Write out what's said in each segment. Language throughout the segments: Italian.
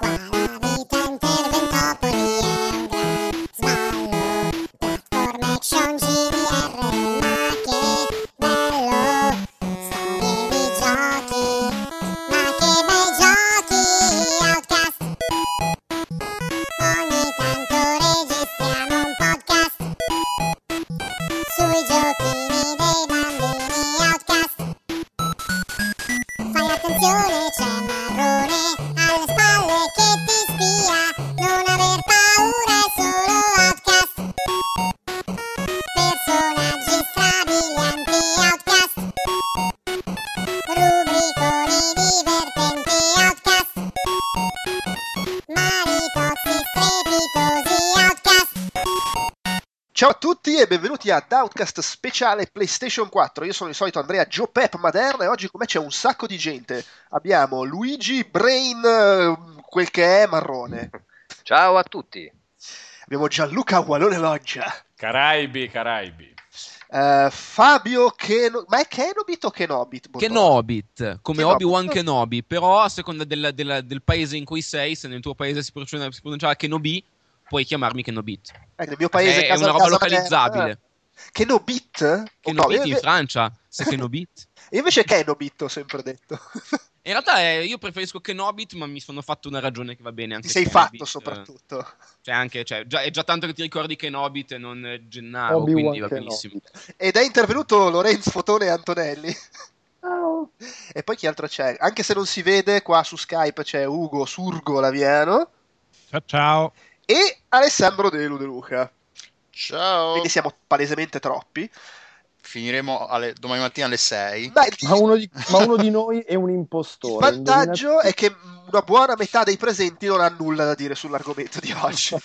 Qua benvenuti ad Outcast speciale PlayStation 4. Io sono il solito Andrea Joe Pep Maderna e oggi con me c'è un sacco di gente. Abbiamo Luigi Brain, eh, quel che è marrone. Ciao a tutti. Abbiamo Gianluca Walone Loggia. Caraibi, Caraibi. Eh, Fabio Keno... Ma è Kenobit o Kenobit? Bottone? Kenobit, come Kenobit. Obi-Wan Kenobi, però a seconda del, del- del paese in cui sei, se nel tuo paese si pronuncia, si pronunciava Kenobi, puoi chiamarmi Kenobit. Eh, nel mio paese è casa- una roba casa localizzabile. Maderna. Kenobit? No, Kenobit io, in Francia, se Kenobit. io invece Kenobit ho sempre detto. In realtà eh, io preferisco Kenobit, ma mi sono fatto una ragione che va bene anche Ti sei Kenobit, fatto eh. soprattutto. Cioè, anche, cioè, già- è già tanto che ti ricordi Kenobit e non Gennaro, Obi-Wan quindi va benissimo. Ed è intervenuto Lorenzo Fotone Antonelli. Ciao. E poi chi altro c'è? Anche se non si vede, qua su Skype c'è Ugo Surgo Laviano Ciao ciao. e Alessandro Delu De Luca. Ciao. Quindi siamo palesemente troppi. Finiremo alle- domani mattina alle 6. Ma il, Ma uno, di, ma uno di noi è un il impostore. vantaggio è che una buona metà dei presenti non ha nulla da dire sull'argomento di oggi.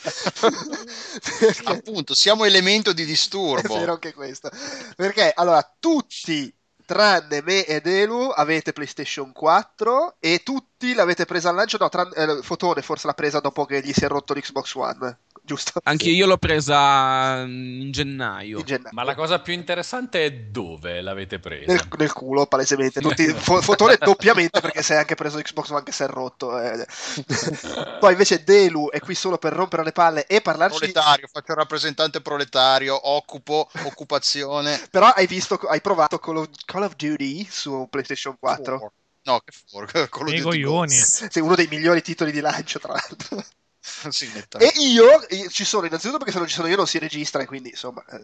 Perché- Appunto, siamo elemento di È disturbo. vero anche questo. Perché allora tutti tranne me ed Elu avete PlayStation 4 e tutti l'avete presa al lancio. No, tran- eh, Fotone forse l'ha presa dopo che gli si è rotto l'Xbox One, giusto? Anche io l'ho presa mm, in gennaio. In gennaio. Ma la cosa più interessante è dove l'avete presa. Nel, nel culo, palesemente. Tutti, fo- fotone doppiamente perché si è anche preso Xbox One che si è rotto. eh. Poi invece Delu è qui solo per rompere le palle e parlarci. Proletario, faccio il rappresentante proletario, occupo, occupazione. Però hai visto, hai provato Call of, Call of Duty su PlayStation 4. No, che fuori. Quello di coglioni. Sei uno dei migliori titoli di lancio, tra l'altro. E io, io ci sono innanzitutto perché se non ci sono io non si registra e quindi insomma. eh,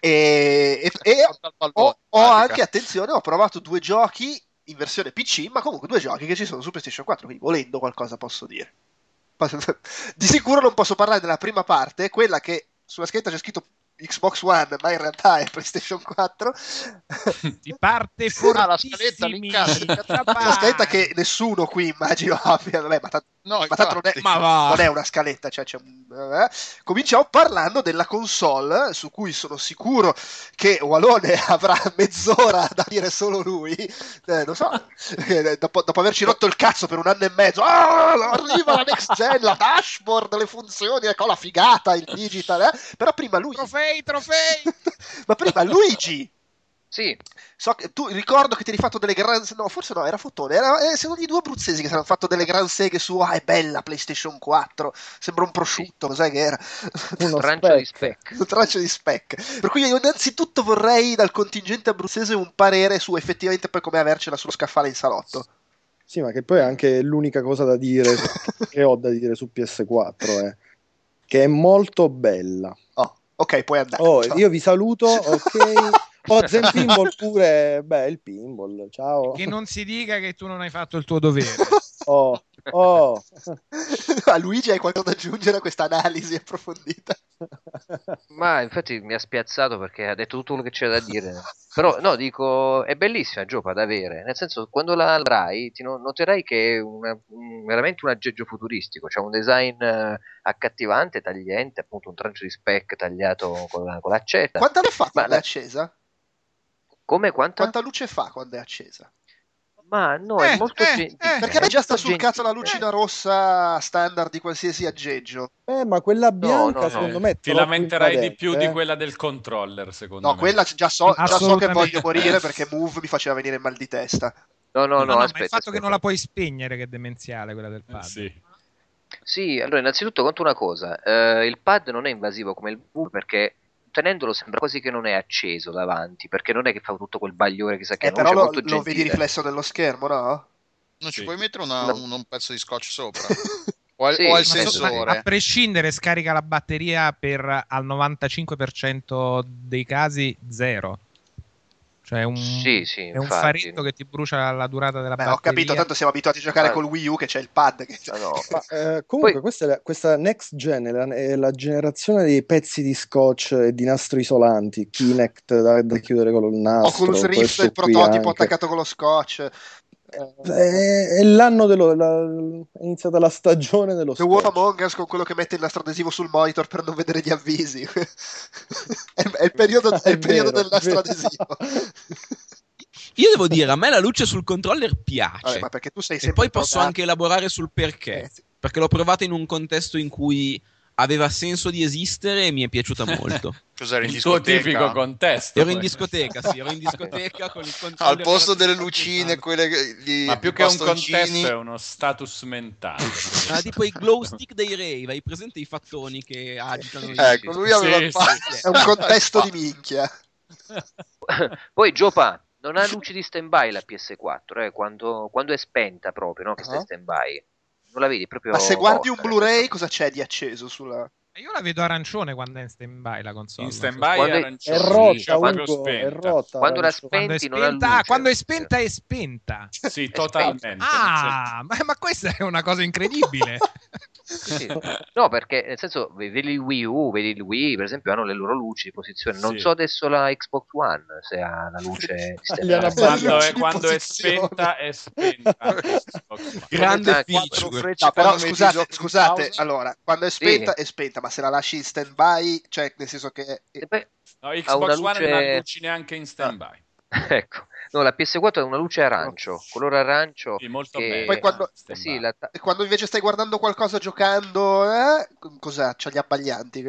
E, e- e ho, ho anche, attenzione, ho provato due giochi in versione PC, ma comunque due giochi che ci sono su PlayStation 4, quindi volendo qualcosa posso dire. Di sicuro non posso parlare della prima parte, quella che sulla scheda c'è scritto Xbox One, ma in realtà è PlayStation 4. Di parte Ah, la scaletta. La scaletta che nessuno qui immagino abbia, vabbè, ma tanto No, ma tanto non è. Ma va. non è una scaletta, cioè un- eh. cominciamo parlando della console su cui sono sicuro che Walone avrà mezz'ora da dire solo lui, Eh, non so, eh, dopo, dopo averci rotto il cazzo per un anno e mezzo, "Ah, arriva la next gen, la dashboard, le funzioni, ecco la figata, il digital, eh. però prima lui, Trofei, trofei. ma prima Luigi, Sì, So che tu ricordo che ti eri fatto delle gran no, forse no, era Fotone, era eh, sono gli due abruzzesi che si erano fatto delle gran seghe su ah, è bella PlayStation 4, sembra un prosciutto, cos'è che era? Uno trancio di spec. un traccio di spec. Per cui io innanzitutto vorrei dal contingente abruzzese un parere su effettivamente poi come avercela sullo scaffale in salotto. Sì, ma che poi è anche l'unica cosa da dire che ho da dire su PS4, eh. che è molto bella. Oh, ok, puoi andare. Oh, io vi saluto, ok. Oh, Zen Pinball pure, beh, il pinball, ciao. Che non si dica che tu non hai fatto il tuo dovere. Oh, oh. a Luigi hai qualcosa da aggiungere a questa analisi approfondita? Ma infatti mi ha spiazzato perché ha detto tutto quello che c'era da dire. Però no, dico, è bellissima Giopa da avere. Nel senso, quando la avrai, ti no- noterai che è una- un- veramente un aggeggio futuristico. C'è un design eh, accattivante, tagliente, appunto un trancio di spec tagliato con, la- con l'accetta. Quanta ne fa Ma quando è la- accesa? Come quanta? Quanta luce fa quando è accesa? Ma no, è Eh, molto eh, gentile. eh. Perché a me già sta sul Gentile. cazzo la lucina rossa standard di qualsiasi aggeggio. Eh, ma quella bianca no, no. secondo me è Ti lamenterai di più di eh. quella del controller, secondo No, me. quella già so, già so che voglio morire perché Move mi faceva venire mal di testa. No, no, no, No, no, ma aspetta. il fatto che aspetta. non la puoi spegnere che è demenziale quella del Eh, padre. sì. Sì, allora innanzitutto conto una cosa, eh, il pad non è invasivo come il V perché tenendolo sembra quasi che non è acceso davanti, perché non è che fa tutto quel bagliore che sa che Eh, è però lo, molto lo vedi riflesso nello schermo, no? Non ci Sì. puoi mettere una- No. un, un pezzo di scotch sopra? O al, Sì, o al ma so- sensore? a prescindere, scarica la batteria per al 95% dei casi zero. Cioè un, Sì, sì, è un faretto che ti brucia la durata della Beh, batteria. ho capito, tanto siamo abituati a giocare Ma- col Wii U che c'è il pad. Che... Ah, no. Ma, eh, comunque, Poi- questa, è la, questa next gen è la, è la generazione dei pezzi di scotch e di nastro isolanti, Kinect da, da chiudere con il nastro. Oculus Rift, il prototipo anche. attaccato con lo scotch. È, è l'anno dello. La, è iniziata la stagione dello The Wolf scotch. Among Us con quello che mette il nastro adesivo sul monitor per non vedere gli avvisi. è, è il periodo, è il periodo vero, del nastro è vero. adesivo. Io devo dire, a me la luce sul controller piace. Vabbè, ma perché tu sei e poi posso anche elaborare sul perché. Eh, sì. Perché l'ho provata in un contesto in cui aveva senso di esistere e mi è piaciuta molto. Cos'era in Il tuo discoteca? tipico contesto. ero in discoteca, sì, ero in discoteca con il controller. Al posto delle lucine, quelle gli Ma più che un contesto è uno status mentale. Ah, tipo i glow stick dei rave, hai presente i fattoni che agitano i Ecco, lui aveva Sì, il sì, pa- È un contesto di minchia. Poi Giopa non ha luci di stand-by la PS4, eh, quando, quando è spenta proprio, no? che sta in Ah. stand-by. Non la vedi proprio Ma se guardi un Blu-ray, cosa c'è di acceso sulla... Io la vedo arancione quando è in stand-by la console. In non so stand-by Quando è- arancione, È Sì, rotta, cioè proprio Ugo, è spenta. rotta. Quando la arancione. Quando è spenti non ha spenta, ah, luce. quando è spenta è spenta. Sì, totalmente. Ah, ma, ma questa è una cosa incredibile. Sì, sì. No, perché nel senso, vedi il Wii U, vedi il Wii, per esempio, hanno le loro luci di posizione. Non Sì. so adesso la Xbox One se ha la luce. Quando, è, quando è spenta, è spenta. Grande Ah, feature. No, però scusate, scusate, allora, quando è spenta è spenta, ma se la lasci in stand-by, cioè nel senso che... Poi- No, Ha Xbox una One luce- non ha luci neanche in stand-by. ecco, no, la PS4 ha una luce arancio, colore arancio. Sì, molto che- bene. Poi quando- Eh sì, la E quando invece stai guardando qualcosa giocando, eh, cos'ha? C'ha gli abbaglianti,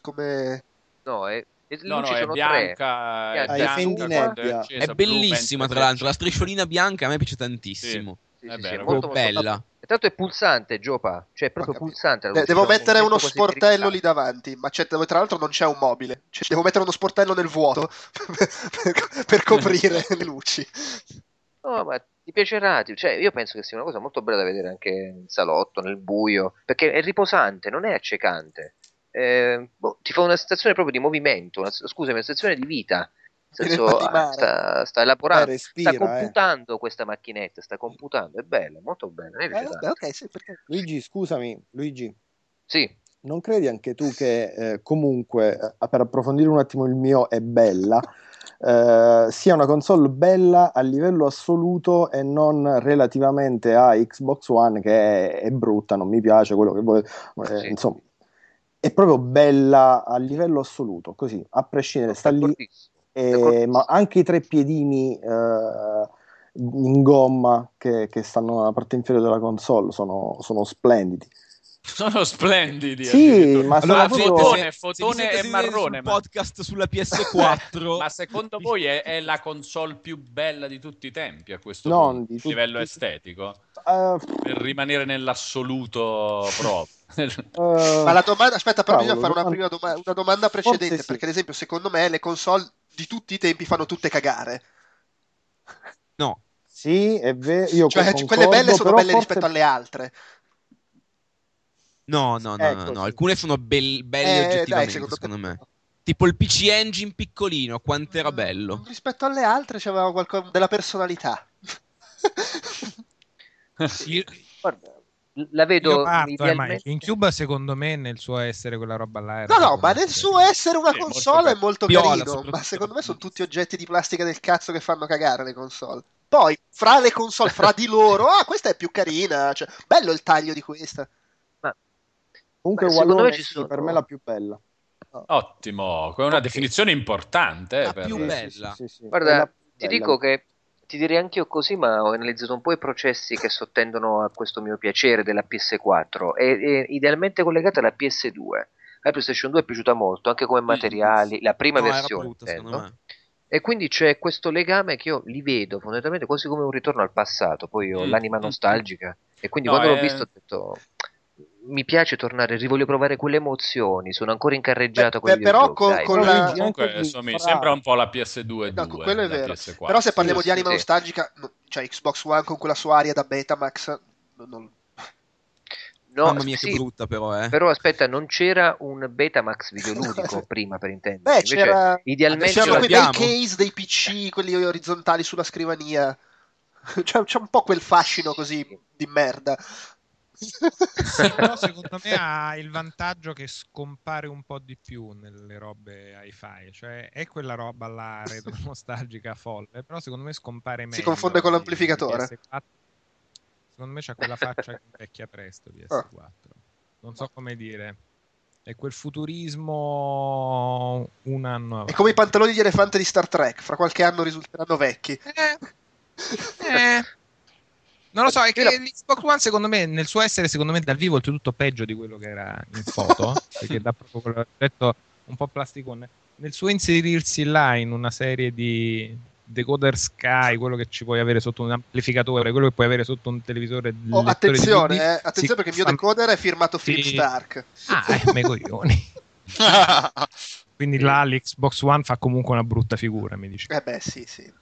come... no, è, No, no, è bianca. È bianca fendi quando è accesa, È bellissima, tra l'altro. La è strisciolina bianca a me piace tantissimo. Sì, È sì, sì, è molto, molto bella. E tanto è pulsante, Giopa, cioè è proprio pulsante. De- devo un mettere uno sportello lì davanti, ma c'è, dove tra l'altro non c'è un mobile. Cioè, devo mettere uno sportello nel vuoto per, per coprire le luci. No, ma ti piacerà, cioè io penso che sia una cosa molto bella da vedere anche in salotto, nel buio, perché è riposante, non è accecante. Eh, boh, ti fa una sensazione proprio di movimento, una, scusami, una sensazione di vita. Senso, ah, sta, sta Eh, elaborando, respira, sta eh. computando questa macchinetta, sta computando, è bella, molto bella. Eh, vabbè, tanto. ok, sì, perché... Luigi, scusami, Luigi, Sì, non credi anche tu che eh, comunque, eh, per approfondire un attimo il mio, è bella, eh, sia una console bella a livello assoluto e non relativamente a Xbox One che è, è brutta, non mi piace, quello che vuoi, eh, Sì. insomma, è proprio bella a livello assoluto, così, a prescindere, sta lì, e- d'accordissimo. ma anche i tre piedini eh, in gomma che, che stanno nella parte inferiore della console sono, sono splendidi. Sono splendidi. Sì, ma sono Ma proprio- fotone, fotone e marrone. sul Ma, podcast sulla PS4. ma secondo voi è, è la console più bella di tutti i tempi a questo Non punto, tutti- livello estetico? Eh, Per rimanere nell'assoluto proprio. eh, Ma la domanda, aspetta, però Cavolo, bisogna fare una, domanda- prima doma- una domanda precedente, sì. perché ad esempio secondo me le console di tutti i tempi fanno tutte cagare. No, Sì, è vero. Io Cioè, concordo, quelle belle sono belle forse- rispetto alle altre. no, no, no, Ecco, no, no. sì. Alcune sono bel- belle Eh, dai, oggettivamente, secondo secondo, te- me. Tipo il PC Engine piccolino, quant'era Mm, bello. Rispetto alle altre c'aveva qualcosa della personalità. Io, Guarda, la vedo parto, eh, ma idealmente- GameCube secondo me nel suo essere quella roba là era No, no, ma nel suo essere una Sì, molto console è carino. molto Viola, carino, ma secondo me sono tutti oggetti di plastica del cazzo che fanno cagare le console. Poi, fra le console, fra di loro, ah, questa è più carina, cioè, bello il taglio di questa. Comunque, Beh, secondo Wallone, me sono- per me è la più bella. Ottimo, è una Ok. definizione importante. La per- più bella. sì, sì, sì, è Guarda, ti bella. dico che ti direi anch'io così, ma ho analizzato un po' i processi che sottendono a questo mio piacere della PS4 e, e idealmente collegata alla PS2. La PlayStation 2 è piaciuta molto, anche come materiali, la prima No, versione. brutta, me. E quindi c'è questo legame che io li vedo fondamentalmente quasi come un ritorno al passato. Poi ho Mm, l'anima mm, nostalgica. E quindi No, quando l'ho è- visto ho detto. Mi piace tornare, rivoglio provare quelle emozioni, sono ancora incarreggiato Beh, con però con- dai. con la- Comunque insomma, sembra un po' la PS2 No, 2 quello è vero. PS4. Però se parliamo Sì, di anima sì. nostalgica, no, cioè Xbox One con quella sua aria da Betamax, non- non- No, Mamma mia, sì, che brutta, però, eh. Però aspetta, non c'era un Betamax videoludico prima per intendere. Beh, Invece, c'era idealmente c'erano ce quei bei case dei PC, quelli orizzontali sulla scrivania. C'è, c'è un po' quel fascino così di merda. Però secondo me ha il vantaggio che scompare un po' di più nelle robe hi-fi, cioè è quella roba là retro nostalgica folle, però secondo me scompare meglio. confonde con di- l'amplificatore? di PS4. Secondo me c'ha quella faccia che invecchia presto Ah. PS4. Non so come dire. È quel futurismo un anno È avanti. come i pantaloni di elefante di Star Trek, fra qualche anno risulteranno vecchi. Eh, eh. Non lo so, è che l'Xbox One secondo me, nel suo essere secondo me dal vivo è oltretutto peggio di quello che era in foto, perché dà proprio quell'aspetto un po' plasticone. Nel suo inserirsi là in una serie di decoder Sky, quello che ci puoi avere sotto un amplificatore, quello che puoi avere sotto un televisore Oh, attenzione, DVD, eh, attenzione perché il mio decoder è firmato Philip Sì. Stark. Ah, eh, me coglioni. Quindi là l'Xbox One fa comunque una brutta figura, mi dici. Eh beh, sì, sì.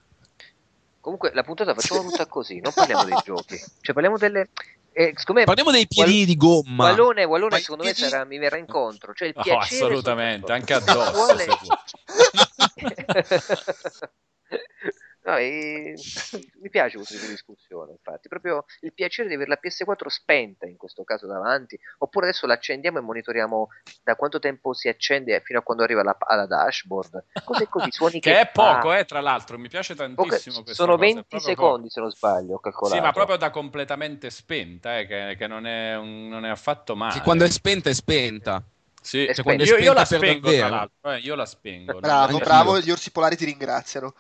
Comunque la puntata facciamo tutta così, non parliamo dei giochi. Cioè parliamo delle... Eh, me Parliamo dei piedini di gomma. Wallone, Wallone secondo me piedi- sarà, mi verrà incontro. Cioè il Oh, piacere assolutamente, anche addosso. Vuole-. No, e- mi piace questo tipo di discussione, infatti, proprio il piacere di avere la PS4 spenta in questo caso davanti, oppure adesso la accendiamo e monitoriamo da quanto tempo si accende fino a quando arriva alla, alla dashboard. Così così, suoni che, Che è poco, eh, tra l'altro, mi piace tantissimo questa sono cosa, è 20 proprio secondi se non sbaglio, ho poco. calcolato. Sì, ma proprio da completamente spenta, eh, che, che non, è un- non è affatto male. Che quando è spenta è spenta. Sì, cioè, io, io la spengo, tra davvero. l'altro, eh, io la spengo. Bravo, bravo, gli orsi polari ti ringraziano.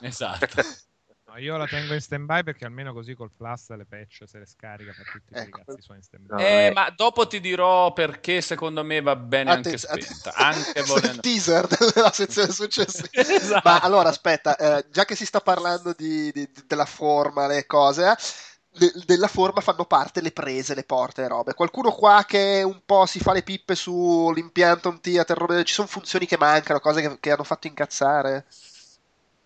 Esatto. No, io la tengo in stand by perché almeno così col plus le patch se le scarica fa tutti quei Ecco. cazzi suoi in stand by. Eh, eh. ma dopo ti dirò perché secondo me va bene anche spenta. Anche volendo... teaser della sezione successiva. Esatto. Ma allora aspetta, eh, già che si sta parlando di- di- della forma, le cose, eh, de- della forma fanno parte le prese, le porte, le robe. Qualcuno qua che un po' si fa le pippe sull'impianto home theater, robe- ci sono funzioni che mancano, cose che, che hanno fatto incazzare.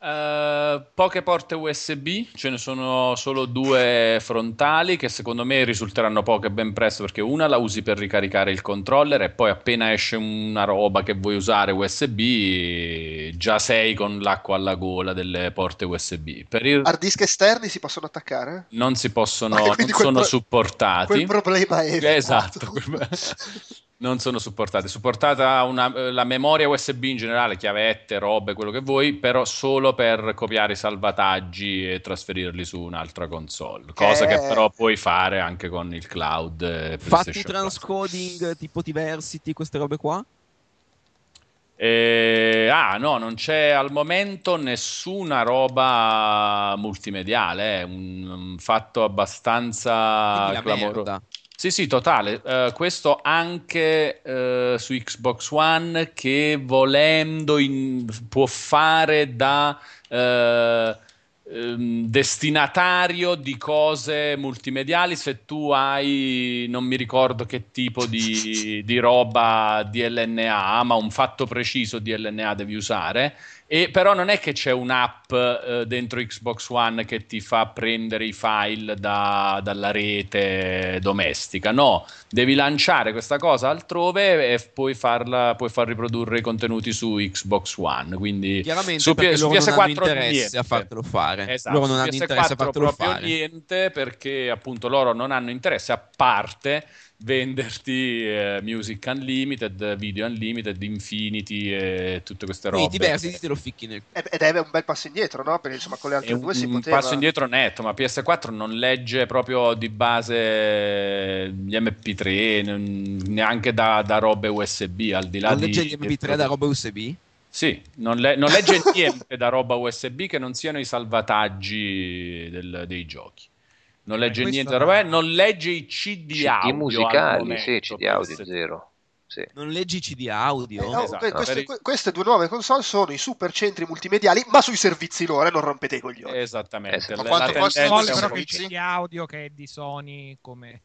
Eh, poche porte USB, ce ne sono solo due frontali che secondo me risulteranno poche ben presto perché una la usi per ricaricare il controller e poi appena esce una roba che vuoi usare USB già sei con l'acqua alla gola delle porte USB. Per il... Hard disk esterni si possono attaccare? non si possono, non sono pro- supportati. Quel problema è Esatto. non sono supportati. Supportata una- eh, la memoria USB in generale, chiavette, robe, quello che vuoi, però solo per copiare i salvataggi e trasferirli su un'altra console. Cosa che Eh. però puoi fare anche con il cloud. eh, Fatti transcoding tipo Diversity, queste robe qua? Eh, ah, no, non c'è al momento nessuna roba multimediale, è un, un fatto abbastanza clamoroso. Sì, sì, totale. Eh, questo anche eh, su Xbox One che volendo in- può fare da eh, ehm, destinatario di cose multimediali se tu hai, non mi ricordo che tipo di, di roba DLNA, ma un fatto preciso DLNA devi usare. E però non è che c'è un'app eh, dentro Xbox One che ti fa prendere i file da- dalla rete domestica, no, devi lanciare questa cosa altrove e puoi, farla, puoi far riprodurre i contenuti su Xbox One. Quindi Chiaramente su, P- su loro non hanno PS4 interesse niente. a fartelo fare. Esatto, loro non hanno PS4 interesse a fartelo proprio fare. niente perché appunto loro non hanno interesse a parte venderti eh, Music Unlimited, Video Unlimited, Infinity e tutte queste robe. Quindi diversi te lo ficchi nel Ed ed è un bel passo indietro, no? Perché insomma con le È altre un, due si un poteva... passo indietro netto, ma PS4 non legge proprio di base gli MP3, non- neanche da, da robe USB, al di là Non di... legge gli MP3 da roba USB? Sì, non, le- non legge niente da roba USB che non siano i salvataggi del- dei giochi. Non legge questo niente no. roba, non legge i CD, CD audio al musicali, momento, sì, CD audio PS3. zero. Sì. Non leggi CD audio? Eh, no, Esatto, que- queste, queste due nuove console sono i super centri multimediali, ma sui servizi loro, eh, non rompete i coglioni. Esattamente. Eh. La- Ma la quanto tendenza costano Console i è un però po' che servizi? c'è di audio che è di Sony come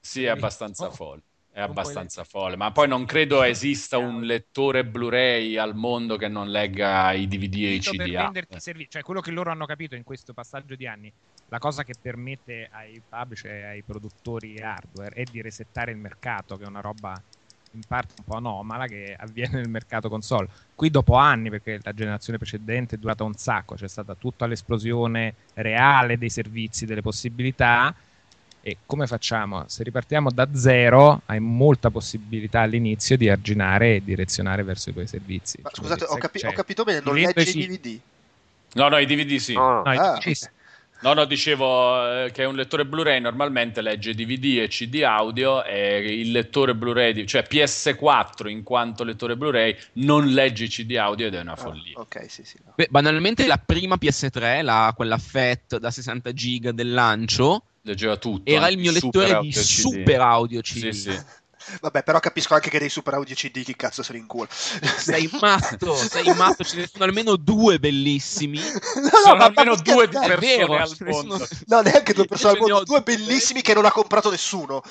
Sì, è abbastanza Oh. folle. È abbastanza folle, ma poi non credo esista un lettore Blu-ray al mondo che non legga i DVD e i Capito per CDA. venderti i servizi, cioè quello che loro hanno capito in questo passaggio di anni, la cosa che permette ai publisher e ai produttori hardware è di resettare il mercato, che è una roba in parte un po' anomala che avviene nel mercato console. Qui dopo anni, perché la generazione precedente è durata un sacco, c'è stata tutta l'esplosione reale dei servizi, delle possibilità. E come facciamo? Se ripartiamo da zero, hai molta possibilità all'inizio di arginare e direzionare verso i tuoi servizi. Ma Cioè, scusate, ho, capi- ho capito bene, non legge i DVD. No, no, i DVD sì. No, no. No, i Ah, DVD sì. No, no, dicevo eh, che un lettore Blu-ray normalmente legge DVD e CD audio e il lettore Blu-ray, cioè PS4 in quanto lettore Blu-ray, non legge i CD audio ed è una Ah, follia. ok, sì, sì. no. Beh, banalmente la prima PS3, la- quella FAT da 60 giga del lancio, Leggeva tutto. era il mio super lettore audio di CD. super audio CD. Sì, sì. Vabbè, però capisco anche che dei super audio CD chi cazzo se li incula. Sei matto, sei matto, ce ne sono almeno due bellissimi. no, Sono ma almeno due di. È vero, persone al ne sono-. No, neanche due persone al mondo, due due. bellissimi che non ha comprato nessuno.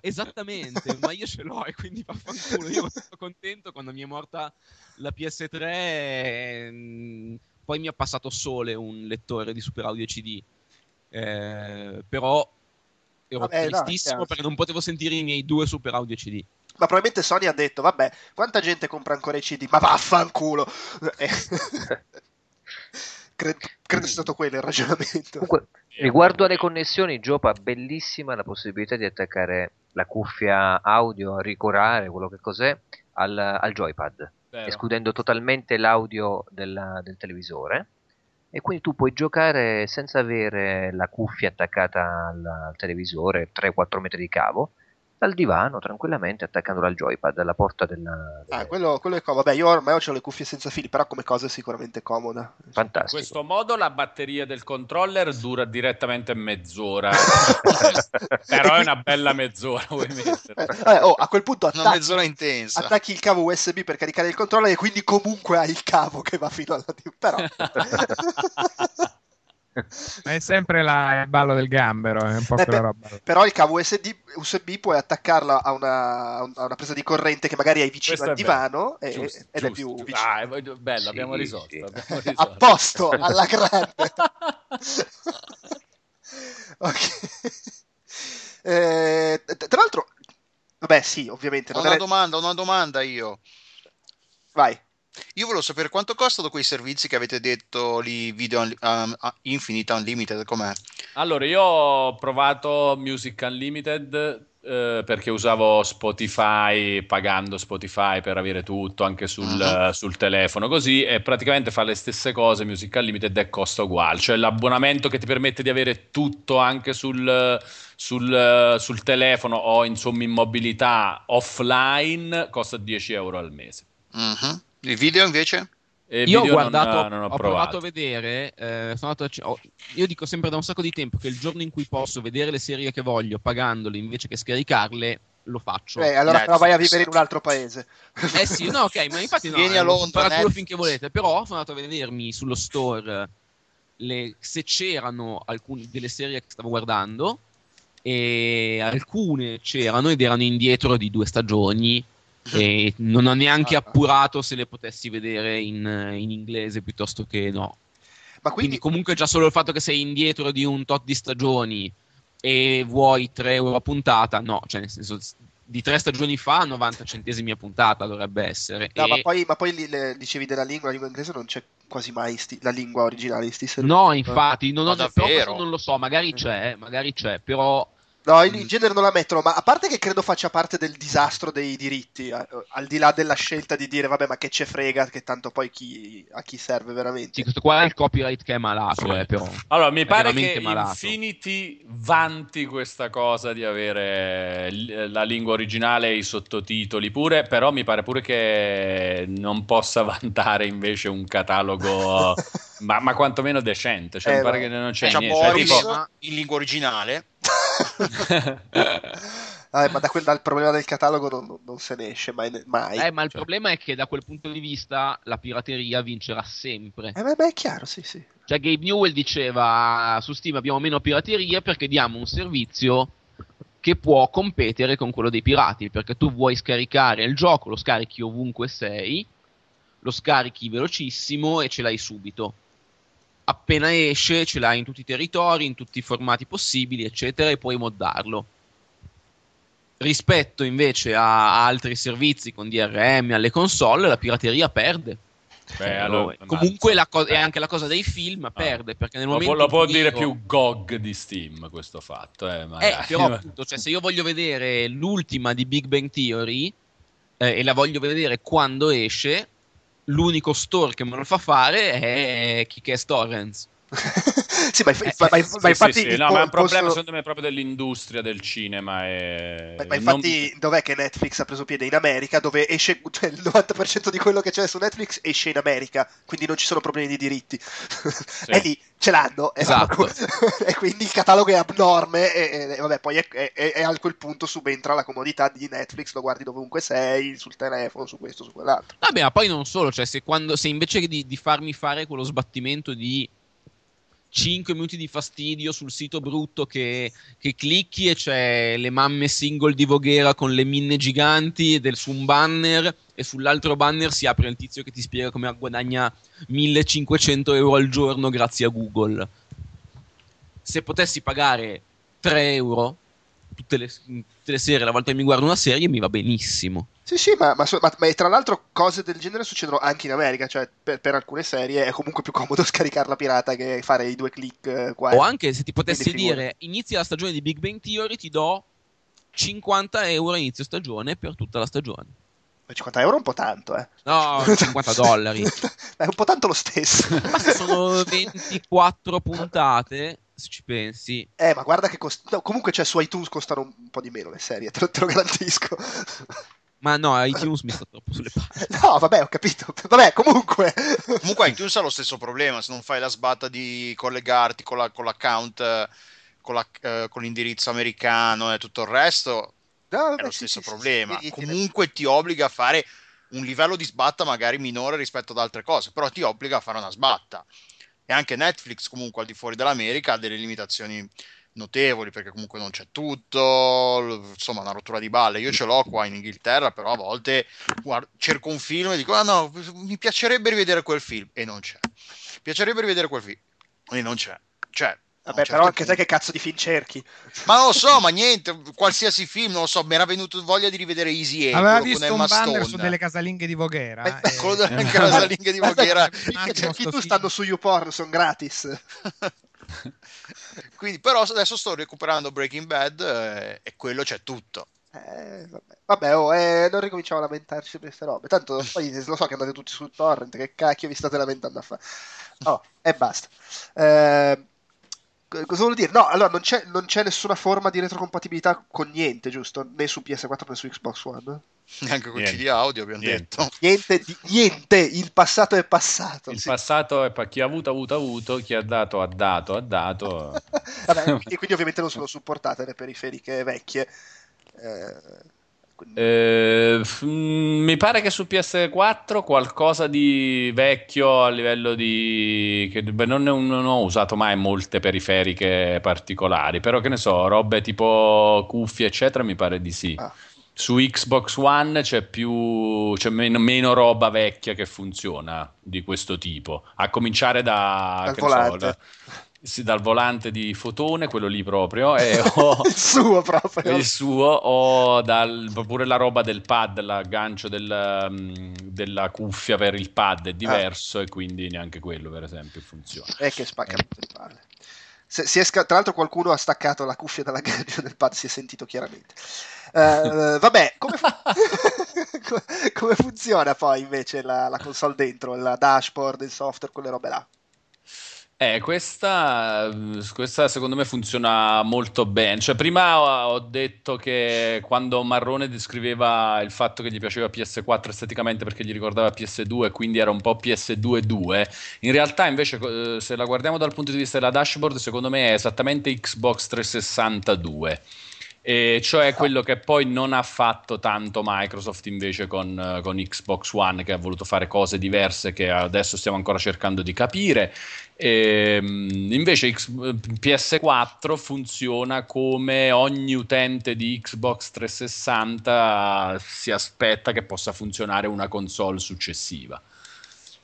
Esattamente, ma io ce l'ho e quindi vaffanculo. Io sono contento quando mi è morta la PS3. ehm, poi mi ha passato sole un lettore di Super Audio CD. Eh, però ero Vabbè, no, tristissimo chiaro. perché non potevo sentire i miei due Super Audio CD. Ma probabilmente Sony ha detto, vabbè, quanta gente compra ancora i CD? Ma vaffanculo! Eh, credo, credo sia stato quello il ragionamento. Comunque, riguardo alle connessioni, Giopa, bellissima la possibilità di attaccare la cuffia audio, a ricorare quello che cos'è, al, al joypad, Vero. escludendo totalmente l'audio della- del televisore. E quindi tu puoi giocare senza avere la cuffia attaccata al, al televisore, 3-4 metri di cavo, dal divano tranquillamente attaccandola al joypad, alla porta della... Ah, delle- quello, quello è comodo. Vabbè, io ormai ho le cuffie senza fili, però come cosa è sicuramente comoda. In Fantastico. questo modo la batteria del controller dura direttamente mezz'ora. Però è una bella mezz'ora, vuoi mettere. Eh, oh, a quel punto Una attacchi, mezz'ora intensa. attacchi il cavo USB per caricare il controller e quindi comunque hai il cavo che va fino alla. Però... Ma è sempre la- il ballo del gambero, è un po' Eh, quella beh, roba. Però il cavo USB, USB puoi attaccarla a una, a una presa di corrente che magari hai vicino Questo al è divano e- Giusto, ed è giusto, più giusto. vicino. Ah, è bello, Sì, abbiamo risolto. sì. abbiamo a risolto. posto alla grande ok Eh, tra l'altro vabbè sì ovviamente Ho una era- domanda, ho una domanda io. vai Io volevo sapere quanto costano quei servizi che avete detto lì, video un- um, Infinite Unlimited, com'è? Allora, io ho provato Music Unlimited eh, perché usavo Spotify, pagando Spotify per avere tutto anche sul, eh, sul telefono, così, e praticamente fa le stesse cose Music Unlimited e costa uguale. Cioè l'abbonamento che ti permette di avere tutto anche sul, sul, sul telefono o insomma in mobilità offline costa 10 euro al mese. Mhm. Il video invece? E Io ho video non- guardato, non, ho, ho, provato. provato a vedere. eh, a c- ho- io dico sempre da un sacco di tempo che il giorno in cui posso vedere le serie che voglio pagandole invece che scaricarle, lo faccio. Eh, allora però vai a vivere in un altro paese Eh sì, no, ok, ma infatti no, Vieni eh, a lo Londra, farà quello Netflix. finché volete, però sono andato a vedermi sullo store le- se c'erano alcune delle serie che stavo guardando e alcune c'erano ed erano indietro di due stagioni e non ho neanche appurato se le potessi vedere in, in inglese piuttosto che no. ma Quindi quindi comunque già solo il fatto che sei indietro di un tot di stagioni e vuoi 3 euro a puntata, no, cioè nel senso di tre stagioni fa 90 centesimi a puntata dovrebbe essere. no, E- ma poi, ma poi li- le- dicevi della lingua la lingua inglese non c'è quasi mai sti- la lingua originale di sti servizi. No, infatti, non, ho, Ma però davvero? non lo so, magari c'è, magari c'è, però No, in, in genere non la mettono, ma a parte che credo faccia parte del disastro dei diritti, eh, al di là della scelta di dire vabbè ma che ce frega, che tanto poi chi, a chi serve veramente. sì, questo qua è il copyright che è malato, eh, però. Allora, mi È pare che malato. Infinity vanti questa cosa di avere l- la lingua originale e i sottotitoli pure, però mi pare pure che non possa vantare invece un catalogo, ma, ma quantomeno decente. Cioè, Eh, mi pare che non c'è C'è niente. Cioè, tipo- in lingua originale. Eh, ma da quel, dal problema del catalogo non, non- non se ne esce mai. mai. Eh, ma il Cioè- problema è che da quel punto di vista la pirateria vincerà sempre. Eh, beh, beh, è chiaro, sì, sì. Cioè, Gabe Newell diceva su Steam abbiamo meno pirateria perché diamo un servizio che può competere con quello dei pirati, perché tu vuoi scaricare il gioco, lo scarichi ovunque sei, lo scarichi velocissimo e ce l'hai subito. Appena esce ce l'hai in tutti i territori, in tutti i formati possibili, eccetera, e puoi moddarlo. Rispetto invece a altri servizi con DRM alle console, la pirateria perde. Beh, allora, Comunque la co- eh. è anche la cosa dei film perde, perché nel Lo momento può, lo può dire io- più GOG di Steam questo fatto. Eh, Eh, però appunto, cioè, se io voglio vedere l'ultima di Big Bang Theory eh, e la voglio vedere quando esce, l'unico store che me lo fa fare è Kick-Ass Torrents. sì, ma, Eh, ma- ma- eh, ma Sì, infatti sì, sì, no, po- ma è un problema posto- secondo me proprio dell'industria del cinema. E... Ma, ma infatti, non- dov'è che Netflix ha preso piede? In America, dove esce cioè, il 90% di quello che c'è su Netflix esce in America, quindi non ci sono problemi di diritti. e lì ce l'hanno, e, Esatto. e quindi il catalogo è abnorme. E, e- vabbè, poi è, è- è- è a quel punto subentra la comodità di Netflix, lo guardi dovunque sei, sul telefono, su questo, su quell'altro. Vabbè, ma poi non solo, cioè se, quando, se invece di, di farmi fare quello sbattimento di 5 minuti di fastidio sul sito brutto che, che clicchi e c'è le mamme single di Voghera con le minne giganti del, su un banner e sull'altro banner si apre il tizio che ti spiega come guadagna 1500 euro al giorno grazie a Google. Se potessi pagare 3 euro tutte le, tutte le sere, la volta che mi guardo una serie, mi va benissimo. Sì, sì, ma, ma ma- ma tra l'altro cose del genere succedono anche in America, cioè per, per alcune serie è comunque più comodo scaricarla pirata che fare i due click eh, qua. O anche se ti potessi dire inizia la stagione di Big Bang Theory, ti do 50 euro a inizio stagione per tutta la stagione. 50 euro è un po' tanto, eh. No, 50 dollari. È un po' tanto lo stesso. Ma se sono 24 puntate, se ci pensi. Eh, ma guarda che costa... no, comunque cioè, su iTunes costano un po' di meno le serie, te lo, te lo garantisco. Ma no, iTunes mi sta troppo sulle palle. No, vabbè, ho capito. Vabbè, comunque. Comunque iTunes ha lo stesso problema, se non fai la sbatta di collegarti con, la- con l'account, con, la- eh, con l'indirizzo americano e tutto il resto, No, è vabbè, lo sì, stesso sì, problema. sì, sì, Comunque ti obbliga a fare un livello di sbatta magari minore rispetto ad altre cose, però ti obbliga a fare una sbatta. E anche Netflix comunque al di fuori dell'America ha delle limitazioni notevoli perché comunque non c'è tutto, insomma una rottura di balle. Io ce l'ho qua in Inghilterra, però a volte guard- cerco un film e dico ah no, mi piacerebbe rivedere quel film e non c'è. Mi piacerebbe rivedere quel film e non c'è. Cioè, Vabbè, certo però anche te che cazzo di film cerchi? ma non lo so, ma niente, qualsiasi film, non lo so, mi era venuto voglia di rivedere Easy A. Aveva visto con un Emma banner Stone. su delle casalinghe di Voghera. Beh, e- Quello delle casalinghe di Voghera. Che, sto tu stanno su YouPorn, sono gratis. Quindi, però adesso sto recuperando Breaking Bad eh, e quello c'è tutto. Eh, vabbè, vabbè oh, eh, non ricominciamo a lamentarci per queste robe. Tanto poi lo so che andate tutti sul torrent. Che cacchio vi state lamentando a fare? Oh, e basta. Eh, cosa vuol dire? No, allora non c'è, non c'è nessuna forma di retrocompatibilità con niente, giusto? Né su PS4 né su Xbox One. Neanche con Niente. CD audio abbiamo Niente. detto. Niente, niente. Il passato è passato. Il sì. passato è pa- chi ha avuto ha avuto ha avuto, chi ha dato ha dato ha dato. Vabbè, quindi, quindi ovviamente non sono supportate le periferiche vecchie. Eh, Eh, f- mm, mi pare che su PS4 qualcosa di vecchio a livello di... che beh, non, ne- non ho usato mai molte periferiche particolari, però che ne so, robe tipo cuffie eccetera mi pare di sì. Ah. Su Xbox One c'è più c'è meno, meno roba vecchia che funziona di questo tipo, a cominciare da, Dal ne so, volante. da- sì, dal volante di fotone, quello lì proprio, e ho- il suo proprio. il suo o dal, pure la roba del pad, l'aggancio del, mm, della cuffia per il pad è diverso e quindi neanche quello per esempio funziona. E che spacca tutte le palle. Se- si è sca- tra l'altro qualcuno ha staccato la cuffia dall'aggancio del pad, si è sentito chiaramente. Eh, vabbè, come, fu- come funziona poi invece la, la console dentro, la dashboard, il software, quelle robe là? Eh, questa, questa secondo me funziona molto bene. Cioè, prima ho, detto che quando Marrone descriveva il fatto che gli piaceva PS4 esteticamente perché gli ricordava PS2 e quindi era un po' PS2 2, in realtà invece eh, se la guardiamo dal punto di vista della dashboard, secondo me è esattamente Xbox 360 2. E cioè quello che poi non ha fatto tanto Microsoft invece con, eh, con Xbox One che ha voluto fare cose diverse che adesso stiamo ancora cercando di capire. E, invece X- PS4 funziona come ogni utente di Xbox 360 si aspetta che possa funzionare una console successiva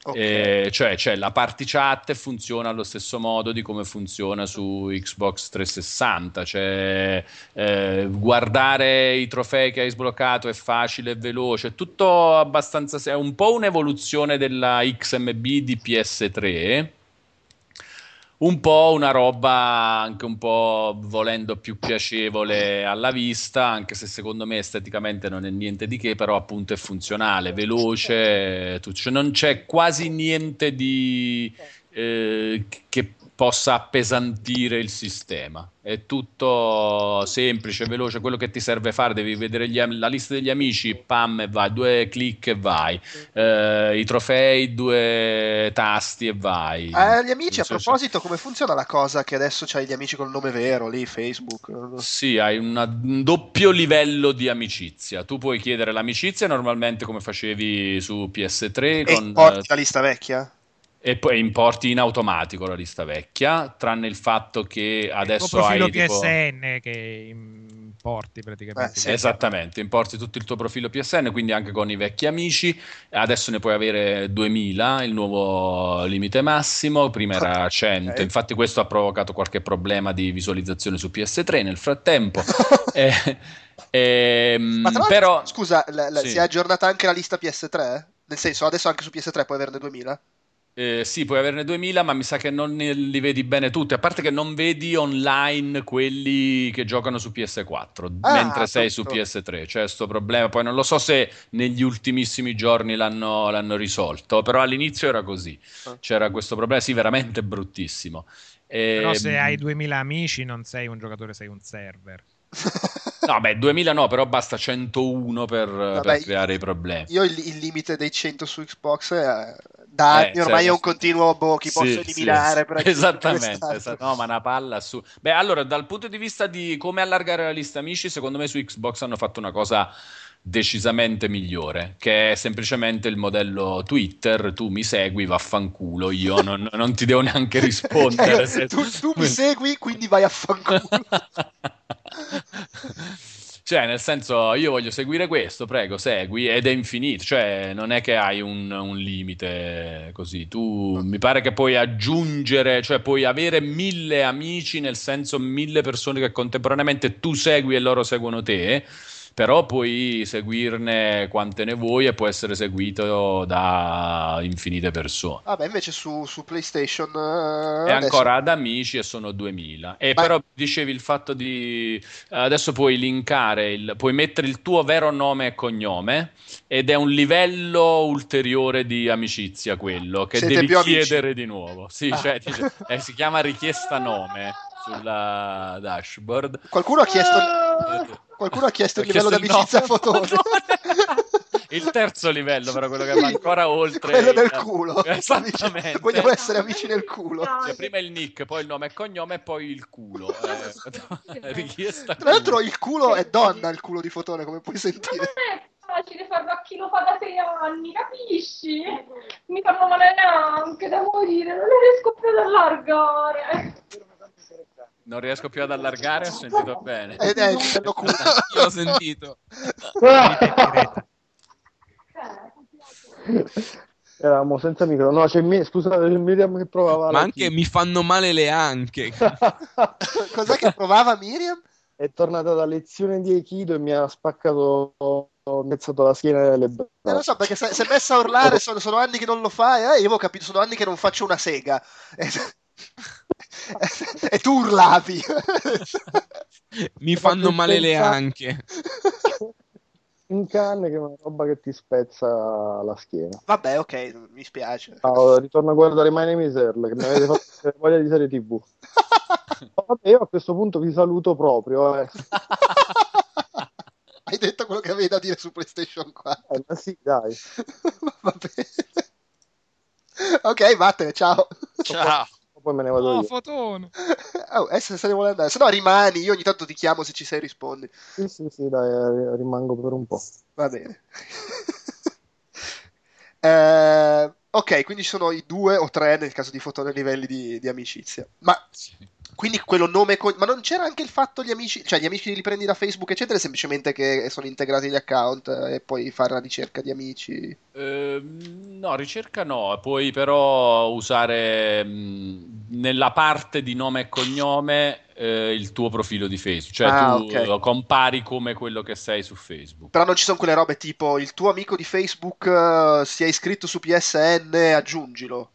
Ok. eh, cioè, c'è la party chat funziona allo stesso modo di come funziona su Xbox 360. Cioè, eh, guardare i trofei che hai sbloccato è facile e veloce, tutto abbastanza. È un po' un'evoluzione della XMB di PS3. Un po' una roba anche un po' volendo più piacevole alla vista, anche se secondo me esteticamente non è niente di che, però appunto è funzionale, veloce, cioè non c'è quasi niente di eh, che possa appesantire il sistema. È tutto semplice, veloce, quello che ti serve fare, devi vedere gli la lista degli amici, pam e vai, due clic e vai, Eh, i trofei, due tasti e vai. Eh, gli amici, a proposito, come funziona la cosa che adesso c'hai gli amici col nome vero lì, Facebook? Sì, hai una- un doppio livello di amicizia. Tu puoi chiedere l'amicizia normalmente come facevi su PS3 E con, porti la lista vecchia? E poi importi in automatico la lista vecchia, tranne il fatto che il tuo adesso profilo hai tipo- PSN che importi praticamente. Eh, sì. Esattamente, importi tutto il tuo profilo PSN, quindi anche con i vecchi amici. Adesso ne puoi avere 2000, il nuovo limite massimo, prima era 100. Ok. Infatti questo ha provocato qualche problema di visualizzazione su PS3 nel frattempo. Eh, ehm, Ma tra l'altro, però scusa, la- la- Sì. si è aggiornata anche la lista PS3? Nel senso, adesso anche su PS3 puoi averne 2000? Eh, sì, puoi averne 2000, ma mi sa che non li vedi bene tutti. A parte che non vedi online quelli che giocano su PS4, Ah, mentre sei su appunto. PS3. C'è questo problema. Poi non lo so se negli ultimissimi giorni l'hanno, l'hanno risolto, però all'inizio era così. Ah. C'era questo problema, sì, veramente bruttissimo. Però Ehm, se hai 2000 amici non sei un giocatore, sei un server. No, beh, 2000 no, però basta 101 per, per Vabbè, creare i problemi. Io il, il limite dei 100 su Xbox è, da anni Eh, ormai sì, è un continuo boh, chi Sì, posso eliminare sì. esattamente esatto. no ma una palla su beh allora dal punto di vista di come allargare la lista amici secondo me su Xbox hanno fatto una cosa decisamente migliore che è semplicemente il modello Twitter tu mi segui vaffanculo io non, non ti devo neanche rispondere se- tu, tu mi segui, quindi vai a fanculo. Cioè, nel senso, io voglio seguire questo, prego, segui, ed è infinito, cioè non è che hai un, un limite così. Tu mi pare che puoi aggiungere, cioè puoi avere mille amici, nel senso mille persone che contemporaneamente tu segui e loro seguono te, però puoi seguirne quante ne vuoi e può essere seguito da infinite persone. Vabbè, invece su, su PlayStation eh, È adesso- ancora ad amici e sono 2000. E Ma- però dicevi il fatto di adesso puoi linkare, il, puoi mettere il tuo vero nome e cognome ed è un livello ulteriore di amicizia quello che Siete devi amici? chiedere di nuovo. Sì, Ah. cioè, dice- eh, si chiama richiesta nome sulla dashboard. Qualcuno ha chiesto, qualcuno ha chiesto il livello chiesto il d'amicizia nome. fotone. Il terzo livello, però quello che va ancora oltre Quello del culo. Esattamente. Vogliamo essere amici nel culo. Cioè, prima il nick, poi il nome e cognome e poi il culo. Eh, richiesta Tra l'altro il culo è donna, il culo di fotone, come puoi sentire. Non è facile farlo a chi lo fa da sei anni, capisci? Mi fanno male neanche da morire, non le riesco più ad allargare. Non riesco più ad allargare, ho sentito bene. Ed è il bello culo. Io l'ho sentito. Eravamo senza micro. No, c'è Mi- scusate, c'è Miriam che provava. Ma anche mi fanno male le anche. Cos'è che provava Miriam? È tornata da lezione di Aikido e mi ha spaccato, ho pezzato la schiena e le Eh, lo braccia. so, perché si è messa a urlare, sono, sono anni che non lo fai, eh, io avevo capito, sono anni che non faccio una sega. E, tu urlavi. Mi fanno male le anche. Un cane che è una roba che ti spezza la schiena. Vabbè, ok, mi spiace. Ah, ritorno a guardare My Name is Earl, che mi avete fatto voglia di serie tv. Vabbè, io a questo punto vi saluto proprio. Eh. Hai detto quello che avevi da dire su PlayStation 4. Eh, ma sì, dai. Va bene. Ok, vattene, ciao. Ciao. Poi me ne vado No, io. fotone. Oh, eh, se se ne vuole andare, se no rimani, io ogni tanto ti chiamo se ci sei rispondi. Sì, sì, sì, dai, eh, rimango per un po'. Va bene. Eh, ok, quindi ci sono i due o tre nel caso di fotone livelli di, di amicizia. Ma quindi quello nome. co- ma non c'era anche il fatto gli amici. Cioè, gli amici li prendi da Facebook, eccetera, semplicemente che sono integrati gli account eh, e puoi fare la ricerca di amici. Ehm, no, ricerca no, puoi però usare mh, nella parte di nome e cognome eh, il tuo profilo di Facebook, cioè Ah, tu ok. lo compari come quello che sei su Facebook. Però non ci sono quelle robe tipo il tuo amico di Facebook eh, si è iscritto su PSN, aggiungilo.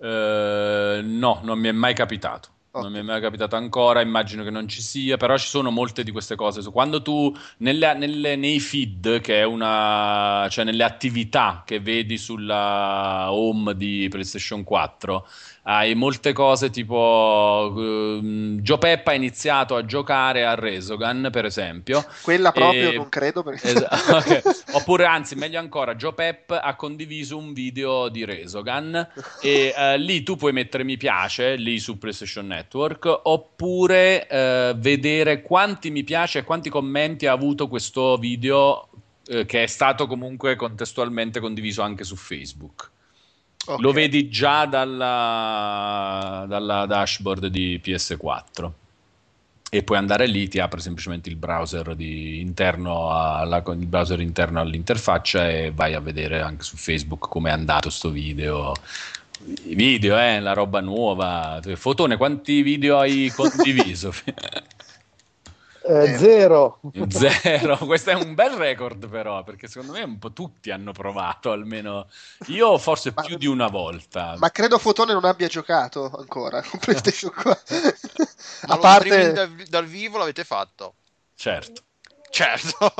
Eh, no, non mi è mai capitato. Non mi è mai capitato ancora, immagino che non ci sia, però ci sono molte di queste cose. So, Quando tu nelle- nelle- nei feed, che è una, cioè nelle attività che vedi sulla home di PlayStation 4, hai molte cose tipo ehm, Joe Peppa ha iniziato a giocare a Resogun, per esempio. Quella proprio E- non credo perché. Esa- ok. Oppure, anzi, meglio ancora, Joe Pep ha condiviso un video di Resogun e eh, lì tu puoi mettere mi piace lì su PlayStation Network oppure eh, vedere quanti mi piace e quanti commenti ha avuto questo video eh, che è stato comunque contestualmente condiviso anche su Facebook. Ok. Lo vedi già dalla, dalla dashboard di PS4 e puoi andare lì, ti apre semplicemente il browser di- interno alla, il browser interno all'interfaccia e vai a vedere anche su Facebook come è andato sto video. I video, eh, la roba nuova. Fotone, quanti video hai condiviso? Eh, zero. Zero, questo è un bel record però, perché secondo me un po' tutti hanno provato, almeno io forse più di una volta. Ma credo Fotone non abbia giocato ancora con PlayStation 4. Ma A parte. dal, dal vivo l'avete fatto? Certo. Certo.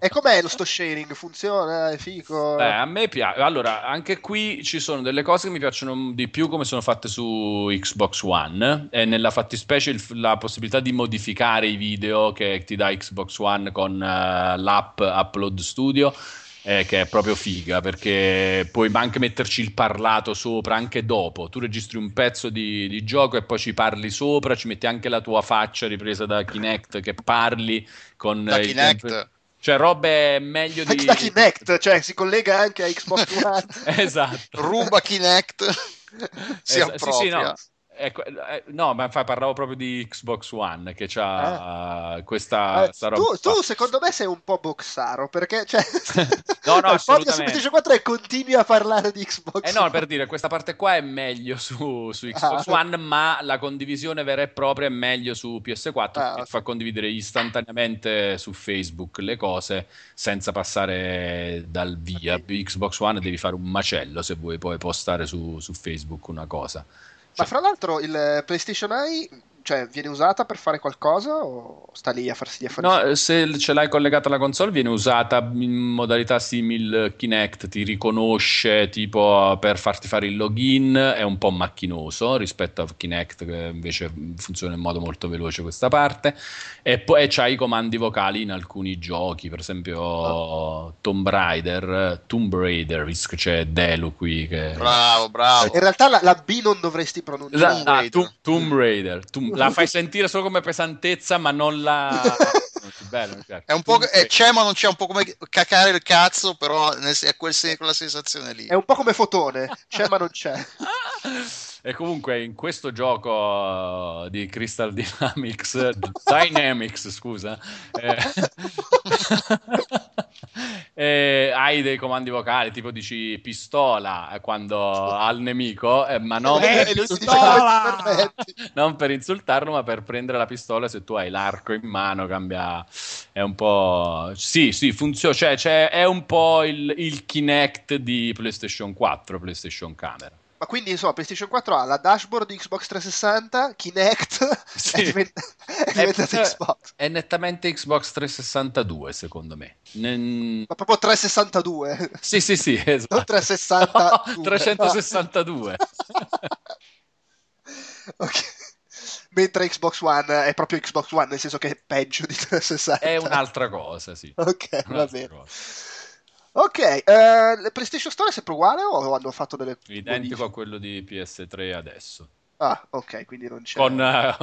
E com'è lo sto sharing? Funziona? È figo? Beh, a me piace. Allora, anche qui ci sono delle cose che mi piacciono di più come sono fatte su Xbox One. E nella fattispecie la possibilità di modificare i video che ti dà Xbox One con eh, l'app Upload Studio. Eh, che è proprio figa perché puoi anche metterci il parlato sopra anche dopo. Tu registri un pezzo di, di gioco e poi ci parli sopra, ci metti anche la tua faccia ripresa da Kinect che parli con Da eh, Kinect? tempo- Cioè, robe meglio di. Da Kinect, cioè si collega anche a Xbox One. esatto. Ruba Kinect. si Esa- sì, sì, no. Ecco, eh, no, ma parlavo proprio di Xbox One che ha questa, Eh, questa roba. tu, tu, secondo me sei un po' boxaro perché cioè, No, no, podcast su assolutamente. PlayStation 4 e continui a parlare di Xbox Eh no, One. per dire, questa parte qua è meglio su, su Xbox Ah. One, ma la condivisione vera e propria è meglio su PS4 Ah, perché ok. fa condividere istantaneamente su Facebook le cose senza passare dal via. Xbox One devi fare un macello se vuoi poi postare su, su Facebook una cosa. Ma fra l'altro il PlayStation Eye cioè, viene usata per fare qualcosa o sta lì a farsi gli affari? No, eh, se ce l'hai collegata alla console viene usata in modalità simil Kinect, ti riconosce tipo per farti fare il login, è un po' macchinoso rispetto a Kinect che invece funziona in modo molto veloce questa parte e poi c'hai i comandi vocali in alcuni giochi, per esempio Tomb Raider, Tomb Raider, visto che c'è Delu qui che... Bravo, bravo. In realtà la, la B non dovresti pronunciare. La- ah, Tomb, Tomb Raider, Tomb- la fai sentire solo come pesantezza ma non la... Bello. È un po' eh, c'è, ma non c'è un po' come cacare il cazzo, però è quel quella sensazione lì. È un po' come Fotone, c'è ma non c'è. E comunque in questo gioco di Crystal Dynamics, Dynamics, scusa, eh, eh, hai dei comandi vocali, tipo dici pistola eh, quando al nemico, eh, ma non, Eh, per insultarlo, non per insultarlo, ma per prendere la pistola se tu hai l'arco in mano, cambia, è un po'... Sì, sì, funziona, cioè, cioè, è un po' il, il Kinect di PlayStation 4, PlayStation Camera. Ma quindi insomma PlayStation 4 ha la dashboard di Xbox 360, Kinect Sì. è, divent- è diventato Eh, Xbox. È nettamente Xbox 362, secondo me. Nen- Ma proprio 362, Sì, sì, sì, esatto. non 362. 362. Ok. Mentre Xbox One è proprio Xbox One, nel senso che è peggio di 360. È un'altra cosa, sì. Ok, va Un'altra bene. cosa. Ok, la PlayStation Store è sempre uguale o hanno fatto delle Identico modifiche? a quello di PS3 adesso. Ah, ok, quindi non c'è. con eh,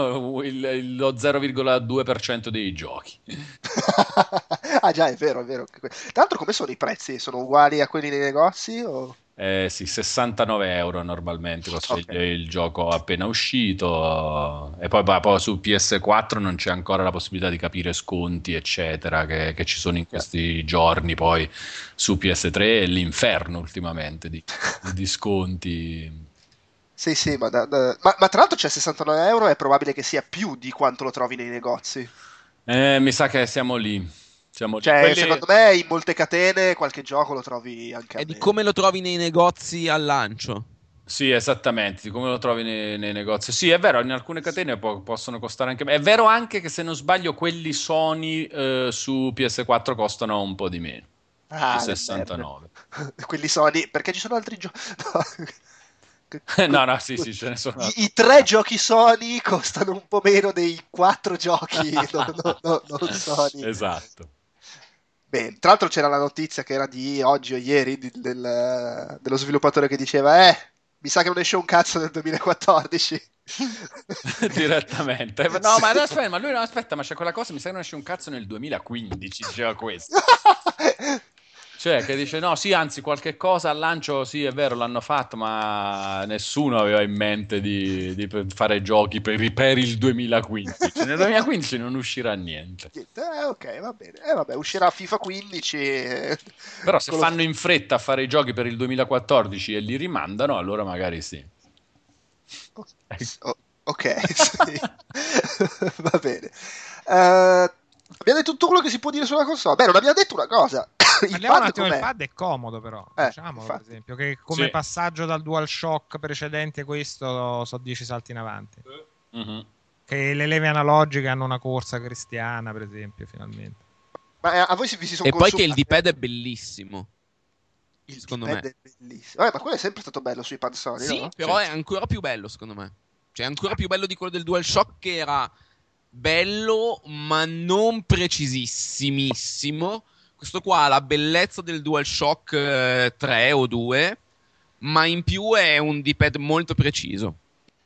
il- lo 0,2% dei giochi. ah, già, è vero, è vero. Tra l'altro, come sono i prezzi? Sono uguali a quelli nei negozi? O... Eh sì, 69 euro normalmente costa il- Ok. il, gioco appena uscito. E poi, poi su PS4 non c'è ancora la possibilità di capire sconti, eccetera, che, che ci sono in questi giorni. Poi su PS3 è l'inferno ultimamente di, di sconti. Sì, sì, ma, da- da- ma, ma tra l'altro c'è 69 euro, è probabile che sia più di quanto lo trovi nei negozi. Eh, mi sa che siamo lì. Siamo lì. Cioè, Quelli- secondo me in molte catene qualche gioco lo trovi anche a È di come lo trovi nei negozi al lancio. Sì, esattamente, di come lo trovi nei, nei negozi. Sì, è vero, in alcune catene po- possono costare anche meno. È vero anche che se non sbaglio quelli Sony eh, su PS4 costano un po' di meno, Ah, di le 69. merde. Quelli Sony, perché ci sono altri giochi. no, no, sì, sì, ce ne sono. I, i tre giochi Sony costano un po' meno dei quattro giochi no- no- no- non Sony. Esatto. Bene, tra l'altro c'era la notizia che era di oggi o ieri di- del- dello sviluppatore che diceva: Eh, mi sa che non esce un cazzo nel 2014. Direttamente. No, ma aspetta, ma lui no, aspetta, ma c'è quella cosa, mi sa che non esce un cazzo nel 2015, diceva questo. Cioè, che dice, no, sì, anzi, qualche cosa al lancio, sì, è vero, l'hanno fatto, ma nessuno aveva in mente di, di fare giochi per, per il 2015. Nel 2015 non uscirà niente. Eh, ok, va bene. Eh, vabbè, uscirà FIFA 15. eh, Però se con lo- fanno in fretta a fare i giochi per il 2014 e li rimandano, allora magari sì. Oh, ok, sì. va bene. Eh, abbiamo detto tutto quello che si può dire sulla console. Beh, non abbiamo detto una cosa. Il Parliamo un pad attimo del com'è? pad, è comodo però. Eh, diciamolo, per esempio, che come Sì. passaggio dal DualShock precedente questo so 10 salti in avanti. Mhm. Che le leve analogiche hanno una corsa cristiana, per esempio, finalmente. Ma eh, a voi si, vi si sono E poi che il D-pad è bellissimo. Il secondo D-pad me. è bellissimo. Eh, ma quello è sempre stato bello sui pad Sony, Sì, no? però è ancora più bello, secondo me. Cioè, è ancora più bello di quello del DualShock che era bello, ma non precisissimissimo. Questo qua ha la bellezza del DualShock eh, 3 o 2, ma in più è un D-pad molto preciso.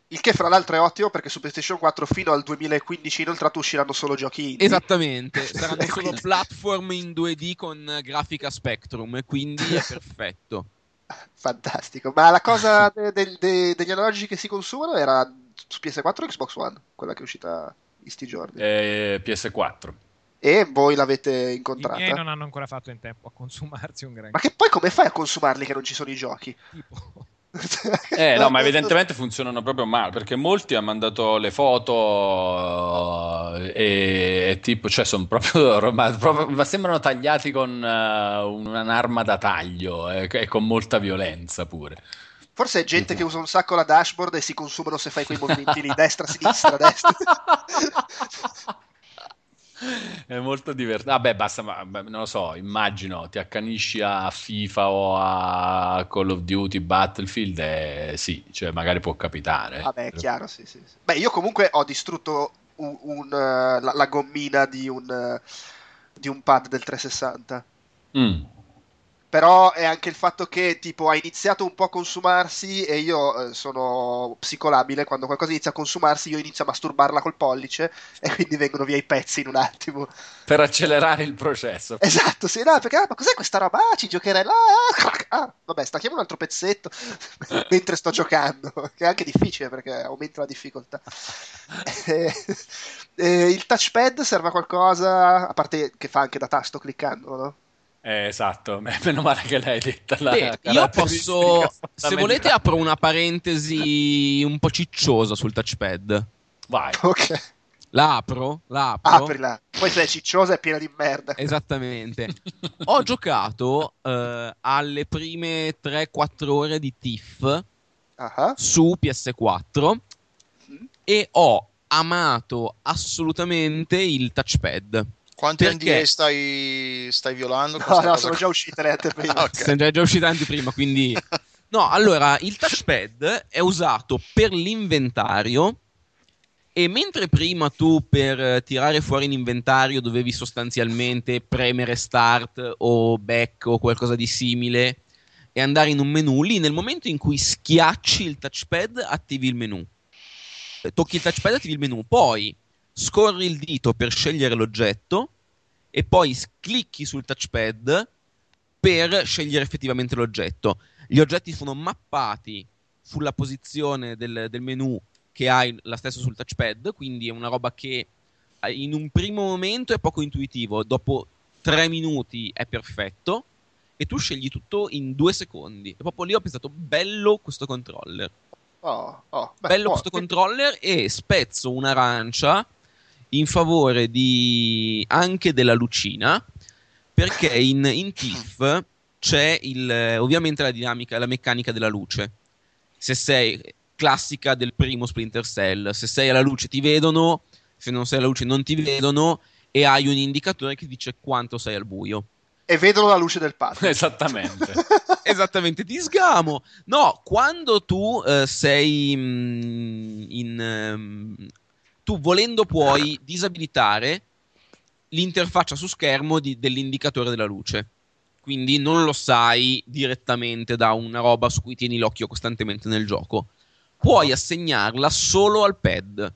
Il che fra l'altro è ottimo perché su PlayStation 4 fino al 2015 inoltrato usciranno solo giochi indie. Esattamente, saranno solo platform in 2D con grafica Spectrum, e quindi è perfetto. Fantastico. Ma la cosa de- de- de- degli analogici che si consumano era su PS4 o Xbox One, quella che è uscita sti giorni. Eh, PS4. E voi l'avete I miei incontrata. non hanno ancora fatto in tempo a consumarsi un gran Ma che poi come fai a consumarli che non ci sono i giochi? tipo. Eh no, ma evidentemente funzionano proprio male perché molti hanno mandato le foto eh, e, e tipo, cioè sono proprio, ma, proprio- ma sembrano tagliati con eh, un'arma da taglio eh, e con molta violenza pure. Forse è gente che usa un sacco la dashboard e si consumano se fai quei movimenti lì, destra, sinistra, destra. È molto divertente. Vabbè, basta, ma, non lo so, immagino ti accanisci a FIFA o a Call of Duty, Battlefield, e sì, cioè magari può capitare. Vabbè, è chiaro, sì, sì. sì. Beh, io comunque ho distrutto un- un, eh, la, la gommina di un, eh, di un pad del 360. Mm. Però è anche il fatto che tipo ha iniziato un po' a consumarsi e io eh, sono psicolabile, quando qualcosa inizia a consumarsi io inizio a masturbarla col pollice e quindi vengono via i pezzi in un attimo. Per accelerare il processo. Esatto, sì, no, perché ah, ma cos'è questa roba? Ah, ci giocherei là. Ah, ah, vabbè, stacchiamo un altro pezzetto mentre sto giocando, che è anche difficile perché aumenta la difficoltà. Eh, eh, il touchpad serve a qualcosa, a parte che fa anche da tasto cliccando, no? Eh, esatto, meno male che l'hai detta. La Beh, io posso, se volete, apro una parentesi un po' cicciosa sul touchpad. Vai. Ok, La apro? La apro? aprila. Poi se è cicciosa è piena di merda. Esattamente. Ho giocato eh, alle prime 3-4 ore di TIFF Ah, su PS4 Mm. e ho amato assolutamente il touchpad. Quanti Perché? NDA stai, stai violando? No, no, sono qua? già uscite le anteprime. Ah, ok. Sono già, già uscite anche prima, quindi... No, allora, il touchpad è usato per l'inventario e mentre prima tu per tirare fuori l'inventario dovevi sostanzialmente premere start o back o qualcosa di simile e andare in un menu, lì nel momento in cui schiacci il touchpad attivi il menu. tocchi il touchpad e attivi il menu, poi scorri il dito per scegliere l'oggetto e poi clicchi sul touchpad per scegliere effettivamente l'oggetto. Gli oggetti sono mappati sulla posizione del, del menu che hai la stessa sul touchpad, quindi è una roba che eh, in un primo momento è poco intuitivo, dopo tre minuti è perfetto e tu scegli tutto in due secondi. E proprio lì ho pensato, bello questo controller. Oh, oh, beh, bello oh, questo controller e spezzo un'arancia in favore di anche della lucina perché in, in TIFF c'è il, ovviamente la dinamica, la meccanica della luce. Se sei classica del primo Splinter Cell, se sei alla luce ti vedono, se non sei alla luce non ti vedono e hai un indicatore che dice quanto sei al buio. E vedono la luce del padre. Esattamente. Esattamente, ti sgamo. No, quando tu eh, sei mm, in... ehm, tu volendo puoi disabilitare l'interfaccia su schermo di- dell'indicatore della luce. Quindi non lo sai direttamente da una roba su cui tieni l'occhio costantemente nel gioco. Puoi assegnarla solo al pad.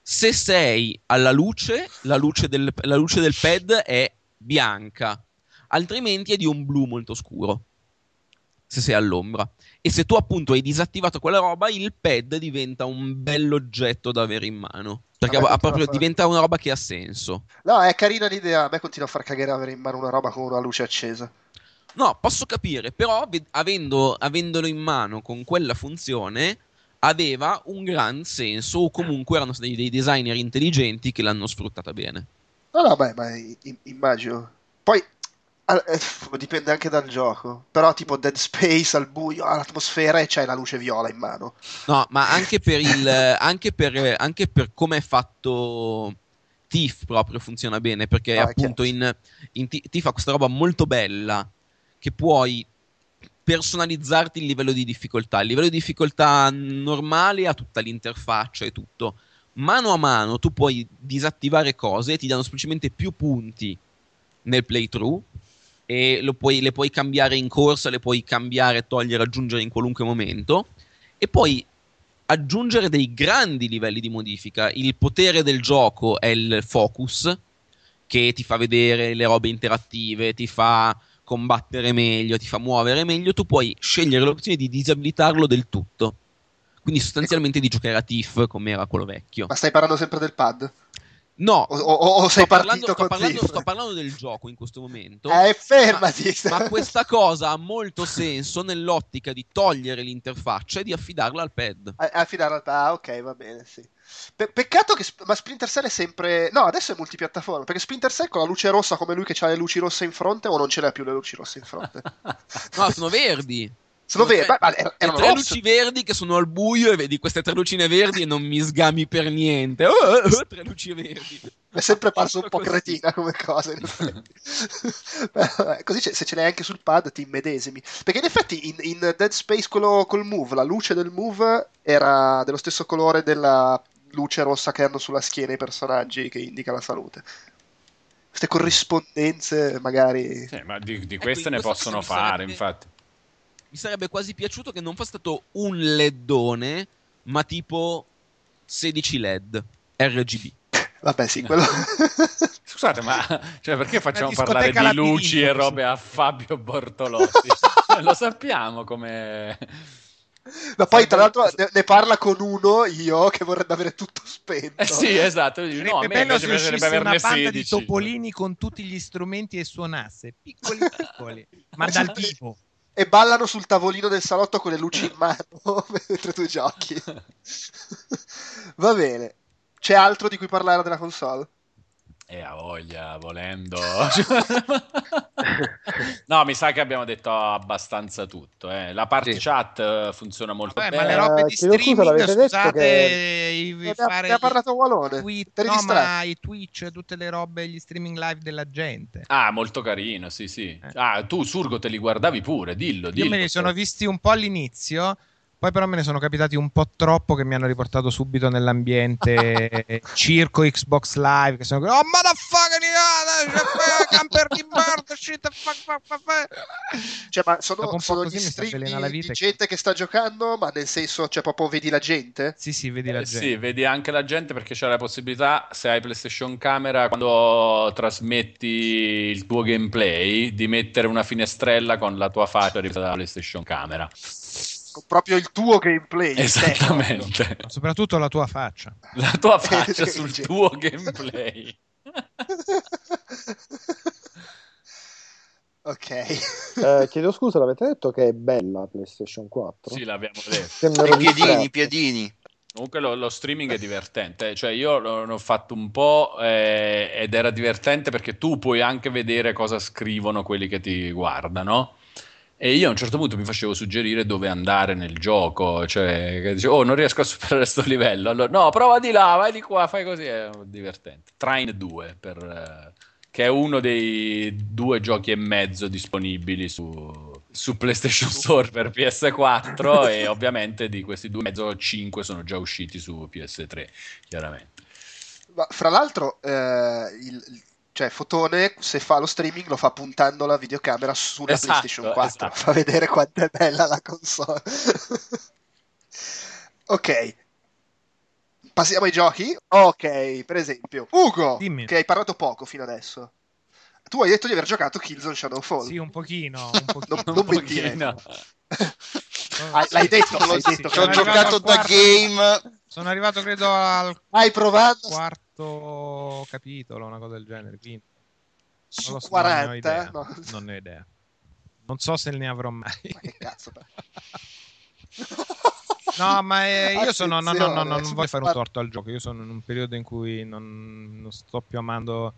Se sei alla luce, la luce del, la luce del pad è bianca, altrimenti è di un blu molto scuro. Se sei all'ombra. E se tu appunto hai disattivato quella roba, il pad diventa un bell'oggetto da avere in mano. Perché Vabbè, proprio fare- diventa una roba che ha senso. No, è carina l'idea. A me continua a far cagare avere in mano una roba con una luce accesa. No, posso capire, però ve- avendo- avendolo in mano con quella funzione aveva un gran senso o comunque erano stati dei designer intelligenti che l'hanno sfruttata bene. No, no, beh, ma immagino. Poi ah, eh, dipende anche dal gioco. Però, tipo Dead Space al buio, all'atmosfera e c'hai la luce viola in mano. No, ma anche per il anche per, anche per come è fatto Tiff proprio funziona bene perché Ah, appunto in, in Ti- Tiff ha questa roba molto bella che puoi personalizzarti il livello di difficoltà. Il livello di difficoltà normale ha tutta l'interfaccia e tutto. Mano a mano tu puoi disattivare cose e ti danno semplicemente più punti nel playthrough e puoi- le puoi cambiare in corsa, le puoi cambiare, togliere, aggiungere in qualunque momento e poi aggiungere dei grandi livelli di modifica. Il potere del gioco è il focus che ti fa vedere le robe interattive, ti fa combattere meglio, ti fa muovere meglio, tu puoi scegliere l'opzione di disabilitarlo del tutto. Quindi sostanzialmente di giocare a Tiff come era quello vecchio. Ma stai parlando sempre del pad? No, O, o- o sei sto parlando, sto, parlando, sto parlando del gioco in questo momento. Eh, fermati! Ma, ma questa cosa ha molto senso nell'ottica di togliere l'interfaccia e di affidarla al pad. A- affidare al Ah, ok, va bene, sì. Pe- peccato che ma Splinter Cell è sempre no, adesso è multipiattaforma, perché Splinter Cell con la luce rossa come lui che ha le luci rosse in fronte o non ce l'ha più le luci rosse in fronte. No, sono verdi. Sono veri, tre- ma- le erano tre rosse. luci verdi che sono al buio e vedi queste tre lucine verdi e non mi sgami per niente. Oh, oh, oh, tre luci verdi. è sempre parso un po' Così. cretina come cosa. in effetti. Vabbè, Così se ce l'hai anche sul pad ti immedesimi. Perché in effetti in, in Dead Space quello col move, la luce del move era dello stesso colore della luce rossa che hanno sulla schiena i personaggi che indica la salute. Queste corrispondenze magari... Sì, ma di, di queste ne possono mi fare, sarebbe- infatti. Mi sarebbe quasi piaciuto che non fosse stato un leddone, ma tipo 16 LED RGB. Vabbè sì, quello... Scusate, ma cioè, perché facciamo parlare di luci e robe a Fabio Bortolotti? Eh, Lo sappiamo come... Ma poi tra l'altro ne, ne parla con uno io che vorrebbe avere tutto spento. Eh sì, esatto. Dici, No, a me bello invece se piacerebbe uscisse una banda 16. di topolini con tutti gli strumenti e suonasse. Piccoli piccoli, ma dal vivo. E ballano sul tavolino del salotto con le luci in mano mentre tu giochi. Va bene. C'è altro di cui parlare della console? E a voglia, volendo. no, mi sa che abbiamo detto abbastanza tutto. eh. La party Sì. chat eh, funziona molto Vabbè, ma bene. le robe Eh, di scusa, streaming, detto scusate, che- i- fare ha parlato Walone. tweet, no, ma i Twitch, tutte le robe, gli streaming live della gente. Ah, molto carino, sì, sì. Eh. Ah, tu, Surgo, te li guardavi pure, dillo, dillo. Io me li sono visti un po' all'inizio, Poi però me ne sono capitati un po' troppo che mi hanno riportato subito nell'ambiente circo Xbox Live che sono oh motherfucker camper di merda shit fuck fuck fuck Cioè, ma sono, un po' sono gli stream di, vita di gente che sta giocando, ma nel senso, cioè, proprio vedi la gente? sì sì vedi la Eh, gente sì, vedi anche la gente perché c'è la possibilità, se hai PlayStation Camera, quando trasmetti il tuo gameplay, di mettere una finestrella con la tua faccia ripresa dalla PlayStation Camera. Con Proprio il tuo gameplay. Esattamente. Ma soprattutto la tua faccia La tua faccia sul tuo gameplay. ok. Eh, chiedo scusa, l'avete detto che è bella la PlayStation 4? Sì, l'abbiamo detto. I piedini, i piedini. Comunque lo, lo streaming è divertente, cioè io l'ho fatto un po' eh, ed era divertente perché tu puoi anche vedere cosa scrivono quelli che ti guardano. E io a un certo punto mi facevo suggerire dove andare nel gioco, cioè dicevo, oh non riesco a superare questo livello, allora no, prova di là, vai di qua, fai così, è divertente. Train 2, per, eh, che è uno dei due giochi e mezzo disponibili su, su PlayStation Store per PS4 e ovviamente di questi due e mezzo, 5 sono già usciti su PS3, chiaramente. Ma, fra l'altro, eh, il- cioè, Fotone, se fa lo streaming, lo fa puntando la videocamera sulla Esatto, PlayStation 4. esatto. Fa vedere quanto è bella la console. ok. Passiamo ai giochi. Ok, per esempio, Ugo, Dimmi. che hai parlato poco fino adesso. Tu hai detto di aver giocato Killzone Shadowfall. sì un pochino un pochino Non, Un non pochino. Ah, l'hai detto, l'hai Sì, detto. sì, Ci ho giocato da quarto- game. sono arrivato credo al Hai provato quarto capitolo una cosa del genere quindi non su so, non ne ho 40? idea. No. non ne ho idea non so se ne avrò mai Ma che cazzo. No, ma eh, io sono. No, no, no, no, non voglio fare un torto al gioco. Io sono in un periodo in cui non, non sto più amando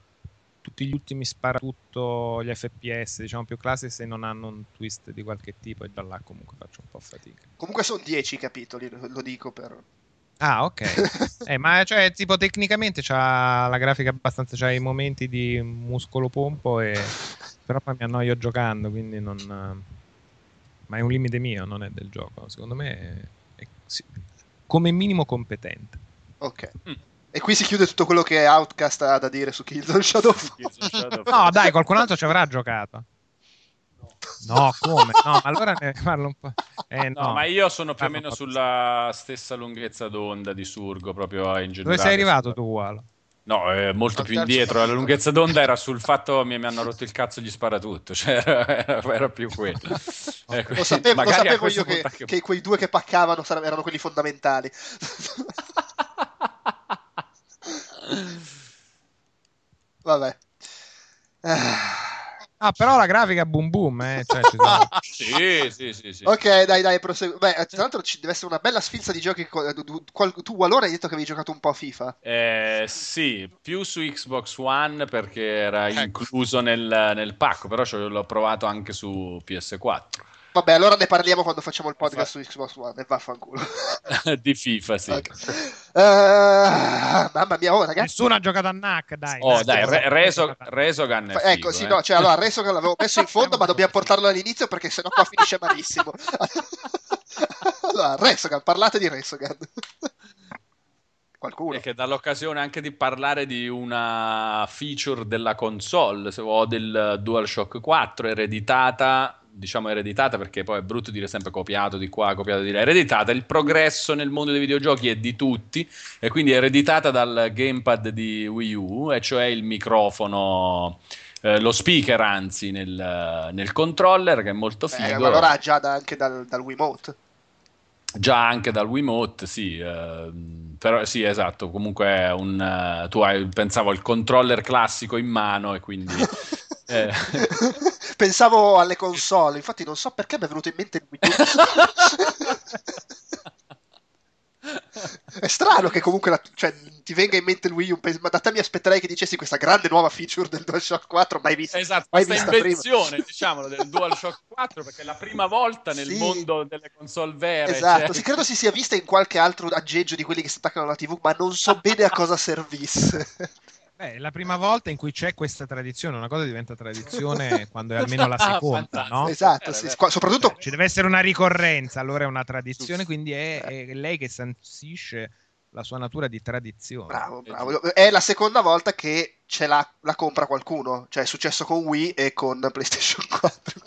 tutti gli ultimi sparatutto, gli FPS, diciamo più classici, se non hanno un twist di qualche tipo. E già là comunque faccio un po' fatica. Comunque sono 10 capitoli, lo dico per... Ah, ok. eh, ma cioè, tipo, tecnicamente c'ha la grafica abbastanza. C'ha i momenti di muscolo pompo, e... però poi mi annoio giocando, quindi non. Ma è un limite mio, non è del gioco. Secondo me è, è sì, come minimo competente. Ok. Mm. E qui si chiude tutto quello che Outcast ha da dire su Killzone Shadowfall. No, dai, qualcun altro ci avrà giocato. No, come? No, ma allora ne parlo un po'. Eh, no. No, ma io sono più o meno no. sulla stessa lunghezza d'onda di Surgo, proprio in generale. Dove sei arrivato tu, Walo? No, eh, molto Al più indietro. La lunghezza d'onda era sul fatto che mi, mi hanno rotto il cazzo e gli spara tutto. Cioè, era, era- più quello. Eh, Lo sapevo, lo sapevo io che, anche- che quei due che paccavano sare- erano quelli fondamentali. Vabbè. Ah. Ah, però la grafica boom boom, eh. Cioè, ci sono- Sì, sì, sì, sì. Ok, dai, dai, prosegu- Beh, tra l'altro ci deve essere una bella sfilza di giochi. co- Tu, qual- tu allora hai detto che avevi giocato un po' a FIFA. Eh, sì, più su Xbox One perché era Ecco. incluso nel, nel pacco, però l'ho provato anche su PS4. Vabbè, allora ne parliamo quando facciamo il podcast su Xbox One. E vaffanculo. di FIFA, sì. Ok. Eh, mamma mia, oh, ragazzi. Nessuno ha giocato a NAC, dai. Oh, dai, Re- Reso-. Resogan è Ecco, figo, sì, eh. no, cioè, allora, che l'avevo messo in fondo, ma dobbiamo portarlo all'inizio perché sennò qua finisce malissimo. allora, Resogan, parlate di Resogan. Qualcuno. E che dà l'occasione anche di parlare di una feature della console, se o del DualShock 4, ereditata, diciamo ereditata perché poi è brutto dire sempre copiato di qua, copiato di là, ereditata, il progresso nel mondo dei videogiochi è di tutti e quindi è ereditata dal gamepad di Wii U, e cioè il microfono, eh, lo speaker anzi nel, nel controller che è molto Eh, figo. ma allora già da- anche dal, dal Wiimote. Già anche dal Wiimote, sì, ehm, però sì, esatto, comunque è un, eh, tu hai, pensavo al controller classico in mano e quindi... eh, Pensavo alle console, infatti non so perché mi è venuto in mente il Wii U. È strano che comunque la- cioè, ti venga in mente il Wii U, ma da te mi aspetterei che dicessi questa grande nuova feature del DualShock 4 mai vista. esatto, mai questa vista prima. invenzione, diciamolo, del DualShock 4, perché è la prima volta nel Sì. mondo delle console vere. Esatto, cioè- sì, credo si sia vista in qualche altro aggeggio di quelli che si attaccano alla TV, ma non so bene a cosa servisse. Beh, è la prima volta in cui c'è questa tradizione, una cosa diventa tradizione quando è almeno la seconda, no? Esatto, sì, qua- soprattutto Ci deve essere una ricorrenza, allora è una tradizione, quindi è, è lei che sancisce la sua natura di tradizione. Bravo, bravo. È la seconda volta che ce la, la compra qualcuno. Cioè, è successo con Wii e con PlayStation 4.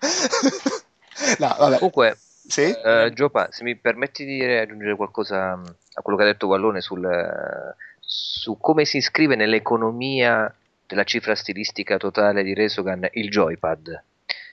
no, vabbè. Comunque, Sì? eh, Giopa, se mi permetti di aggiungere qualcosa mh, a quello che ha detto Wallone sul, eh, su come si iscrive nell'economia della cifra stilistica totale di Resogan il joypad.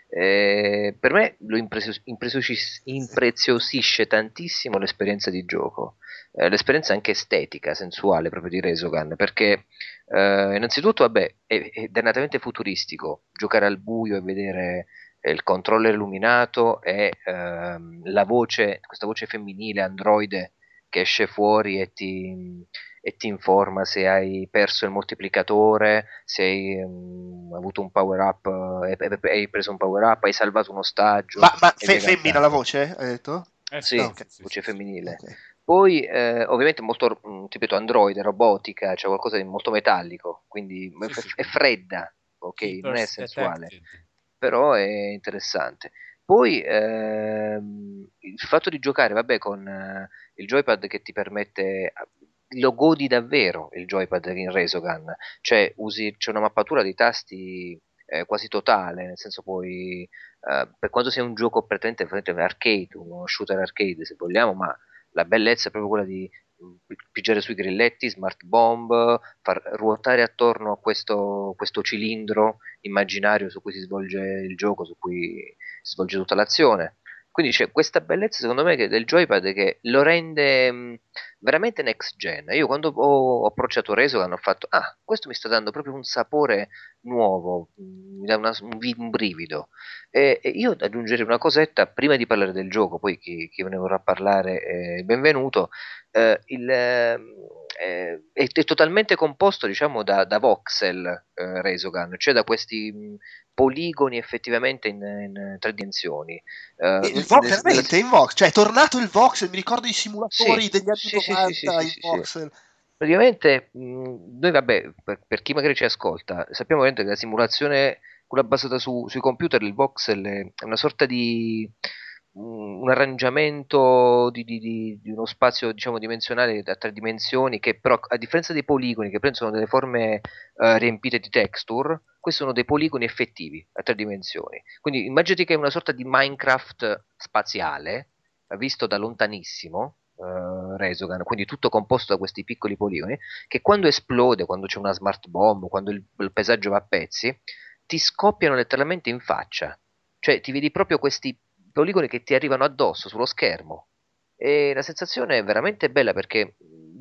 Eh, per me lo imprezio- impreziosis- impreziosisce tantissimo l'esperienza di gioco, eh, l'esperienza anche estetica, sensuale proprio di Resogan, perché eh, innanzitutto vabbè, è, è dannatamente futuristico giocare al buio e vedere eh, il controller illuminato e ehm, la voce, questa voce femminile androide che esce fuori e ti, e ti informa se hai perso il moltiplicatore, se hai ehm, avuto un power up, eh, hai, preso un power up, hai salvato un ostaggio. Ma, ma fe- femmina la voce, hai detto? Eh Sì, Ah, ok. voce femminile. Ok. Poi, eh, ovviamente, molto, mh, ti ripeto, androide, robotica, c'è qualcosa di molto metallico, quindi Sì, è, sì. è fredda, ok, non è sensuale, Detected. però è interessante. Poi, ehm, il fatto di giocare, vabbè, con eh, il joypad che ti permette, lo godi davvero il joypad in Resogun, cioè usi, c'è una mappatura dei tasti eh, quasi totale, nel senso puoi, eh, per quanto sia un gioco prettamente prettamente arcade, uno shooter arcade se vogliamo, ma la bellezza è proprio quella di mh, pigiare sui grilletti, smart bomb, far ruotare attorno a questo, questo cilindro immaginario su cui si svolge il gioco, su cui si svolge tutta l'azione. Quindi c'è questa bellezza, secondo me, che- del joypad che lo rende mh, veramente next gen. Io quando ho, approcciato Resogan ho fatto, ah, questo mi sta dando proprio un sapore nuovo, mh, mi dà una- un, un brivido. E, e io aggiungerei una cosetta prima di parlare del gioco, poi chi, chi ne vorrà parlare è benvenuto. Eh, il, eh, è, è totalmente composto, diciamo, da, da voxel eh, Resogun, cioè da questi mh, poligoni effettivamente in, in tre dimensioni. Eh, E il Vox, nel- veramente, in Vox, cioè è tornato il Voxel, mi ricordo i simulatori Sì, degli anni sì, sì, 90 sì, sì. Voxel. Praticamente, mh, noi vabbè, per, per chi magari ci ascolta, sappiamo che la simulazione, quella basata su- sui computer, il voxel è una sorta di un arrangiamento di, di- di- uno spazio, diciamo, dimensionale a tre dimensioni, che però, a differenza dei poligoni, che prendono delle forme eh, riempite di texture, questi sono dei poligoni effettivi a tre dimensioni. Quindi immaginati che è una sorta di Minecraft spaziale, visto da lontanissimo, eh, Resogun, quindi tutto composto da questi piccoli poligoni, che quando esplode, quando c'è una smart bomb, quando il, il paesaggio va a pezzi, ti scoppiano letteralmente in faccia. Cioè ti vedi proprio questi poligoni che ti arrivano addosso sullo schermo. E la sensazione è veramente bella perché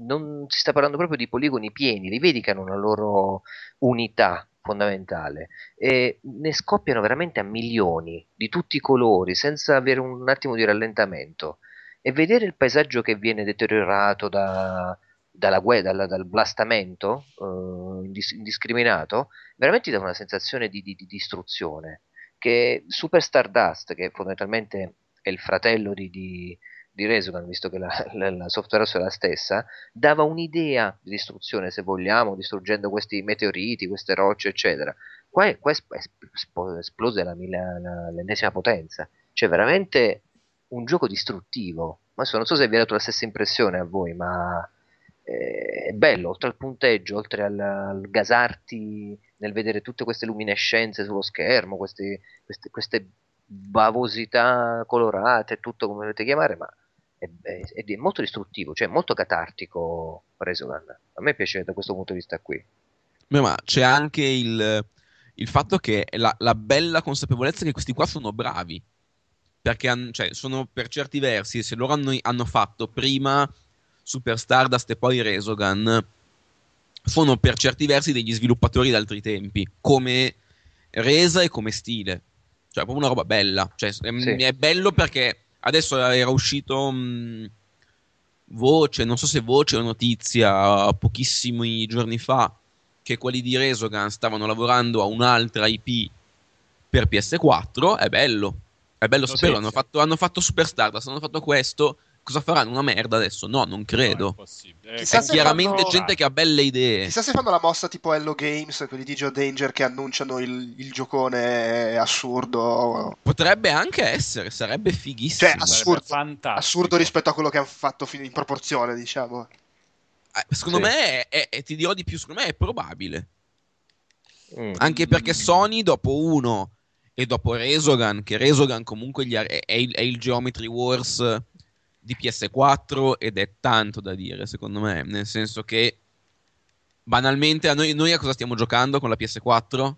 non si sta parlando proprio di poligoni pieni, li vedi che hanno una loro unità fondamentale. E ne scoppiano veramente a milioni di tutti i colori senza avere un attimo di rallentamento. E vedere il paesaggio che viene deteriorato da, dalla gue- dalla- dal blastamento eh, indis- indiscriminato veramente dà una sensazione di, di- di distruzione che Super Stardust che fondamentalmente è il fratello di, di, di Resogun visto che la, la- la software house è la stessa dava un'idea di distruzione se vogliamo distruggendo questi meteoriti queste rocce eccetera qua qua è sp- esp- esplose la l'ennesima potenza cioè veramente un gioco distruttivo. Ma non so se vi ha dato la stessa impressione a voi, ma eh, è bello, oltre al punteggio, oltre al, al gasarti nel vedere tutte queste luminescenze sullo schermo, questi- queste, queste bavosità colorate, tutto come volete chiamare, ma è, è- è molto distruttivo, cioè molto catartico Resogun. A me piace da questo punto di vista qui. Ma c'è anche il, il fatto che la, la bella consapevolezza che questi qua sono bravi. Perché han- cioè, sono per certi versi, se loro hanno, hanno fatto prima Super Stardust e poi Resogun, sono per certi versi degli sviluppatori d'altri tempi, come resa e come stile. Cioè, proprio una roba bella. Cioè, è, Sì. è bello perché adesso era uscito mh, voce, non so se voce o notizia, pochissimi giorni fa, che quelli di Resogun stavano lavorando a un'altra IP per PS4. È bello. È bello saperlo. Hanno fatto, hanno fatto Super Stardust, hanno fatto questo cosa faranno? Una merda adesso? No, non credo. Chissà È se chiaramente fanno- gente che ha belle idee. Chissà se fanno la mossa tipo Hello Games, quelli di Joe Danger che annunciano il, il giocone assurdo. Potrebbe anche essere, sarebbe fighissimo. Cioè, assurdo, assurdo rispetto a quello che hanno fatto fin- in proporzione, diciamo. Eh, Secondo Sì. me, è, è- ti dirò di più, secondo me è probabile. Mm. Anche perché Sony dopo uno e dopo Resogan, che Resogan comunque gli ha- è, è il, è il Geometry Wars di PS4 ed è tanto da dire secondo me, nel senso che banalmente a noi, noi a cosa stiamo giocando con la PS4?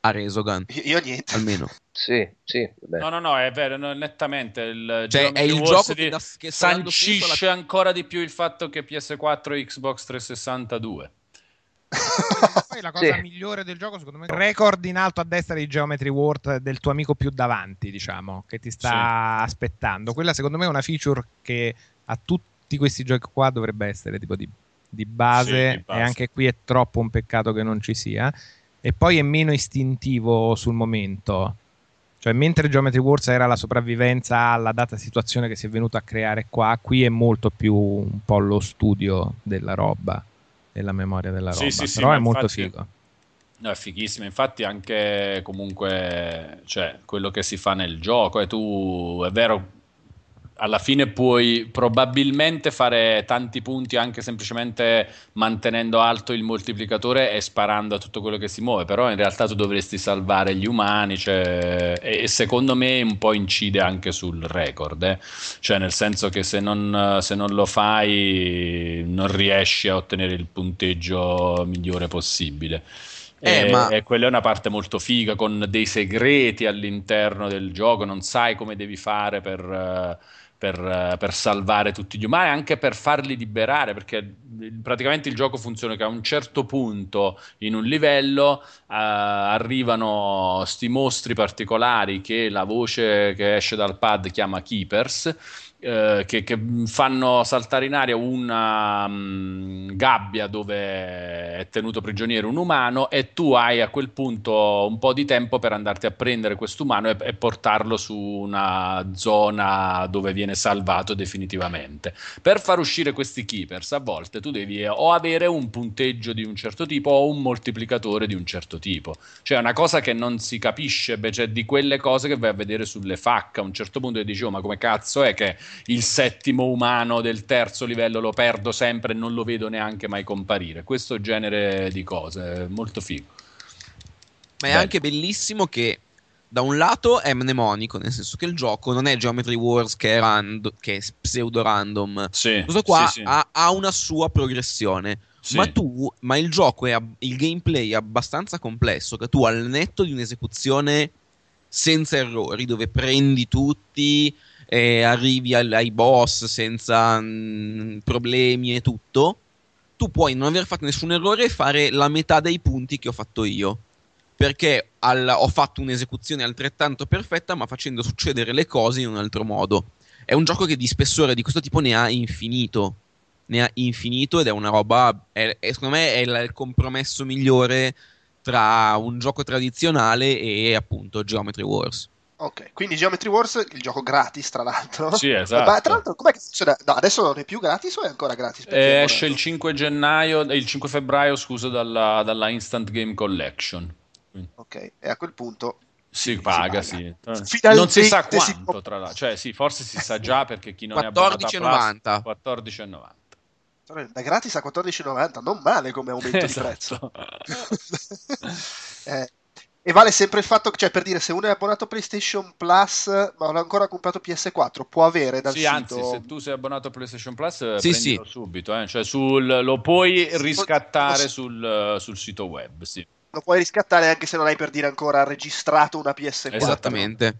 A Resogan, Io, niente. almeno. Sì, sì, vabbè. No, no, no, è vero, no, nettamente il Cioè, è il Wars gioco di- che, da, che sancisce alla- ancora di più il fatto che PS4 e Xbox 362. Poi la cosa Sì. migliore del gioco, secondo me, record in alto a destra di Geometry Ward del tuo amico più davanti, diciamo, che ti sta aspettando. Quella, secondo me, è una feature che a tutti questi giochi qua dovrebbe essere tipo di, di base, Sì, di base. e anche qui è troppo un peccato che non ci sia. E poi è meno istintivo sul momento. Cioè, mentre Geometry Wars era la sopravvivenza alla data situazione che si è venuta a creare qua, qui è molto più un po' lo studio della roba, della memoria della Sì, roba. sì, sì, Però ma è molto infatti- figo. No, è fighissimo. Infatti, anche comunque, cioè, quello che si fa nel gioco, e tu è vero, alla fine puoi probabilmente fare tanti punti anche semplicemente mantenendo alto il moltiplicatore e sparando a tutto quello che si muove. Però in realtà tu dovresti salvare gli umani, cioè, e, e secondo me un po' incide anche sul record. eh. Cioè, nel senso che se non, se non lo fai, non riesci a ottenere il punteggio migliore possibile. Eh, e, ma- e quella è una parte molto figa con dei segreti all'interno del gioco, non sai come devi fare per, per, eh, per salvare tutti gli umani, anche per farli liberare, perché praticamente il gioco funziona che a un certo punto in un livello eh, arrivano sti mostri particolari che la voce che esce dal pad chiama Keepers. Eh, che, che fanno saltare in aria una mm, gabbia dove è tenuto prigioniero un umano e tu hai a quel punto un po' di tempo per andarti a prendere quest'umano e, e portarlo su una zona dove viene salvato definitivamente. Per far uscire questi keepers a volte tu devi o avere un punteggio di un certo tipo o un moltiplicatore di un certo tipo. Cioè una cosa che non si capisce, beh, cioè di quelle cose che vai a vedere sulle FAC a un certo punto dici oh ma come cazzo è che il settimo umano del terzo livello lo perdo sempre e non lo vedo neanche mai comparire. Questo genere di cose, molto figo. Ma è Bello. anche bellissimo che da un lato è mnemonico, nel senso che il gioco non è Geometry Wars che è, rando- che è pseudo random. Sì, Questo qua sì, sì. Ha, ha una sua progressione. Sì. Ma tu, ma il gioco è il gameplay è abbastanza complesso che tu al netto di un'esecuzione senza errori, dove prendi tutti e arrivi al- ai boss senza mm, problemi e tutto, tu puoi non aver fatto nessun errore e fare la metà dei punti che ho fatto io. Perché al- ho fatto un'esecuzione altrettanto perfetta, ma facendo succedere le cose in un altro modo. È un gioco che di spessore di questo tipo ne ha infinito. Ne ha infinito ed è una roba. è- è- secondo me è il, il compromesso migliore tra un gioco tradizionale e appunto Geometry Wars. Ok, quindi Geometry Wars, il gioco gratis tra l'altro. Sì, esatto. Ma tra l'altro, com'è che funziona? No, adesso non è più gratis o è ancora gratis? Perché Eh, esce il 5 gennaio, eh, il 5 febbraio, scusa, dalla, dalla Instant Game Collection. Ok, e a quel punto... Si paga, paga. sì. Finalmente Non si sa si quanto, può- tra l'altro. Cioè, sì, forse si sa già perché chi non è abbonato a 14,90. Plus, 14,90. Da gratis a 14,90, non male come aumento di prezzo. Esatto. Eh, e vale sempre il fatto che, cioè, per dire, se uno è abbonato a PlayStation Plus ma non ha ancora comprato PS4, può avere dal Sì, sito... anzi, se tu sei abbonato a PlayStation Plus, eh, Sì, prendilo sì. subito. eh. Cioè, sul- lo puoi riscattare sì. sul, sul sito web. Sì. Lo puoi riscattare anche se non hai per dire ancora registrato una PS4. Esattamente.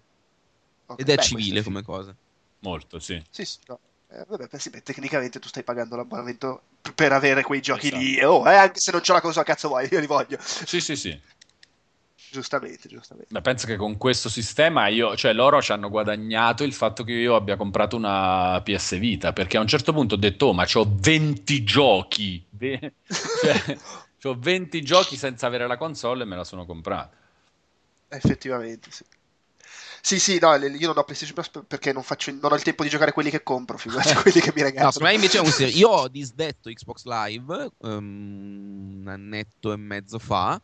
Ok, Ed è beh, civile come cosa. Molto, sì. Sì, sì, no. Eh, vabbè, beh, sì, beh, tecnicamente tu stai pagando l'abbonamento per avere quei giochi Esatto. lì. Oh, eh, anche se non c'è la cosa cazzo vuoi, io li voglio. Sì, sì, sì. Giustamente, giustamente. Beh, penso che con questo sistema io, cioè loro ci hanno guadagnato il fatto che io abbia comprato una PS Vita, perché a un certo punto ho detto, oh, ma c'ho 20 giochi, cioè, c'ho 20 giochi senza avere la console e me la sono comprata. Effettivamente, sì. Sì, sì, no, io non ho PlayStation Plus per- perché non, faccio, non ho il tempo di giocare quelli che compro, figurati quelli che mi No, regalano. me invece è un ser- Io ho disdetto Xbox Live ehm, un annetto e mezzo fa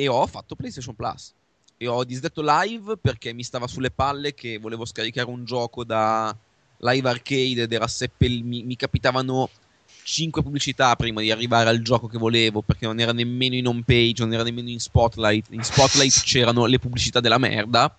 e ho fatto PlayStation Plus. E ho disdetto Live perché mi stava sulle palle che volevo scaricare un gioco da Live Arcade ed era seppell- mi, mi capitavano 5 pubblicità prima di arrivare al gioco che volevo perché non era nemmeno in home page, non era nemmeno in Spotlight. In Spotlight c'erano le pubblicità della merda.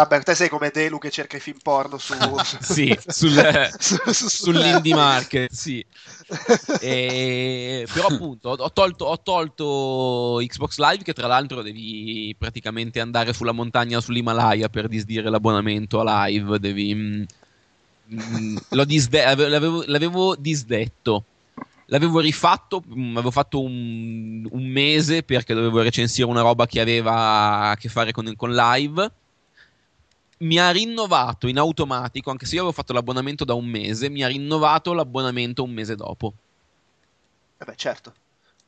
Vabbè, te sei come Delu che cerca i film porno su... Sì, sul- su- su- su- sull'indie market, sì. E- però appunto ho, tolto, ho tolto Xbox Live che tra l'altro devi praticamente andare sulla montagna sull'Himalaya per disdire l'abbonamento a live, devi... mm, mm, l'ho disde- ave- l'avevo, l'avevo disdetto. L'avevo rifatto, mm, avevo fatto un, un mese perché dovevo recensire una roba che aveva a che fare con, con live mi ha rinnovato in automatico, anche se io avevo fatto l'abbonamento da un mese, mi ha rinnovato l'abbonamento un mese dopo. Eh beh, certo.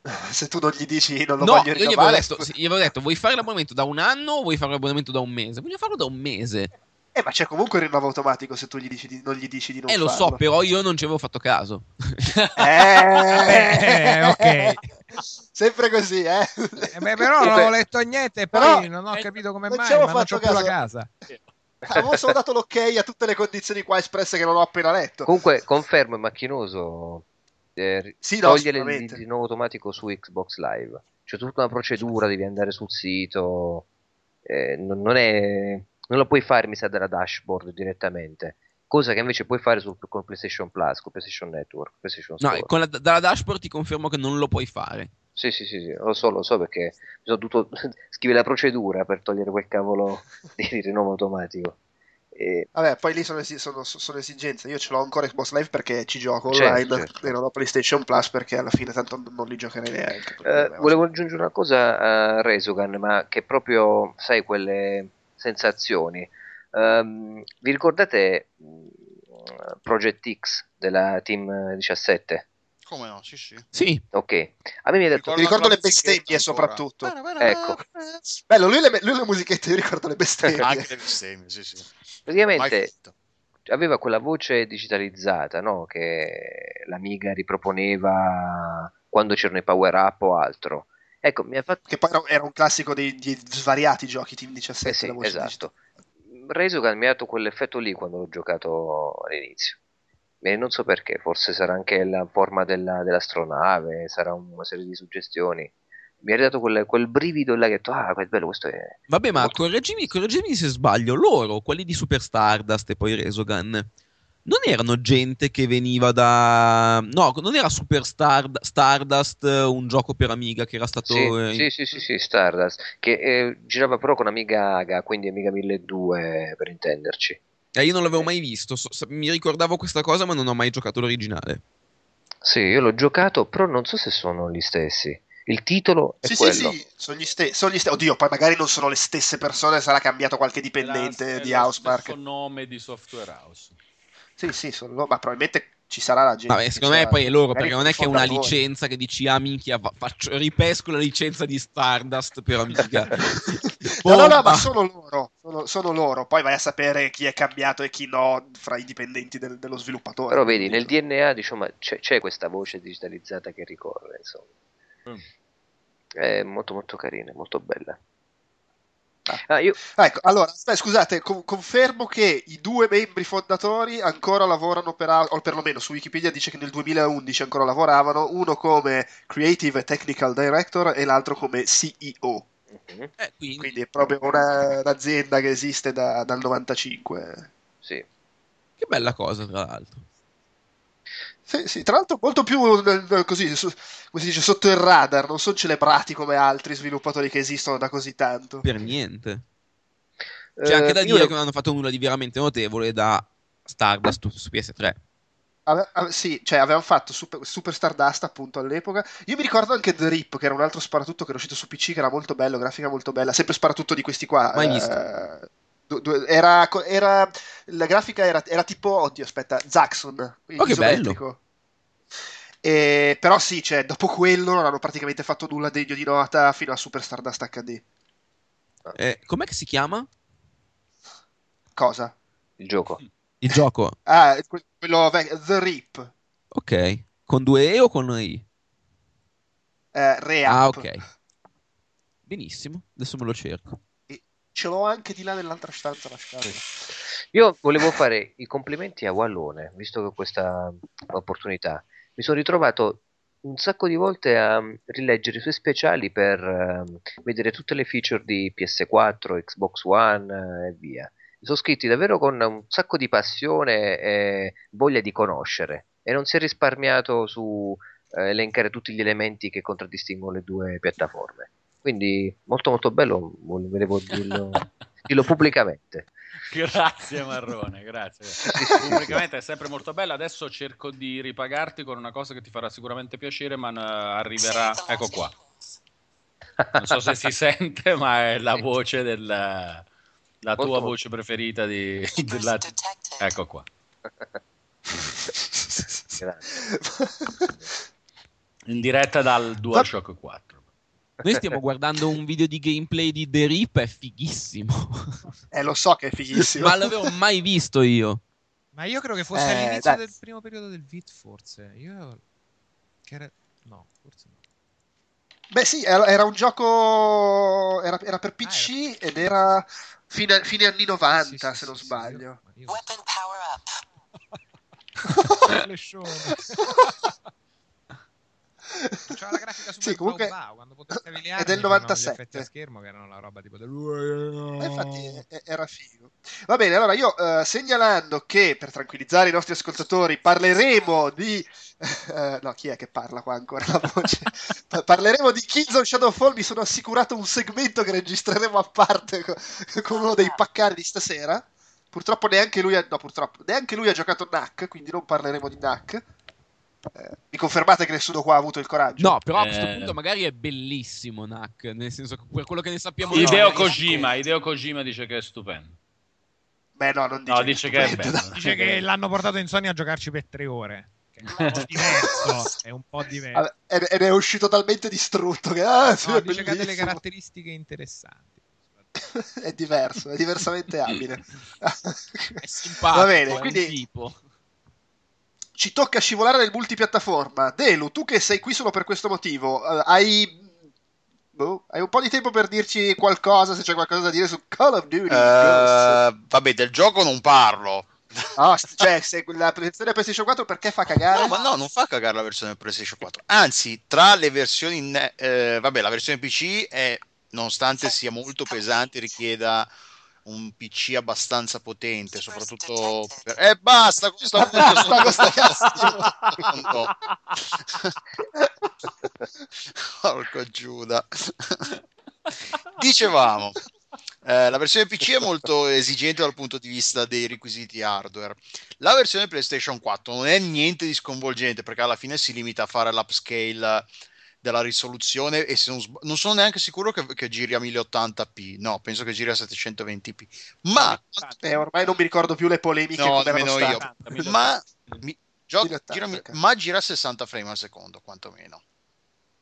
Se tu non gli dici non lo no, voglio io gli avevo, rinnovare... detto, sì, gli avevo detto, vuoi fare l'abbonamento da un anno o vuoi fare l'abbonamento da un mese? Voglio farlo da un mese. Eh, ma c'è comunque il rinnovo automatico se tu gli dici di, non gli dici di non Eh, lo farlo. so, però io non ci avevo fatto caso. Eh, ok. Sempre così, eh. Eh, beh, però non ho letto niente e poi Però- non ho eh, capito come non mai, ci avevo ma non fatto c'ho più la caso. casa. Avevo solo dato l'ok a tutte le condizioni qua espresse che non ho appena letto. Comunque, confermo, è macchinoso eh, Sì, no, togliere il nuovo automatico su Xbox Live. C'è tutta una procedura, devi andare sul sito. eh, non, non è, non lo puoi fare, mi sa, dalla dashboard direttamente. Cosa che invece puoi fare sul, con PlayStation Plus, con PlayStation Network, PlayStation No, con la- dalla dashboard ti confermo che non lo puoi fare. Sì, sì, sì, sì, lo so, lo so perché mi sono dovuto scrivere la procedura per togliere quel cavolo di, rinnovo automatico. E- Vabbè, poi lì sono, esi- sono- sono esigenze. Io ce l'ho ancora Xbox Live perché ci gioco Certo, online certo. e non ho PlayStation Plus perché alla fine tanto non li giocherei neanche. Eh, volevo aggiungere una cosa a Resogan, ma che proprio, sai, quelle sensazioni. Ehm, vi ricordate mh, Project X della Team 17? Come no? Sì, sì. Sì. Ok. A me mi ha detto... Mi ricordo le la musichetta bestemmie ancora. soprattutto. Ecco, Bello, lui le, lui le musichette, io ricordo le bestemmie. Anche le bestemmie, sì, sì. Praticamente aveva quella voce digitalizzata, no? Che l'Amiga riproponeva quando c'erano i power up o altro. Ecco, mi ha fatto... Che poi era, un classico dei, di svariati giochi Team 17. Eh sì, la voce esatto. Resogun mi ha dato quell'effetto lì quando l'ho giocato all'inizio. E non so perché, forse sarà anche la forma della- dell'astronave, sarà una serie di suggestioni. Mi ha dato quel, quel brivido là che ho detto, ah, che bello, questo è... Vabbè, ma correggimi, correggimi se sbaglio. Loro, quelli di Super Stardust e poi Resogun, non erano gente che veniva da. No, non era Super Stard- Stardust un gioco per Amiga che era stato. Sì, eh, sì, sì, sì, sì, Stardust, che eh, girava però con Amiga Aga, quindi Amiga 1200 per intenderci. Eh, io non l'avevo mai visto. so- mi ricordavo questa cosa, ma non ho mai giocato l'originale. Sì, io l'ho giocato, però non so se sono gli stessi. Il titolo è Sì, quello. sì, sì, sono gli, ste- sono gli stessi. Oddio, poi magari non sono le stesse persone, sarà cambiato qualche dipendente la- di Housemark. stesso nome di Software House. Sì, sì, sono ma probabilmente ci sarà la gente. Vabbè, secondo me poi è loro, magari perché non è che è una licenza che dici, ah minchia, va- faccio- ripesco la licenza di Stardust per Amiga. No, no, no, ma sono loro, sono, sono loro. Poi vai a sapere chi è cambiato e chi no fra i dipendenti del- dello sviluppatore. Però vedi, nel DNA diciamo, c'è, c'è questa voce digitalizzata che ricorre, insomma. Mm. È molto molto carina, molto bella. Ah, io, Ecco, allora, aspetta, scusate, con- confermo che i due membri fondatori ancora lavorano per, o perlomeno su Wikipedia dice che nel 2011 ancora lavoravano, uno come Creative e Technical Director e l'altro come CEO. Mhm, Eh, quindi, Quindi è proprio una- un'azienda che esiste da- dal 95. sì. che bella cosa, tra l'altro. Sì, sì, tra l'altro molto più nel- nel- così, come si dice, sotto il radar, non sono celebrati come altri sviluppatori che esistono da così tanto. Per niente. Eh, C'è anche da io dire lo- che non hanno fatto nulla di veramente notevole da Stardust su, su PS3. Ave- ave- sì, cioè avevano fatto Super, Super Stardust appunto all'epoca. Io mi ricordo anche The Rip, che era un altro sparatutto che era uscito su PC, che era molto bello, grafica molto bella. Sempre sparatutto di questi qua. Mai eh, visto. era, era- la grafica era, era tipo, oddio, aspetta, Zaxxon. Oh, che isometrico. E- però sì, cioè, dopo quello non hanno praticamente fatto nulla degno di nota fino a Super Stardust HD. Eh, com'è che si chiama? Cosa? Il gioco. Il gioco, Ah, que- quello The Rip. ok. Con due E o con I? Eh, Reap. Ah, ok. Benissimo, adesso me lo cerco. Ce l'ho anche di là nell'altra stanza la scatola. Io volevo fare i complimenti a Wallone, visto che ho questa opportunità. Mi sono ritrovato un sacco di volte a mm, rileggere i suoi speciali per ehm, vedere tutte le feature di PS4, Xbox One eh, e via. Sono scritti davvero con un sacco di passione e voglia di conoscere e non si è risparmiato su eh, elencare tutti gli elementi che contraddistinguono le due piattaforme. Quindi molto molto bello, volevo dirlo, dirlo pubblicamente. Grazie Marrone, grazie. Pubblicamente è sempre molto bella. Adesso cerco di ripagarti con una cosa che ti farà sicuramente piacere, ma eh, arriverà. Ecco qua. Non so se si sente, ma è la voce della la tua voce preferita di, della... Ecco qua. In diretta dal DualShock 4. Noi stiamo guardando un video di gameplay di The Rip, è fighissimo. Eh, lo so che è fighissimo. Ma l'avevo mai visto io. Ma io credo che fosse Eh, all'inizio dai. del primo periodo del VIT, forse. Io... Che era... No, forse no. Beh, sì, era, era un gioco. Era, era per PC ed era fine, fine anni 90, Sì, sì, se non sì, sbaglio. sì, io- ma io- Flashone. C'era la grafica super Sì, comunque blau, quando potestavi le è armi del c'erano gli 97. effetti a schermo che erano la roba tipo del... Eh, infatti era figo. Va bene, allora io eh, segnalando che per tranquillizzare i nostri ascoltatori parleremo di. eh, no, chi è che parla qua ancora la voce? Pa- parleremo di Killzone Shadowfall. Mi sono assicurato un segmento che registreremo a parte co- con, uno dei paccari di stasera. Purtroppo neanche lui ha, no, purtroppo, neanche lui ha giocato NAC, quindi non parleremo di NAC. Eh, mi confermate che nessuno qua ha avuto il coraggio? No, però a questo Eh. punto magari è bellissimo Knack, nel senso che per quello che ne sappiamo noi- Kojima, Hideo Kojima dice che è stupendo. Beh, no, non dice, No, dice che è stupendo, bello. Dice che l'hanno portato in Sony a giocarci per tre ore. Che è un po' diverso. È un po' diverso. Ed è uscito talmente distrutto che ah, sì, No, è dice che ha delle caratteristiche interessanti. è diverso, è diversamente abile. È simpatico, Va bene, è un quindi tipo. Ci tocca scivolare nel multipiattaforma. Delu, tu che sei qui solo per questo motivo, eh, hai... boh, hai un po' di tempo per dirci qualcosa, se c'è qualcosa da dire su Call of Duty. Eh, vabbè, del gioco non parlo. St- cioè, se la versione PlayStation 4 perché fa cagare? No, ma no, non fa cagare la versione PlayStation 4. Anzi, tra le versioni, eh, vabbè, la versione PC è, nonostante sia molto pesante, richieda un PC abbastanza potente, soprattutto per... Eh, basta, questa Basta, questa cazzo. Porco Giuda. Dicevamo, eh, la versione PC è molto esigente dal punto di vista dei requisiti hardware. La versione PlayStation 4 non è niente di sconvolgente perché alla fine si limita a fare l'upscale della risoluzione e se non, non sono neanche sicuro che, che giri a 1080p. No, penso che giri a 720p. Ma Eh, ormai non mi ricordo più le polemiche No, nemmeno io. state. ma, mi- gio- 1080, gira, ok. ma gira a 60 frame al secondo, quantomeno.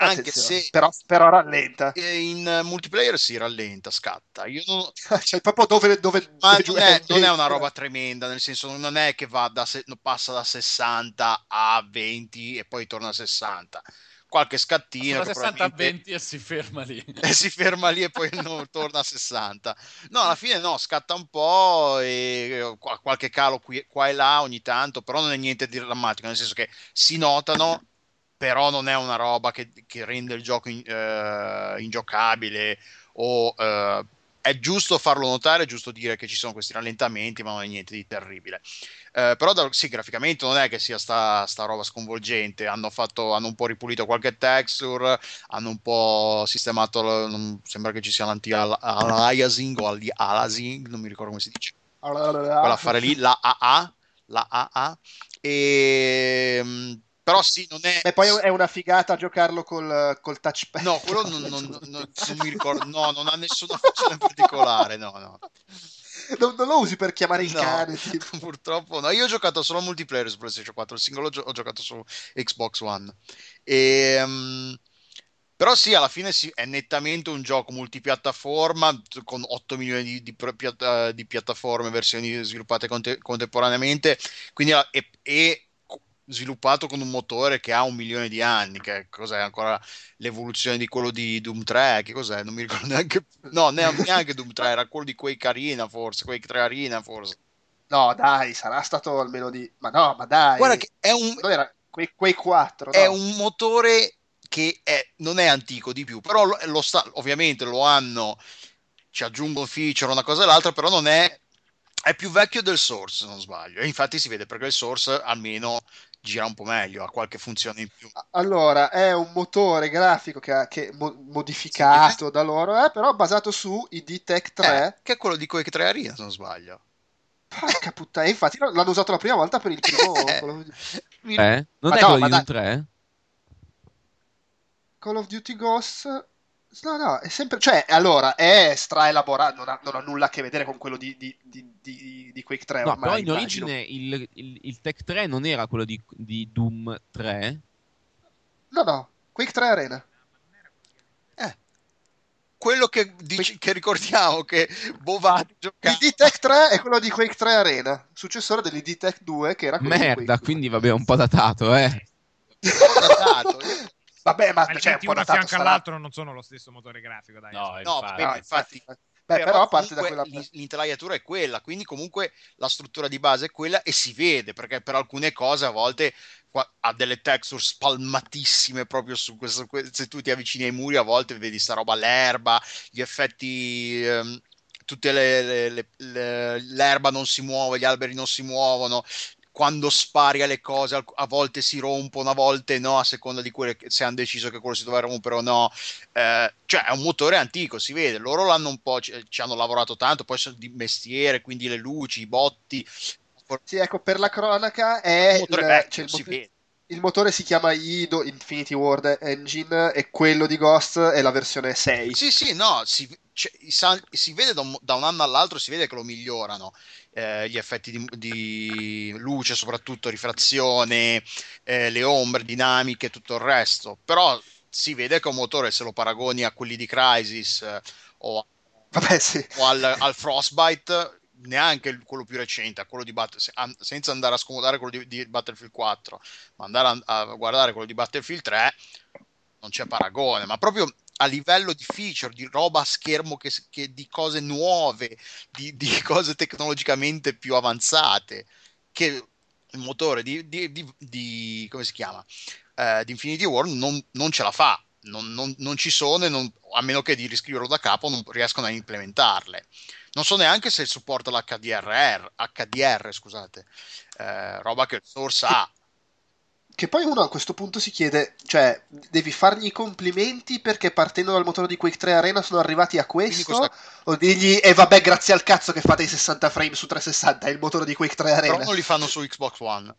Anche se però, però rallenta. in multiplayer si rallenta, scatta. Io non, cioè, proprio dove, dove, ma non è, non è una roba tremenda, nel senso non è che va da se- passa da 60 a 20 e poi torna a 60. Qualche scattino Da che 60 a probabilmente- 20 e si ferma lì. e si ferma lì e poi non torna a 60. No, alla fine no, scatta un po' e qua- qualche calo qui, qua e là ogni tanto, però non è niente di drammatico, nel senso che si notano, però non è una roba che, che rende il gioco in- eh, ingiocabile o eh, è giusto farlo notare, è giusto dire che ci sono questi rallentamenti, ma non è niente di terribile. Eh, però da- sì, graficamente non è che sia sta, sta roba sconvolgente. Hanno, fatto, hanno un po' ripulito qualche texture, hanno un po' sistemato. sembra che ci sia l'anti-aliasing o aliasing, non mi ricordo come si dice. Quell'affare lì, la AA, la AA. E, mm, però sì, non è. E poi è una figata giocarlo col, col touchpad. No, quello non, non- non- non mi ricordo, no, non ha nessuna funzione particolare, no, no. Non, non lo usi per chiamare il No, cane. tipo. purtroppo no. Io ho giocato solo multiplayer su PlayStation 4, il singolo ho giocato su Xbox One. E, mm, Però sì, alla fine sì, è nettamente un gioco multipiattaforma con 8 milioni di, di piatta- di piattaforme, versioni sviluppate conte- contemporaneamente, quindi e, e sviluppato con un motore che ha un milione di anni, che cos'è ancora l'evoluzione di quello di Doom 3, che cos'è? Non mi ricordo neanche, no, ne- neanche Doom 3, era quello di Quake Arena forse, Quake 3 Arena forse. No, dai, sarà stato almeno di... Ma no, ma dai. Guarda che è un, Non era quei, quei 4, è no? un motore che è- non è antico di più, però lo, lo sta, ovviamente lo hanno, ci aggiungono feature, una cosa e l'altra, però non è, è più vecchio del Source, se non sbaglio. E infatti si vede perché il Source almeno gira un po' meglio, ha qualche funzione in più. Allora, è un motore grafico che, ha- che mo- modificato da loro, eh, però basato su ID Tech 3. Eh, che è quello di Quake 3 Arena, se non sbaglio. Porca puttana, infatti no, l'hanno usato la prima volta per il primo Eh. Call of Duty, Mi- Eh? Non Ma è no, quello di un 3? Call of Duty Ghost. No, no, è sempre. Cioè, allora, è straelaborato, non ha, non ha nulla a che vedere con quello di, di, di, di- di Quake 3 No, ormai. però in immagino. origine il, il, il Tech 3 non era quello di, di Doom 3. No, no, Quake 3 Arena. Quello che, dici- che ricordiamo che Bovati giocava. ID Tech 3 è quello di Quake 3 Arena, successore dell'ID Tech 2, che era quello di Merda, Quake quindi vabbè, un po' datato, eh. datato. Vabbè, ma Ma cioè, un po' 21 a datato fianco sarà. all'altro non sono lo stesso motore grafico, dai. No, No, infatti. No, infatti, Beh, però, parte da quella. l'in- l'intelaiatura è quella, quindi comunque la struttura di base è quella e si vede perché per alcune cose a volte qua- ha delle texture spalmatissime proprio su questo. que- Se tu ti avvicini ai muri, a volte vedi sta roba, l'erba, gli effetti. ehm, tutte le, le- le- le- l'erba non si muove, gli alberi non si muovono. Quando spari alle cose, a volte si rompono, a volte no, a seconda di quelle che, se hanno deciso che quello si doveva rompere o no. Eh, cioè è un motore antico, si vede, loro l'hanno un po', ci, ci hanno lavorato tanto, poi sono di mestiere, quindi le luci, i botti, Sì, ecco, per la cronaca è il motore il, vecchio, cioè, il si motore- vede. il motore si chiama IDO Infinity Ward Engine e quello di Ghost è la versione 6. Sì, sì, no, si, cioè, si vede da un, da un anno all'altro, si vede che lo migliorano. Eh, gli effetti di, di luce, soprattutto rifrazione, eh, le ombre, dinamiche e tutto il resto. Però si vede che un motore, se lo paragoni a quelli di Crysis eh, o Vabbè, sì. o al, al Frostbite neanche quello più recente, a quello di Bat- se- an- senza andare a scomodare quello di, di Battlefield 4, ma andare a, a guardare quello di Battlefield 3, non c'è paragone, ma proprio a livello di feature, di roba a schermo, che, che- di cose nuove, di, di cose tecnologicamente più avanzate, che il motore di, di- di- come si chiama? Eh, di Infinity War non, non ce la fa. Non, non- non ci sono, e non- a meno che di riscriverlo da capo, non riescono a implementarle. Non so neanche se supporta l'HDR, HDR, scusate, eh, roba che il Source ha. Che poi uno a questo punto si chiede, cioè, devi fargli i complimenti perché partendo dal motore di Quake 3 Arena sono arrivati a questo? cosa- O digli, e vabbè, grazie al cazzo che fate i 60 frame su 360, è il motore di Quake 3 Però Arena. non li fanno su Xbox One.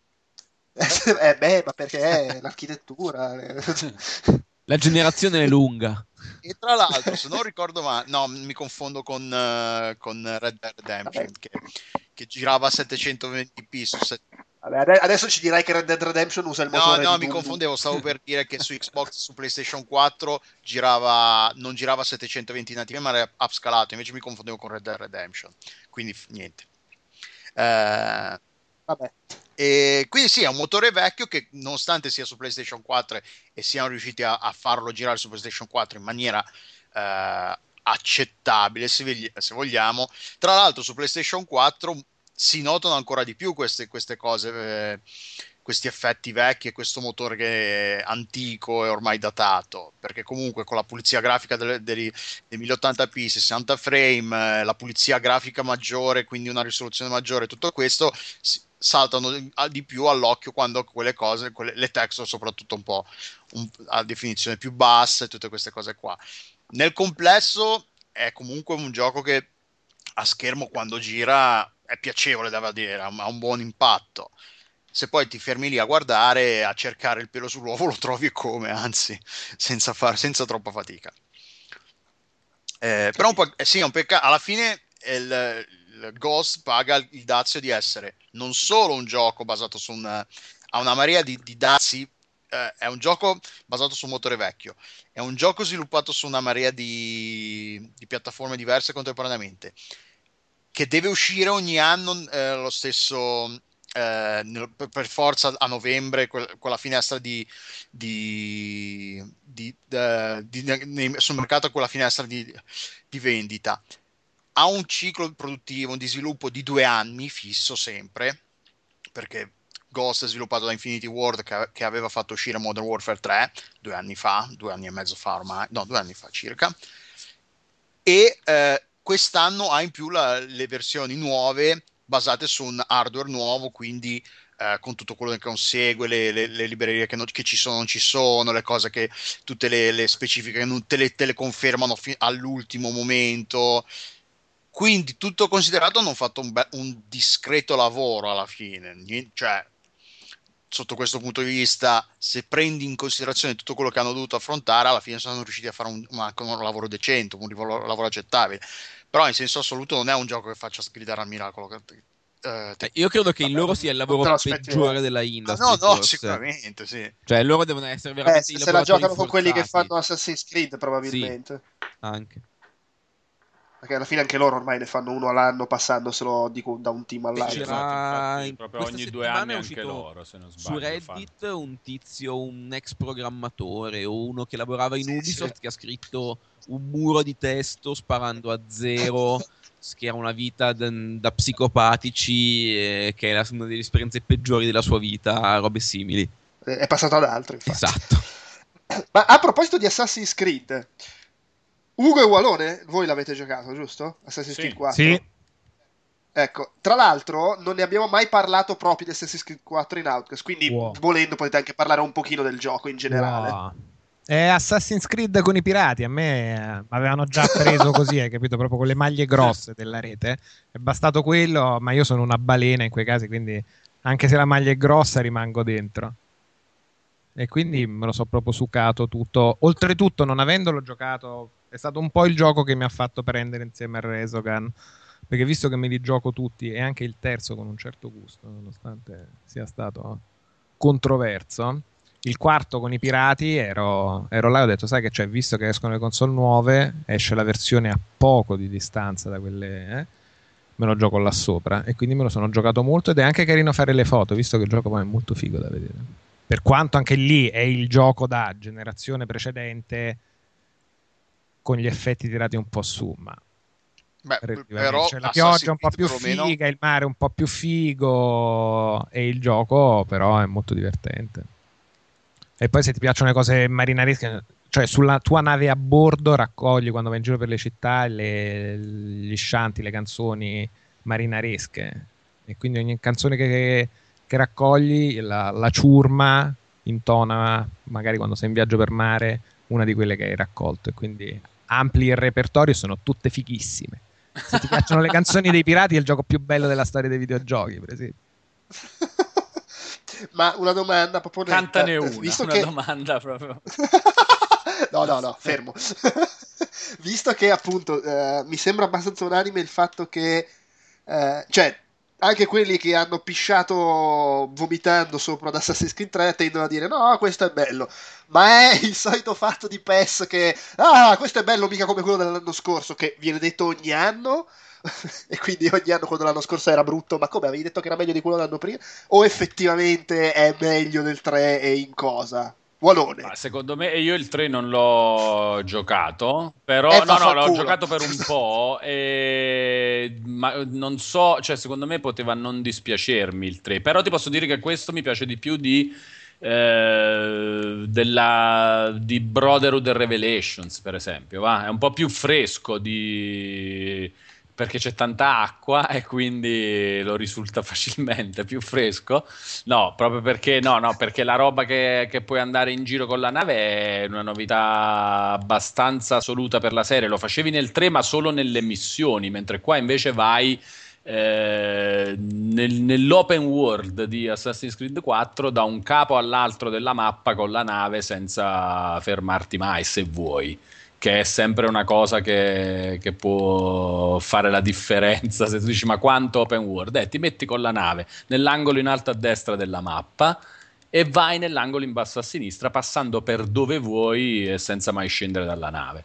eh beh, ma perché è l'architettura. La generazione è lunga. E tra l'altro, se non ricordo male, no, mi confondo con, eh, con Red Dead Redemption, che, che girava a 720p su set- Vabbè, ade- adesso ci dirai che Red Dead Redemption usa il No, motore no, di mi Doom. confondevo, stavo per dire che su Xbox, su PlayStation 4 girava, non girava a 720 nativi, ma era upscalato, invece mi confondevo con Red Dead Redemption, quindi niente. Eh, Vabbè. e quindi sì, è un motore vecchio che nonostante sia su PlayStation 4 e siano riusciti a, a farlo girare su PlayStation 4 in maniera eh, accettabile, se, vegli- se vogliamo, tra l'altro su PlayStation 4 si notano ancora di più queste, queste cose, eh, questi effetti vecchi e questo motore che è antico e ormai datato, perché comunque con la pulizia grafica delle, dei, dei 1080p, 60 frame, eh, la pulizia grafica maggiore, quindi una risoluzione maggiore, tutto questo saltano di più all'occhio quando quelle cose, quelle- le texture soprattutto un po' un- a definizione più bassa e tutte queste cose qua. Nel complesso è comunque un gioco che a schermo quando gira è piacevole da vedere, ha un- buon impatto. Se poi ti fermi lì a guardare, a cercare il pelo sull'uovo, lo trovi come, anzi, senza, far, senza troppa fatica. Eh, però un po', eh, sì, è un peccato. Alla fine il, il Ghost paga il dazio di essere non solo un gioco basato su una, una marea di, di dazi eh, è un gioco basato su un motore vecchio, è un gioco sviluppato su una marea di, di piattaforme diverse contemporaneamente, che deve uscire ogni anno eh, lo stesso, eh, per, forza a novembre, quel- quella finestra di, di, di- eh, di- sul mercato, quella finestra di, di vendita. Ha un ciclo produttivo di sviluppo di due anni fisso sempre, perché Ghost è sviluppato da Infinity Ward che, che aveva fatto uscire Modern Warfare 3 due anni fa, due anni e mezzo fa ormai, no, due anni fa circa. E eh, quest'anno ha in più la- le versioni nuove basate su un hardware nuovo, quindi eh, con tutto quello che consegue, le, le- le librerie che, non- che ci sono, non ci sono, le cose che tutte le, le specifiche che non te le, te confermano fi- all'ultimo momento. Quindi tutto considerato hanno fatto un, be- un discreto lavoro alla fine, cioè sotto questo punto di vista, se prendi in considerazione tutto quello che hanno dovuto affrontare, alla fine sono riusciti a fare un, anche un lavoro decente, un lavoro, lavoro accettabile. Però in senso assoluto non è un gioco che faccia gridare al miracolo. Eh, te- Eh, Io credo che il loro sia il lavoro peggiore eh. della industry. no, no, forse. sicuramente, sì. Cioè, loro devono essere Eh, veramente se, i se la giocano con quelli che fanno Assassin's Creed, probabilmente. Anche. Perché alla fine anche loro ormai ne fanno uno all'anno passandoselo di- da un team all'altro. c'era- esatto, proprio ogni due anni è anche loro, se non Su sbaglio. fanno. Reddit un tizio, un ex programmatore o uno che lavorava in Sì, Ubisoft sì. che ha scritto un muro di testo sparando a zero, che era una vita da, da psicopatici, eh, che era una delle esperienze peggiori della sua vita, robe simili. È passato ad altro, infatti. Esatto. Ma a proposito di Assassin's Creed, Ugo e Walone, voi l'avete giocato, giusto? Assassin's Sì. Creed 4. Sì. Ecco, tra l'altro non ne abbiamo mai parlato proprio di Assassin's Creed 4 in Outcast, quindi Wow. volendo potete anche parlare un pochino del gioco in generale. Wow. È Assassin's Creed con i pirati. A me eh, avevano già preso così, hai capito? Proprio con le maglie grosse della rete. È bastato quello, ma io sono una balena in quei casi, quindi anche se la maglia è grossa rimango dentro. E quindi me lo so proprio succato tutto. Oltretutto, non avendolo giocato, è stato un po' il gioco che mi ha fatto prendere insieme a Resogan. Perché visto che me li gioco tutti, e anche il terzo con un certo gusto, nonostante sia stato controverso, il quarto con i pirati ero, ero là e ho detto sai che c'è visto che escono le console nuove esce la versione a poco di distanza da quelle eh, me lo gioco là sopra e quindi me lo sono giocato molto ed è anche carino fare le foto visto che il gioco poi è molto figo da vedere per quanto anche lì è il gioco da generazione precedente con gli effetti tirati un po' su ma Beh, però Cioè, la pioggia è un po' più figa, il mare è un po' più figo e il gioco però è molto divertente. E poi se ti piacciono le cose marinaresche, cioè sulla tua nave a bordo raccogli quando vai in giro per le città le- gli scianti, le canzoni marinaresche. E quindi ogni canzone che, che raccogli, la, la ciurma intona, magari quando sei in viaggio per mare, una di quelle che hai raccolto. E quindi ampli il repertorio, sono tutte fighissime. Se ti piacciono le canzoni dei pirati, è il gioco più bello della storia dei videogiochi, per esempio. Ma una domanda proprio Cantane una, visto una che... domanda proprio. no, no, no, fermo. Visto che appunto eh, mi sembra abbastanza unanime il fatto che, eh, cioè, anche quelli che hanno pisciato vomitando sopra ad Assassin's Creed 3 tendono a dire no, questo è bello, ma è il solito fatto di PES che, ah, questo è bello mica come quello dell'anno scorso, che viene detto ogni anno. e quindi ogni anno quando l'anno scorso era brutto, ma come avevi detto che era meglio di quello dell'anno prima? O effettivamente è meglio del 3 e in cosa? Walone. Ma secondo me, io il 3 non l'ho giocato, però Eh, no, no, l'ho giocato per un po', e... ma non so, cioè secondo me poteva non dispiacermi il 3, però ti posso dire che questo mi piace di più di, eh, della, di Brotherhood Revelations, per esempio, va? È un po' più fresco di... perché c'è tanta acqua e quindi lo risulta facilmente più fresco. No, proprio perché, no, no, perché la roba che, che puoi andare in giro con la nave è una novità abbastanza assoluta per la serie. Lo facevi nel 3, ma solo nelle missioni, mentre qua invece vai eh, nel- nell'open world di Assassin's Creed 4 da un capo all'altro della mappa con la nave senza fermarti mai se vuoi che è sempre una cosa che, che può fare la differenza se tu dici ma quanto open world? Eh, ti metti con la nave nell'angolo in alto a destra della mappa e vai nell'angolo in basso a sinistra passando per dove vuoi e senza mai scendere dalla nave.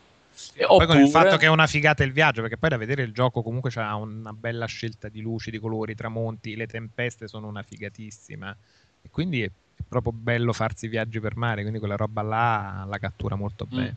E Poi con il fatto che è una figata il viaggio, perché poi da vedere il gioco comunque c'ha una bella scelta di luci, di colori, tramonti, le tempeste sono una figatissima. E quindi è proprio bello farsi viaggi per mare, quindi quella roba là la cattura molto Mm.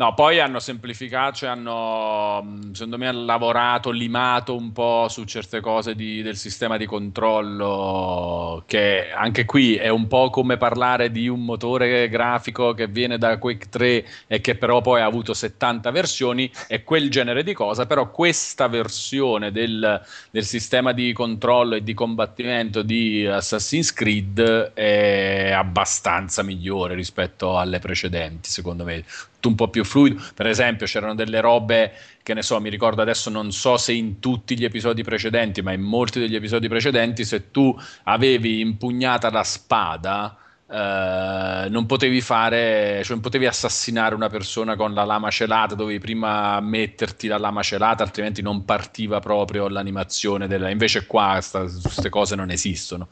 No, poi hanno semplificato, cioè hanno, secondo me, lavorato, limato un po' su certe cose di- del sistema di controllo, che anche qui è un po' come parlare di un motore grafico che viene da Quake 3 e che però poi ha avuto 70 versioni, è quel genere di cosa, però questa versione del, del sistema di controllo e di combattimento di Assassin's Creed è abbastanza migliore rispetto alle precedenti, secondo me tutto un po' più fluido. Per esempio, c'erano delle robe che ne so, mi ricordo adesso, non so se in tutti gli episodi precedenti, ma in molti degli episodi precedenti, se tu avevi impugnata la spada. Eh, non potevi fare, cioè non potevi assassinare una persona con la lama celata, dovevi prima metterti la lama celata, altrimenti non partiva proprio l'animazione della. Invece, qua queste cose non esistono.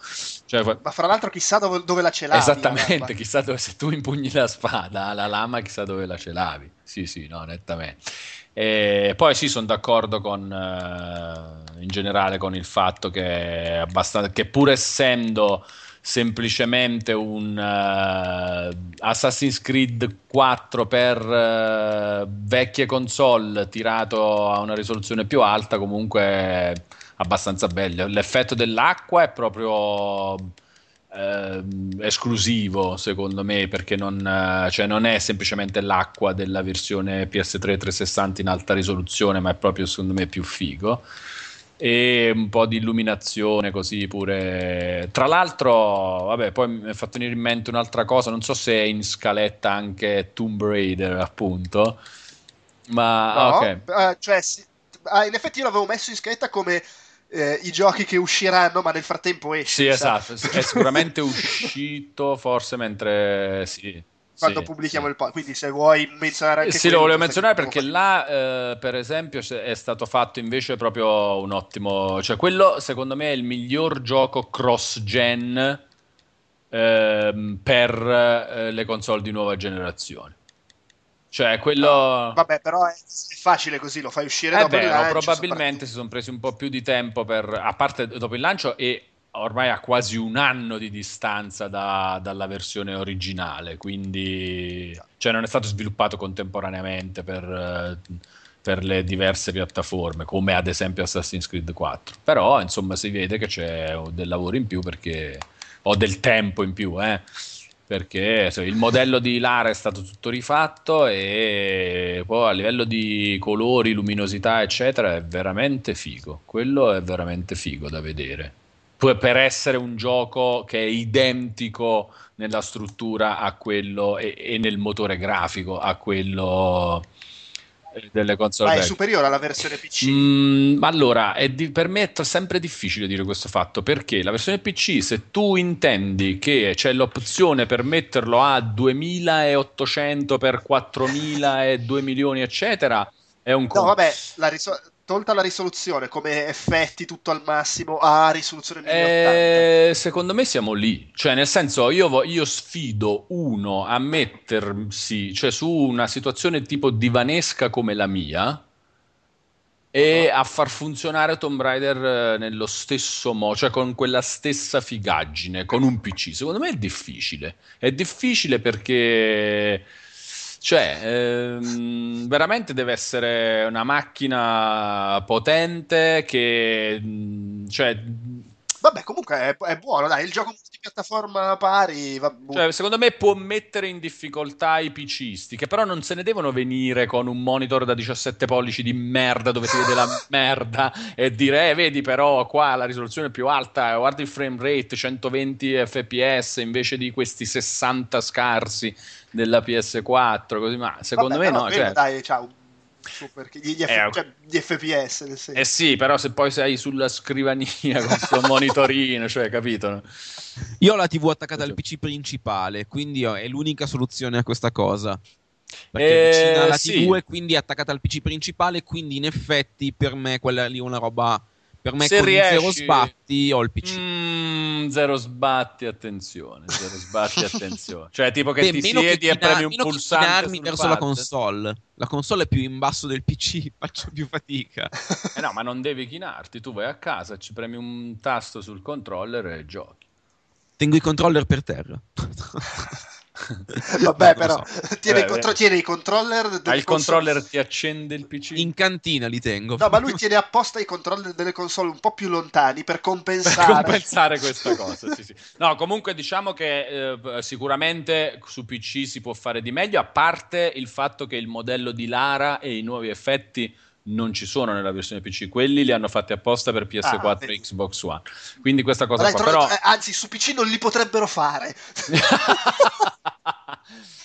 Cioè, Ma fra l'altro chissà dove, dove la celavi. Esattamente, chissà dove se tu impugni la spada, la lama, chissà dove la celavi. Sì, sì, no, nettamente. E poi sì, sono d'accordo con eh, in generale con il fatto che, che pur essendo semplicemente un eh, Assassin's Creed 4 per eh, vecchie console tirato a una risoluzione più alta, comunque abbastanza bello. L'effetto dell'acqua è proprio ehm, esclusivo secondo me perché non, eh, cioè non è semplicemente l'acqua della versione PS3 360 in alta risoluzione ma è proprio secondo me più figo e un po' di illuminazione così pure tra l'altro vabbè poi mi è fatto venire in mente un'altra cosa non so se è in scaletta anche Tomb Raider appunto ma No? ah, ok Eh, cioè, sì. Ah, in effetti io l'avevo messo in scheda come eh, i giochi che usciranno, ma nel frattempo esce. sì sa. esatto è sicuramente uscito forse mentre sì Quando sì, pubblichiamo sì. il podcast. Quindi se vuoi menzionare anche Sì, quello, lo volevo menzionare perché là, eh, per esempio, è stato fatto invece proprio un ottimo. Cioè, quello secondo me è il miglior gioco cross-gen ehm, per eh, le console di nuova generazione. Cioè, quello. Vabbè, però è, facile così, lo fai uscire È dopo il vero, lancio, probabilmente si sono presi un po' più di tempo per, a parte dopo il lancio e ormai a quasi un anno di distanza da- dalla versione originale, quindi cioè non è stato sviluppato contemporaneamente per, per le diverse piattaforme, come ad esempio Assassin's Creed 4. Però insomma si vede che c'è del lavoro in più perché ho del tempo in più, eh perché so, il modello di Lara è stato tutto rifatto e poi a livello di colori, luminosità, eccetera, è veramente figo. Quello è veramente figo da vedere. Per essere un gioco che è identico nella struttura a quello e, e nel motore grafico a quello eh, delle console Ma è superiore alla versione PC. Mm, allora, è di- per me è t- sempre difficile dire questo fatto perché la versione PC, se tu intendi che c'è l'opzione per metterlo a 2800 per 4000 e 2 milioni, eccetera, è un No, conto. vabbè, la riso- tolta la risoluzione come effetti tutto al massimo a risoluzione 1080. Eh, secondo me siamo lì, cioè nel senso io, io sfido uno a mettersi, cioè su una situazione tipo divanesca come la mia e a far funzionare Tomb Raider eh, nello stesso modo, cioè con quella stessa figaggine, con un PC. Secondo me è difficile, è difficile perché... Cioè, ehm, veramente deve essere una macchina potente che, mh, cioè, Vabbè, comunque è, è buono, dai, il gioco multipiattaforma pari, va- cioè, secondo me può mettere in difficoltà i PCisti, che però non se ne devono venire con un monitor da 17 pollici di merda dove si vede la merda e dire, eh, vedi però qua la risoluzione è più alta, guarda il frame rate, 120 fps invece di questi 60 scarsi della PS4, così, ma secondo Vabbè, me no. quello, Cioè, dai, ciao. Super, gli, gli F- Eh, cioè, gli FPS, nel senso. Eh sì, però se poi sei sulla scrivania con questo monitorino, cioè, capito? no? Io ho la TV attaccata al PC principale, quindi è l'unica soluzione a questa cosa. Perché Eh, vicina alla sì. TV e quindi è attaccata al PC principale, quindi in effetti per me quella lì è una roba Per me Se con i zero riesci- sbatti ho il PC. Mm, zero sbatti, attenzione. Zero sbatti, attenzione. Cioè, tipo che Beh, ti meno che siedi e premi un pulsante. verso la pad. console. La console è più in basso del PC, faccio più fatica. Eh no, ma non devi chinarti. Tu vai a casa, ci premi un tasto sul controller e giochi. Tengo i controller per terra. Vabbè, No, però so. tiene, Eh, il contro- tiene i controller del Ma il console- controller ti accende il PC? In cantina li tengo. No, ma lui tiene apposta i controller delle console un po' più lontani per per compensare. compensare questa cosa. sì, sì. No, comunque diciamo che eh, sicuramente su PC si può fare di meglio, a parte il fatto che il modello di Lara e i nuovi effetti non ci sono nella versione PC, quelli li hanno fatti apposta per PS4 Ah, e. Xbox One. Quindi questa cosa Dai, qua, però eh, anzi, su PC non li potrebbero fare.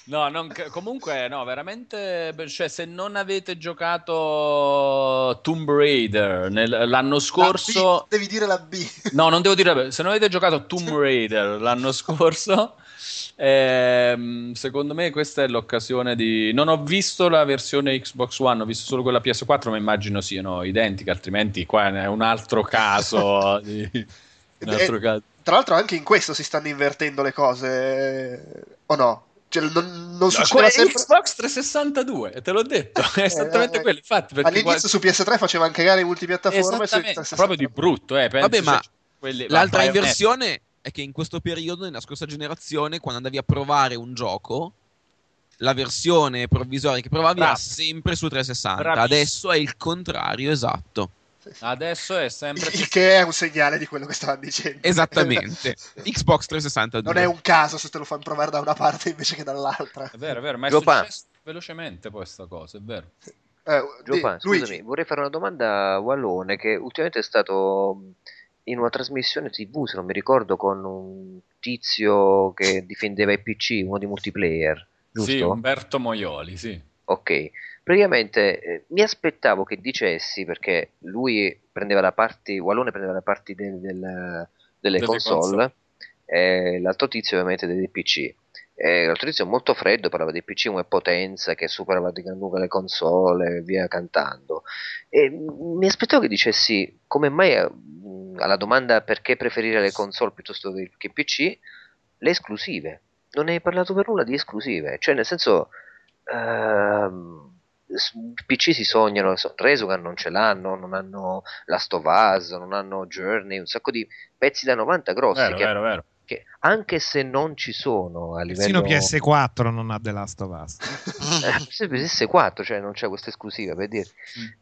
No, non comunque, no, veramente. Cioè, se non avete giocato Tomb Raider nel- l'anno scorso, La B, devi dire la B. no, non devo dire. Se non avete giocato Tomb Raider l'anno scorso, ehm, secondo me questa è l'occasione di. Non ho visto la versione Xbox One, ho visto solo quella PS4, ma immagino siano identiche, altrimenti qua è un altro caso. di- Un altro Eh, caso. Tra l'altro, anche in questo si stanno invertendo le cose, o no? Cioè, non, non succedeva è sempre. Xbox 362, te l'ho detto, è esattamente eh, quello. Infatti, perché All'inizio su PS3 facevano cagare in multipiattaforma. su Esattamente, proprio di brutto, eh, penso, Vabbè, ma cioè, quelli- L'altra Bayonetta- inversione è che in questo periodo, nella scorsa generazione, quando andavi a provare un gioco, la versione provvisoria che provavi Bravo. era sempre su 360. Bravissimo. Adesso è il contrario, esatto. Adesso è sempre Il che è un segnale di quello che stavano dicendo. Esattamente. Xbox 362. Non è un caso se te lo fanno provare da una parte invece che dall'altra. È vero, è vero, ma è Giopa. successo velocemente poi sta cosa, è vero. Eh, Giopan, di- Luigi, scusami, vorrei fare una domanda a Wallone che ultimamente è stato in una trasmissione TV, se non mi ricordo, con un tizio che difendeva i PC, uno di multiplayer, giusto? Sì, Umberto Moioli, sì. Ok, praticamente eh, mi aspettavo che dicessi, perché lui prendeva la parte, Wallone prendeva la parte del- del- delle, Delle console, console. l'altro tizio ovviamente dei PC. E l'altro tizio molto freddo, parlava dei PC come potenza che superava di gran lunga le console e via cantando. E mi aspettavo che dicessi come mai eh, alla domanda perché preferire le console piuttosto che PC, le esclusive. Non hai parlato per nulla di esclusive, cioè nel senso ehm, PC si sognano, so- Resogun non ce l'hanno, non hanno Last of Us, non hanno Journey, un sacco di pezzi da 90 grossi Vero, che, vero, vero. che anche se non ci sono a livello PS4 non ha The Last of Us. eh, sì, PS4, cioè non c'è questa esclusiva per dire.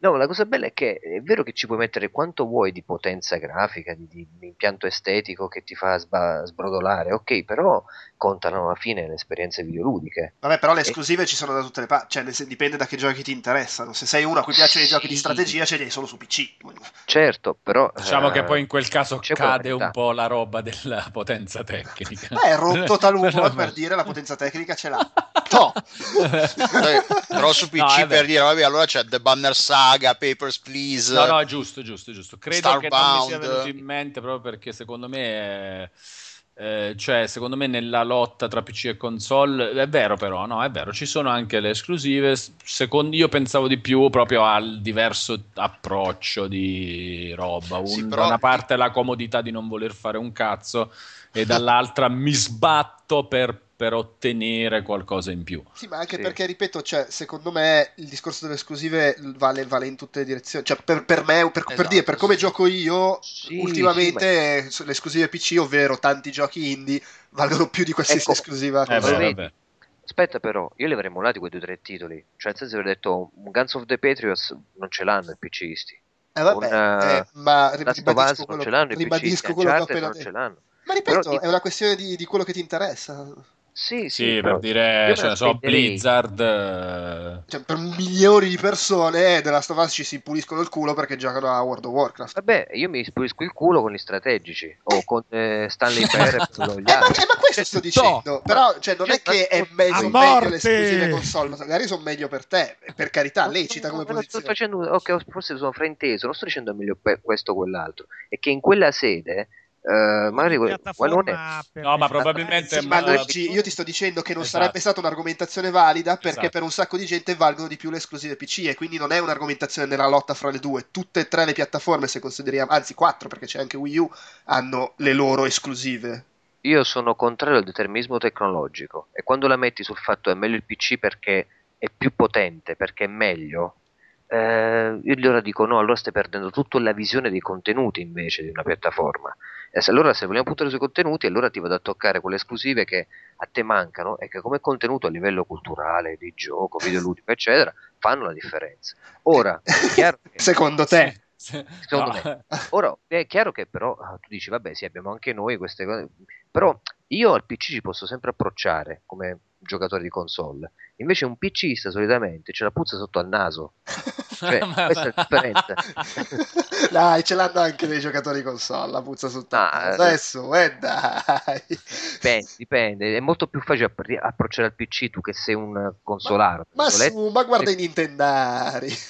No, la cosa bella è che è vero che ci puoi mettere quanto vuoi di potenza grafica, di, di- impianto estetico che ti fa sba- sbrodolare, ok, però contano alla fine le esperienze videoludiche. Vabbè, però le esclusive ci sono da tutte le parti, cioè sen- dipende da che giochi ti interessano. Se sei uno a cui piacciono i giochi di Sì. strategia, ce li hai solo su PC. Certo, però... Diciamo eh, che poi in quel caso cade un po' la roba della potenza tecnica. Beh, rotto taluno per dire la potenza tecnica ce l'ha. No. Però su PC No, è per dire, vabbè, allora c'è The Banner Saga, Papers, Please. No, no, è giusto, giusto, giusto. Credo che non mi sia Starbound. venuto in mente proprio perché secondo me, è- eh, cioè, secondo me nella lotta tra PC e console è vero, però, no, è vero, ci sono anche le esclusive. Secondo io pensavo di più proprio al diverso approccio di roba. Un- Sì, però- Da una parte la comodità di non voler fare un cazzo, e dall'altra mi sbatto per, per ottenere qualcosa in più. Sì, ma anche Sì. perché, ripeto, cioè, secondo me il discorso delle esclusive vale, vale in tutte le direzioni. Cioè, per, per me, per, per Esatto, dire, per come sì. gioco io, Sì, ultimamente le esclusive PC, ovvero tanti giochi indie, valgono più di qualsiasi Ecco. esclusiva. Eh, vedi? vero. Aspetta però, io li avrei mollati quei due o tre titoli. Cioè, nel senso avrei detto, un Guns of the Patriots non ce l'hanno i PCisti. Eh, vabbè, un, eh, eh, ma ribadisco non quello, ce l'hanno i ribadisco PCisti, quello che ho appena non ce detto. Ma ripeto, Però, è una questione di, di quello che ti interessa. Sì, sì, Sì, per dire, io cioè, ne so. Blizzard. eh, Cioè, per milioni di persone eh, della Last of Us ci si puliscono il culo perché giocano a World of Warcraft. Vabbè, io mi spulisco il culo con gli strategici o con eh, Stanley gli Eh, ma, eh, ma questo sto dicendo, però cioè, non è che è meglio, meglio le esclusive console, magari sono meglio per te, per carità, lecita come Ma non sto posizione. facendo, ok, forse sono frainteso, non sto dicendo meglio per questo o quell'altro, è che in quella sede Walone piattaforma per- No, ma probabilmente... Sì, ma ma- Luigi, io ti sto dicendo che non Esatto. sarebbe stata un'argomentazione valida perché Esatto. per un sacco di gente valgono di più le esclusive PC e quindi non è un'argomentazione nella lotta fra le due. Tutte e tre le piattaforme, se consideriamo, anzi quattro perché c'è anche Wii U, hanno le loro esclusive. Io sono contrario al determinismo tecnologico e quando la metti sul fatto è meglio il PC perché è più potente, perché è meglio, eh, io allora dico no, allora stai perdendo tutta la visione dei contenuti invece di una piattaforma. E se allora se vogliamo puntare sui contenuti, allora ti vado a toccare quelle esclusive che a te mancano e che come contenuto a livello culturale, di gioco, videoludico, eccetera, fanno la differenza. Ora, è chiaro che- Secondo te? Secondo No. me. Ora, è chiaro che però ah, tu dici, vabbè, sì, abbiamo anche noi queste cose, però io al PC ci posso sempre approcciare come giocatore di console. Invece un PCista solitamente ce la puzza sotto al naso. Cioè, questa è la differenza. dai, ce l'hanno anche dei giocatori console, la puzza No, il naso. eh, Adesso, eh, dai. Dipende, dipende, è molto più facile approcciare al PC tu che sei un consolaro. Ma tra su, ma guarda i Nintendari.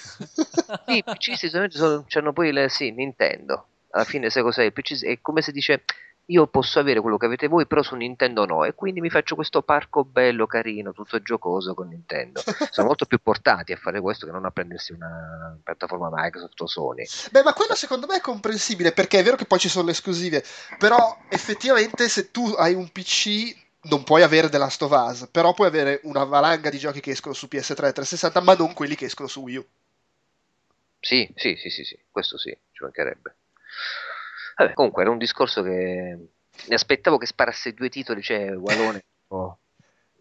Sì, i PC solitamente sono, hanno poi le, sì, Nintendo. Alla fine sai cos'è? Il PC è come se dice io posso avere quello che avete voi, però su Nintendo no. E quindi mi faccio questo parco bello, carino, tutto giocoso con Nintendo. Sono molto più portati a fare questo che non a prendersi una piattaforma Microsoft o Sony. Beh, ma quello secondo me è comprensibile perché è vero che poi ci sono le esclusive, però effettivamente se tu hai un PC non puoi avere The Last of Us, però puoi avere una valanga di giochi che escono su PS3 e 360, ma non quelli che escono su Wii U. Sì, sì, sì, sì, sì, questo sì, ci mancherebbe. Vabbè, comunque era un discorso che mi aspettavo che sparasse due titoli, cioè Walone. o-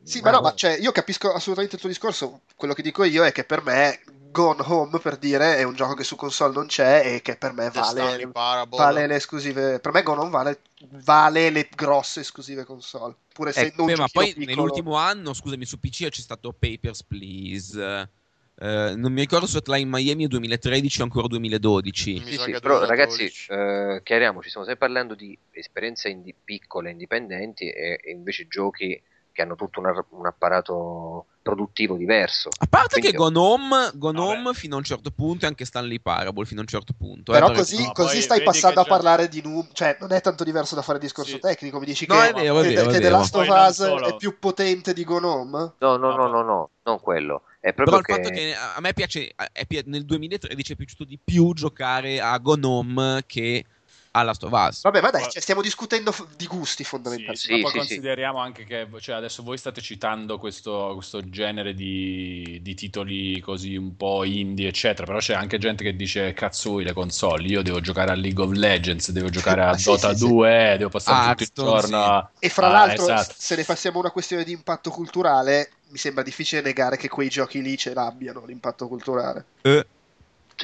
Sì, ma no, ma cioè, io capisco assolutamente il tuo discorso. Quello che dico io è che per me Gone Home, per dire, è un gioco che su console non c'è e che per me vale, vale le esclusive. Per me Gone Home vale, vale le grosse esclusive console. Pur essendo un Beh, ma poi piccolo. nell'ultimo anno, scusami, su PC c'è stato Papers, Please. Eh, non mi ricordo se Hotline Miami è 2013 o ancora 2012. Mi Sì, sì, però 2012. ragazzi, eh, chiariamoci, stiamo sempre parlando di esperienze indi- piccole, indipendenti e, e invece giochi che hanno tutto un, un apparato produttivo diverso. A parte Quindi- che Gone Home, Gone. Home fino a un certo punto e anche Stanley Parable fino a un certo punto. eh, Però perché- così, no, così stai passando a già- parlare di nu- cioè non è tanto diverso da fare discorso Sì. tecnico. Mi dici No, che, è vero, è che- vero, che è The vero. Last of Us solo- è più potente di Gone Home? No, no, No, no, no, non quello. È Però proprio il fatto che... che a me piace, nel 2013 è piaciuto di più giocare a Gone Home che a Last of Us. Vabbè, ma dai, Poi- cioè, stiamo discutendo f- di gusti fondamentalmente. sì, Sì, ma poi sì, sì. consideriamo anche che cioè, adesso voi state citando questo, questo genere di, di titoli così un po' indie, eccetera. Però c'è anche gente che dice: Cazzo, le console. Io devo giocare a League of Legends, devo giocare a Sì, Dota sì, sì. 2, devo passare tutto il giorno. E fra Ah, l'altro, esatto. se ne passiamo una questione di impatto culturale, mi sembra difficile negare che quei giochi lì ce l'abbiano l'impatto culturale. Eh,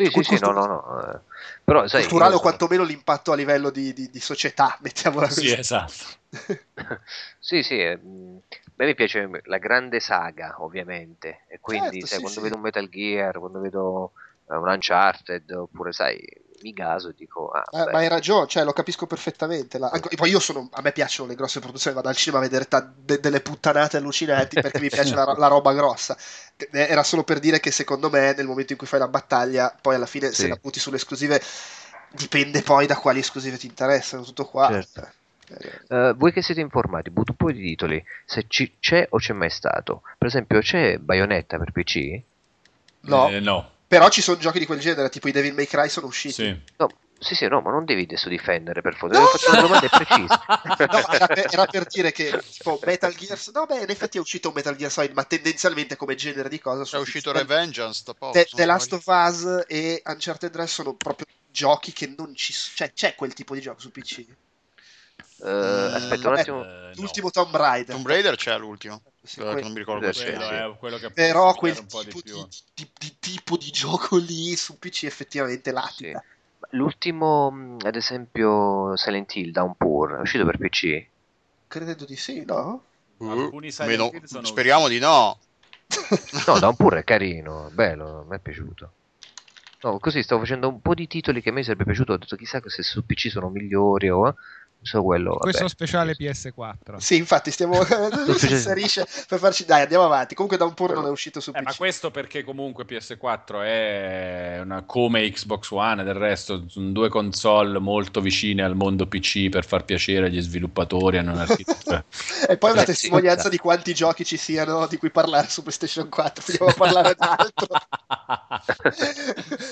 Sì, sì, sì, no, no, no. eh. Però, sai, culturale io o sono- quantomeno l'impatto a livello di, di- di società, mettiamola così. Sì, esatto. Sì, sì, eh, a me mi piace la grande saga, ovviamente, e quindi Certo, sai, sì, quando sì. vedo un Metal Gear, quando vedo eh, un Uncharted, oppure sai, mi gaso e dico, ah, Eh, ma hai ragione, cioè lo capisco perfettamente. La- anche- poi io sono, a me piacciono le grosse produzioni, vado al cinema a vedere ta- de- delle puttanate allucinanti perché mi piace la, ro- la roba grossa. Era solo per dire che secondo me nel momento in cui fai la battaglia, poi alla fine se Sì. la butti sulle esclusive, dipende poi da quali esclusive ti interessano, tutto qua. Certo. Eh, voi che siete informati, butto un po' di titoli, se ci- c'è o c'è mai stato. Per esempio, c'è Bayonetta per PC? No, Eh, no. Però ci sono giochi di quel genere, tipo i Devil May Cry sono usciti. Sì. No, sì, sì, no, ma non devi adesso difendere per favore, No, fare una domanda precisa. No, era, per, era per dire che tipo Metal Gear no beh in effetti è uscito un Metal Gear Solid ma tendenzialmente come genere di cosa È uscito The, Revengeance da poco. The, The Last of Us e Uncharted 3 sono proprio giochi che non ci cioè c'è quel tipo di gioco su PC Eh, aspetta un vabbè, attimo. Eh, no. l'ultimo Tomb Raider Tomb Raider c'è l'ultimo. Sì, eh, que- che non mi ricordo Eh, sì, Quello chiama. è quello che però quel un po' di tipo di, più. di- di tipo di gioco lì su PC effettivamente latita L'ultimo, mh, ad esempio, Silent Hill Downpour, è uscito per PC? credo di sì no? Alcuni Uh, Silent meno- Hill sono speriamo di no. No, Downpour è carino, bello, mi è piaciuto. No, così stavo facendo un po' di titoli che a me sarebbe piaciuto, ho detto chissà se su PC sono migliori o... eh. So quello, vabbè. Questo speciale PS4. Sì, infatti stiamo si inserisce per farci dai, andiamo avanti. Comunque da un po' non è uscito su Eh, PC. ma questo perché comunque PS4 è una, come Xbox One, del resto sono due console molto vicine al mondo PC per far piacere agli sviluppatori e non architettura. E poi una Eh, testimonianza esatto. di quanti giochi ci siano di cui parlare su PlayStation 4. Vogliamo parlare d'altro.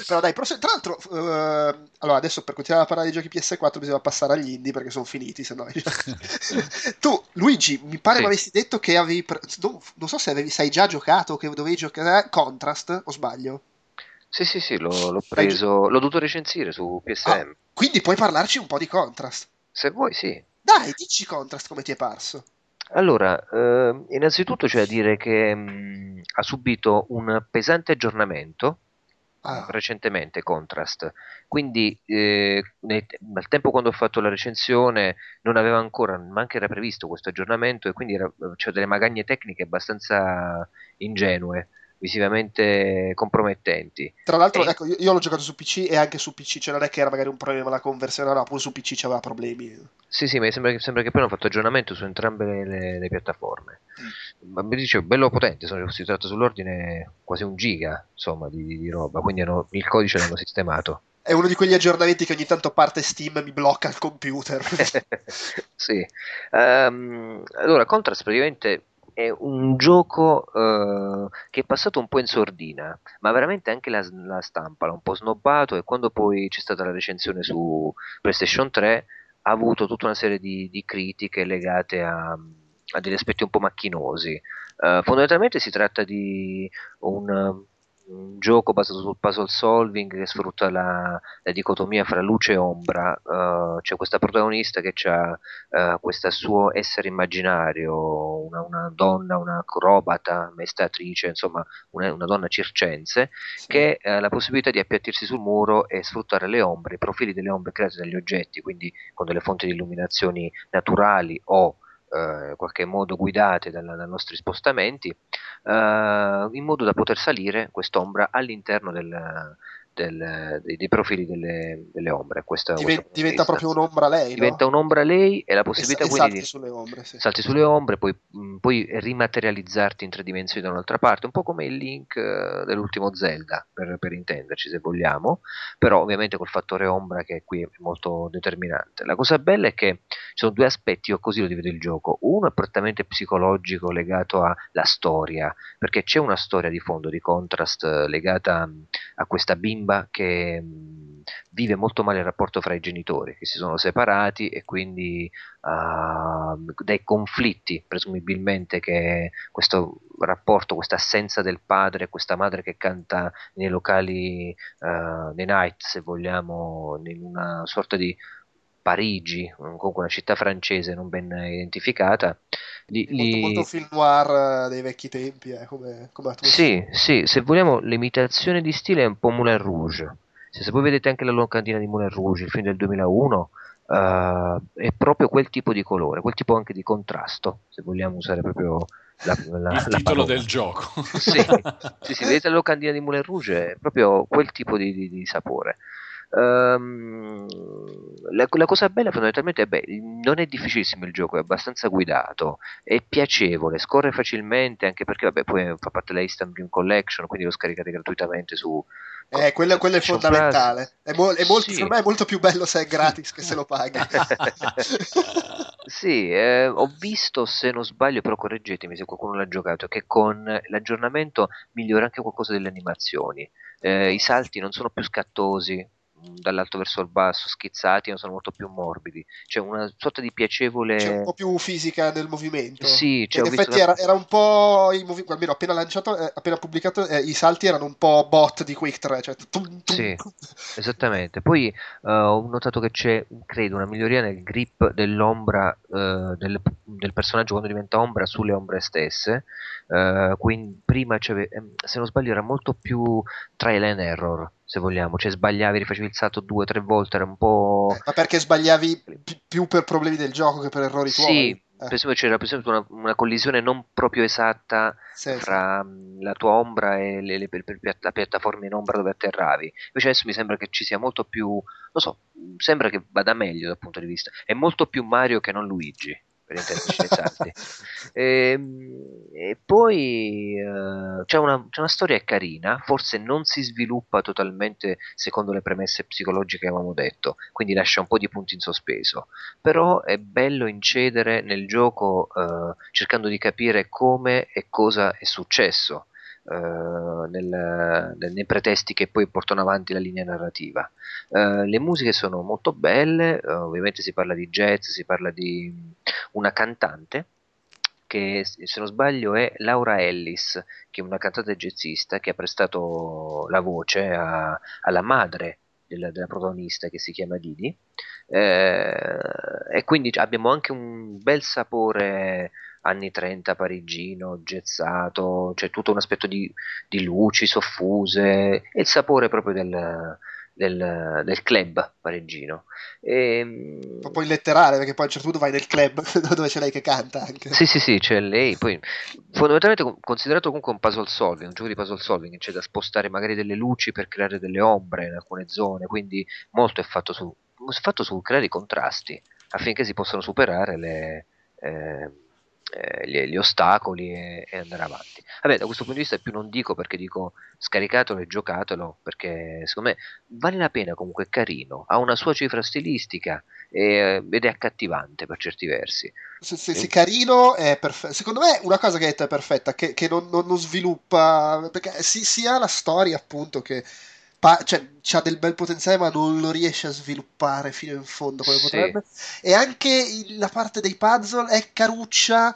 Però dai, prossimo- tra l'altro, eh, allora adesso per continuare a parlare di giochi PS4 bisogna passare agli indie perché sono finiti, se no. tu, Luigi, mi pare Sì. mi avessi detto che avevi, pre- non, non so se avevi, sai già giocato o che dovevi giocare Contrast, o sbaglio? Sì, sì, sì, l'ho, l'ho preso, l'ho dovuto recensire su PSM. Ah, quindi puoi parlarci un po' di Contrast. Se vuoi, sì. Dai, dici Contrast come ti è parso. Allora, eh, innanzitutto c'è da dire che mh, ha subito un pesante aggiornamento Ah. recentemente Contrast, quindi eh, nei- al tempo quando ho fatto la recensione non aveva ancora, neanche era previsto questo aggiornamento e quindi era- c'è delle magagne tecniche abbastanza ingenue, visivamente compromettenti. Tra l'altro, E- ecco, io, l'ho giocato su PC e anche su PC, cioè non è che era magari un problema la conversione, no, pure su PC c'aveva problemi. Sì, sì, mi sembra che, sembra che poi hanno fatto aggiornamento su entrambe le, le- piattaforme. Ma mi dicevo, bello potente, sono, si tratta sull'ordine quasi un giga, insomma, di, di- roba, quindi hanno- il codice l'hanno sistemato. È uno di quegli aggiornamenti che ogni tanto parte Steam e mi blocca il computer. sì. Ehm, allora, Contrast praticamente è un gioco eh, che è passato un po' in sordina, ma veramente anche la, la stampa l'ha un po' snobbato e quando poi c'è stata la recensione su PlayStation 3 ha avuto tutta una serie di, di critiche legate a, a degli aspetti un po' macchinosi. Eh, fondamentalmente si tratta di un, un gioco basato sul puzzle solving che sfrutta la, la dicotomia fra luce e ombra. Eh, c'è questa protagonista che ha questo suo essere immaginario, una, una donna, una acrobata, mestatrice, insomma una, una donna circense, che ha la possibilità di appiattirsi sul muro e sfruttare le ombre, i profili delle ombre create dagli oggetti, quindi con delle fonti di illuminazioni naturali o eh, in qualche modo guidate dalla- dai nostri spostamenti, eh, in modo da poter salire quest'ombra all'interno del- del- dei, dei profili delle, delle ombre. Questo, Diven- questo diventa di proprio un'ombra lei, vista. no? Diventa un'ombra lei e la possibilità e quindi salti di sulle ombre, sì. salti sulle ombre, poi, mh, poi rimaterializzarti in tre dimensioni da un'altra parte, un po' come il link eh, dell'ultimo Zelda, per, per intenderci se vogliamo, però ovviamente col fattore ombra che qui è molto determinante. La cosa bella è che ci sono due aspetti, io così lo divido il gioco, uno è prettamente psicologico legato alla storia, perché c'è una storia di fondo di contrast legata mh, a questa bimba che mh, vive molto male il rapporto fra i genitori che si sono separati e quindi ah, dai conflitti presumibilmente che questo rapporto, questa assenza del padre, questa madre che canta nei locali, eh, nei night se vogliamo, in una sorta di Parigi, comunque una città francese non ben identificata. Li, Molto, li- molto film noir eh, dei vecchi tempi, eh, come, come sì, sì, se vogliamo l'imitazione di stile è un po' Moulin Rouge. Se, se voi vedete anche la locandina di Moulin Rouge, il film del 2001, eh, è proprio quel tipo di colore, quel tipo anche di contrasto, se vogliamo usare proprio la, la- Il la titolo parola. del gioco. Sì, sì, sì, vedete la locandina di Moulin Rouge, è proprio quel tipo di, di- di sapore. Ehm, la, la cosa bella fondamentalmente è beh, non è difficilissimo il gioco, è abbastanza guidato, è piacevole, scorre facilmente anche perché vabbè, poi fa parte della Instant Game Collection, quindi lo scaricate gratuitamente su Eh, quello, quello è fondamentale. È, mo- è molto, Sì. è molto più bello se è gratis che se lo paghi. Sì, eh, ho visto, se non sbaglio, però correggetemi se qualcuno l'ha giocato, che con l'aggiornamento migliora anche qualcosa delle animazioni. Eh, I salti non sono più scattosi dall'alto verso il basso, schizzati, ma sono molto più morbidi. C'è una sorta di piacevole... C'è un po' più fisica nel movimento. Sì, cioè, in effetti una- era, era un po' i movi- almeno appena lanciato, eh, appena pubblicato, eh, i salti erano un po' bot di Quick 3, cioè tum, tum, Sì, esattamente. Poi eh, ho notato che c'è, credo, una miglioria nel grip dell'ombra eh, del, del personaggio quando diventa ombra sulle ombre stesse. Eh, quindi prima ehm, se non sbaglio, era molto più trial and error, se vogliamo, cioè sbagliavi, rifacevi il salto due o tre volte, era un po'. Ma perché sbagliavi pi- più per problemi del gioco che per errori tuoi? Sì, Eh. C'era per esempio una, una collisione non proprio esatta Sì, sì. fra mh, la tua ombra e le, le- piatt- la piattaforma in ombra dove atterravi. Invece adesso mi sembra che ci sia molto più, non so, sembra che vada meglio dal punto di vista. È molto più Mario che non Luigi, per intenderci nei salti. Ehm, E, poi eh, c'è, una, c'è una storia carina, forse non si sviluppa totalmente secondo le premesse psicologiche che avevamo detto, quindi lascia un po' di punti in sospeso però è bello incedere nel gioco eh, cercando di capire come e cosa è successo nel- nel- nei pretesti che poi portano avanti la linea narrativa. Eh, le musiche sono molto belle, eh, ovviamente si parla di jazz, si parla di una cantante che se non sbaglio è Laura Ellis, che è una cantante jazzista che ha prestato la voce a- alla madre della, della protagonista che si chiama Didi. Eh, e quindi abbiamo anche un bel sapore anni 30 parigino, jazzato, c'è tutto un aspetto di, di luci soffuse e il sapore proprio del, del- del club parigino. Ehm, Un po' poi letterale, perché poi a un certo punto vai nel club dove c'è lei che canta anche. sì, sì, sì, c'è lei. Poi, fondamentalmente, con- considerato comunque un puzzle solving, un gioco di puzzle solving, c'è da spostare magari delle luci per creare delle ombre in alcune zone. Quindi, molto è fatto su, fatto su creare i contrasti affinché si possano superare le, eh, eh, gli, gli ostacoli e, e andare avanti. Vabbè, da questo punto di vista, più non dico perché dico scaricatelo e giocatelo perché secondo me vale la pena. Comunque, è carino, ha una sua cifra stilistica e- ed è accattivante per certi versi. Se, se, se carino è perfetto. Secondo me una cosa che hai detto è perfetta, che, che non, non- non sviluppa, perché si, si ha la storia appunto che pa- cioè, ha del bel potenziale ma non lo riesce a sviluppare fino in fondo come Sì. potrebbe. E anche il- la parte dei puzzle è caruccia,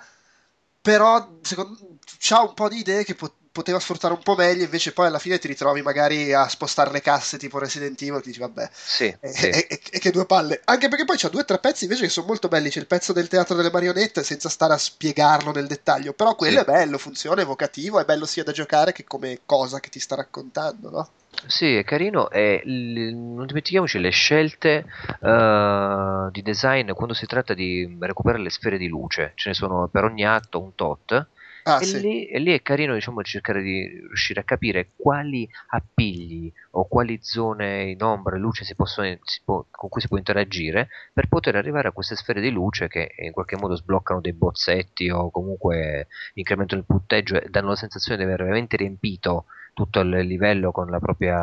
però secondo c'ha un po' di idee che po- poteva sfruttare un po' meglio, invece poi alla fine ti ritrovi magari a spostare le casse tipo Resident Evil, che dici vabbè, Sì, e, sì. e- e- e che due palle. Anche perché poi c'ha due o tre pezzi invece che sono molto belli. C'è il pezzo del teatro delle marionette senza stare a spiegarlo nel dettaglio. Però quello Sì. è bello, funziona, evocativo, è bello sia da giocare che come cosa che ti sta raccontando, no? Sì, è carino e l- non dimentichiamoci le scelte eh, di design quando si tratta di recuperare le sfere di luce. Ce ne sono per ogni atto un tot. Ah, e, sì. lì, e lì è carino diciamo, cercare di riuscire a capire quali appigli o quali zone in ombra e luce si possono, si può- con cui si può interagire per poter arrivare a queste sfere di luce che in qualche modo sbloccano dei bozzetti o comunque incrementano il punteggio e danno la sensazione di aver veramente riempito tutto il livello con la propria,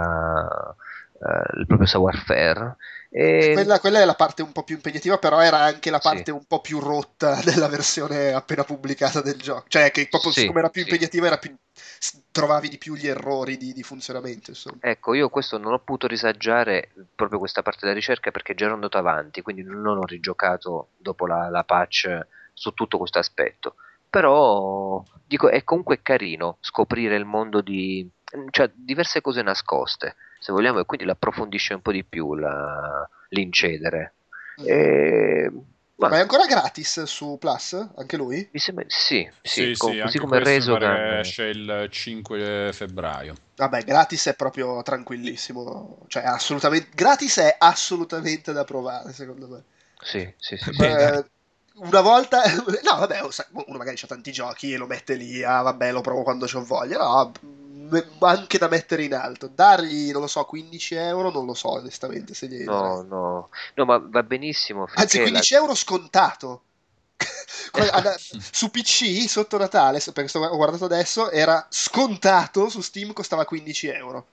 eh, il proprio savoir-faire. E- Quella, quella è la parte un po' più impegnativa, però era anche la Sì. parte un po' più rotta della versione appena pubblicata del gioco. Cioè, che proprio Sì, siccome era più sì. impegnativa, era più- trovavi di più gli errori di, di funzionamento. Insomma. Ecco, io questo non ho potuto risaggiare proprio questa parte della ricerca perché già ero andato avanti, quindi non ho rigiocato dopo la, la patch su tutto questo aspetto. Però dico, è comunque carino scoprire il mondo di cioè diverse cose nascoste, se vogliamo, e quindi l'approfondisce un po' di più la- l'incedere. E, ma Ma è ancora gratis su Plus? Anche lui? mi sembra sì, sì, Sì, co- sì, così come che esce il 5 febbraio. Vabbè, gratis è proprio tranquillissimo. Cioè, assolutamente. Gratis è assolutamente da provare, secondo me. Sì, sì, sì, sì. Beh. Eh, una volta, no, vabbè, oh, uno magari ha tanti giochi e lo mette lì. Ah, vabbè, lo provo quando ho voglia. No, anche da mettere in alto. Dargli, non lo so, 15 euro, non lo so, onestamente. Se gli No, no, no, ma va benissimo. Anzi, finché la- 15 euro scontato. Su PC sotto Natale, perché sto- ho guardato adesso, era scontato su Steam, costava 15 euro.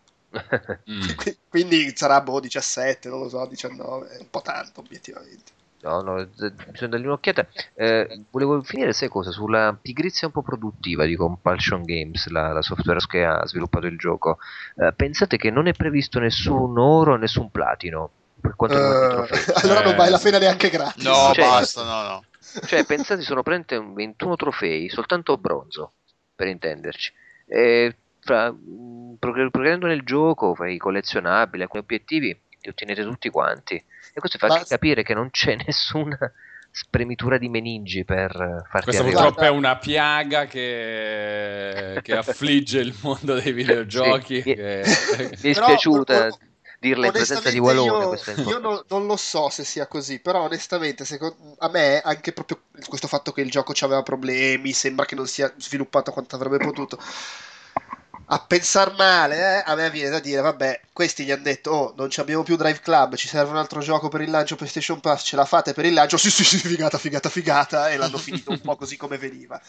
Mm. Qui- Quindi sarà boh 17, non lo so, 19, è un po' tanto obiettivamente. No, no, bisogna dargli un'occhiata. Eh, volevo finire, sai cosa? Sulla pigrizia un po' produttiva di Compulsion Games, la, la software che ha sviluppato il gioco. Eh, pensate che non è previsto nessun oro, nessun platino per quanto riguarda i Eh, trofei. allora non Eh, vale la pena neanche gratis. No, Cioè- basta, no, no. Cioè, pensate, sono praticamente 21 trofei, soltanto bronzo, per intenderci. E fra, mh, progr- progredendo nel gioco, fra i collezionabili, alcuni obiettivi, li ottenete tutti quanti. E questo fa anche capire che non c'è nessuna spremitura di meningi per farti Questa arrivare. purtroppo è una piaga che, che affligge il mondo dei videogiochi. Sì, mi- che- Mi è spiaciuta. dirla in presenza di Walone. io, io non, non lo so se sia così, però onestamente secondo, a me anche proprio questo fatto che il gioco aveva problemi, sembra che non sia sviluppato quanto avrebbe potuto. A pensar male, eh, a me viene da dire, vabbè, questi gli hanno detto, oh, non ci abbiamo più Drive Club, ci serve un altro gioco per il lancio PlayStation Plus, ce la fate per il lancio? Sì, sì, sì, figata, figata, figata, e l'hanno finito un po' così come veniva.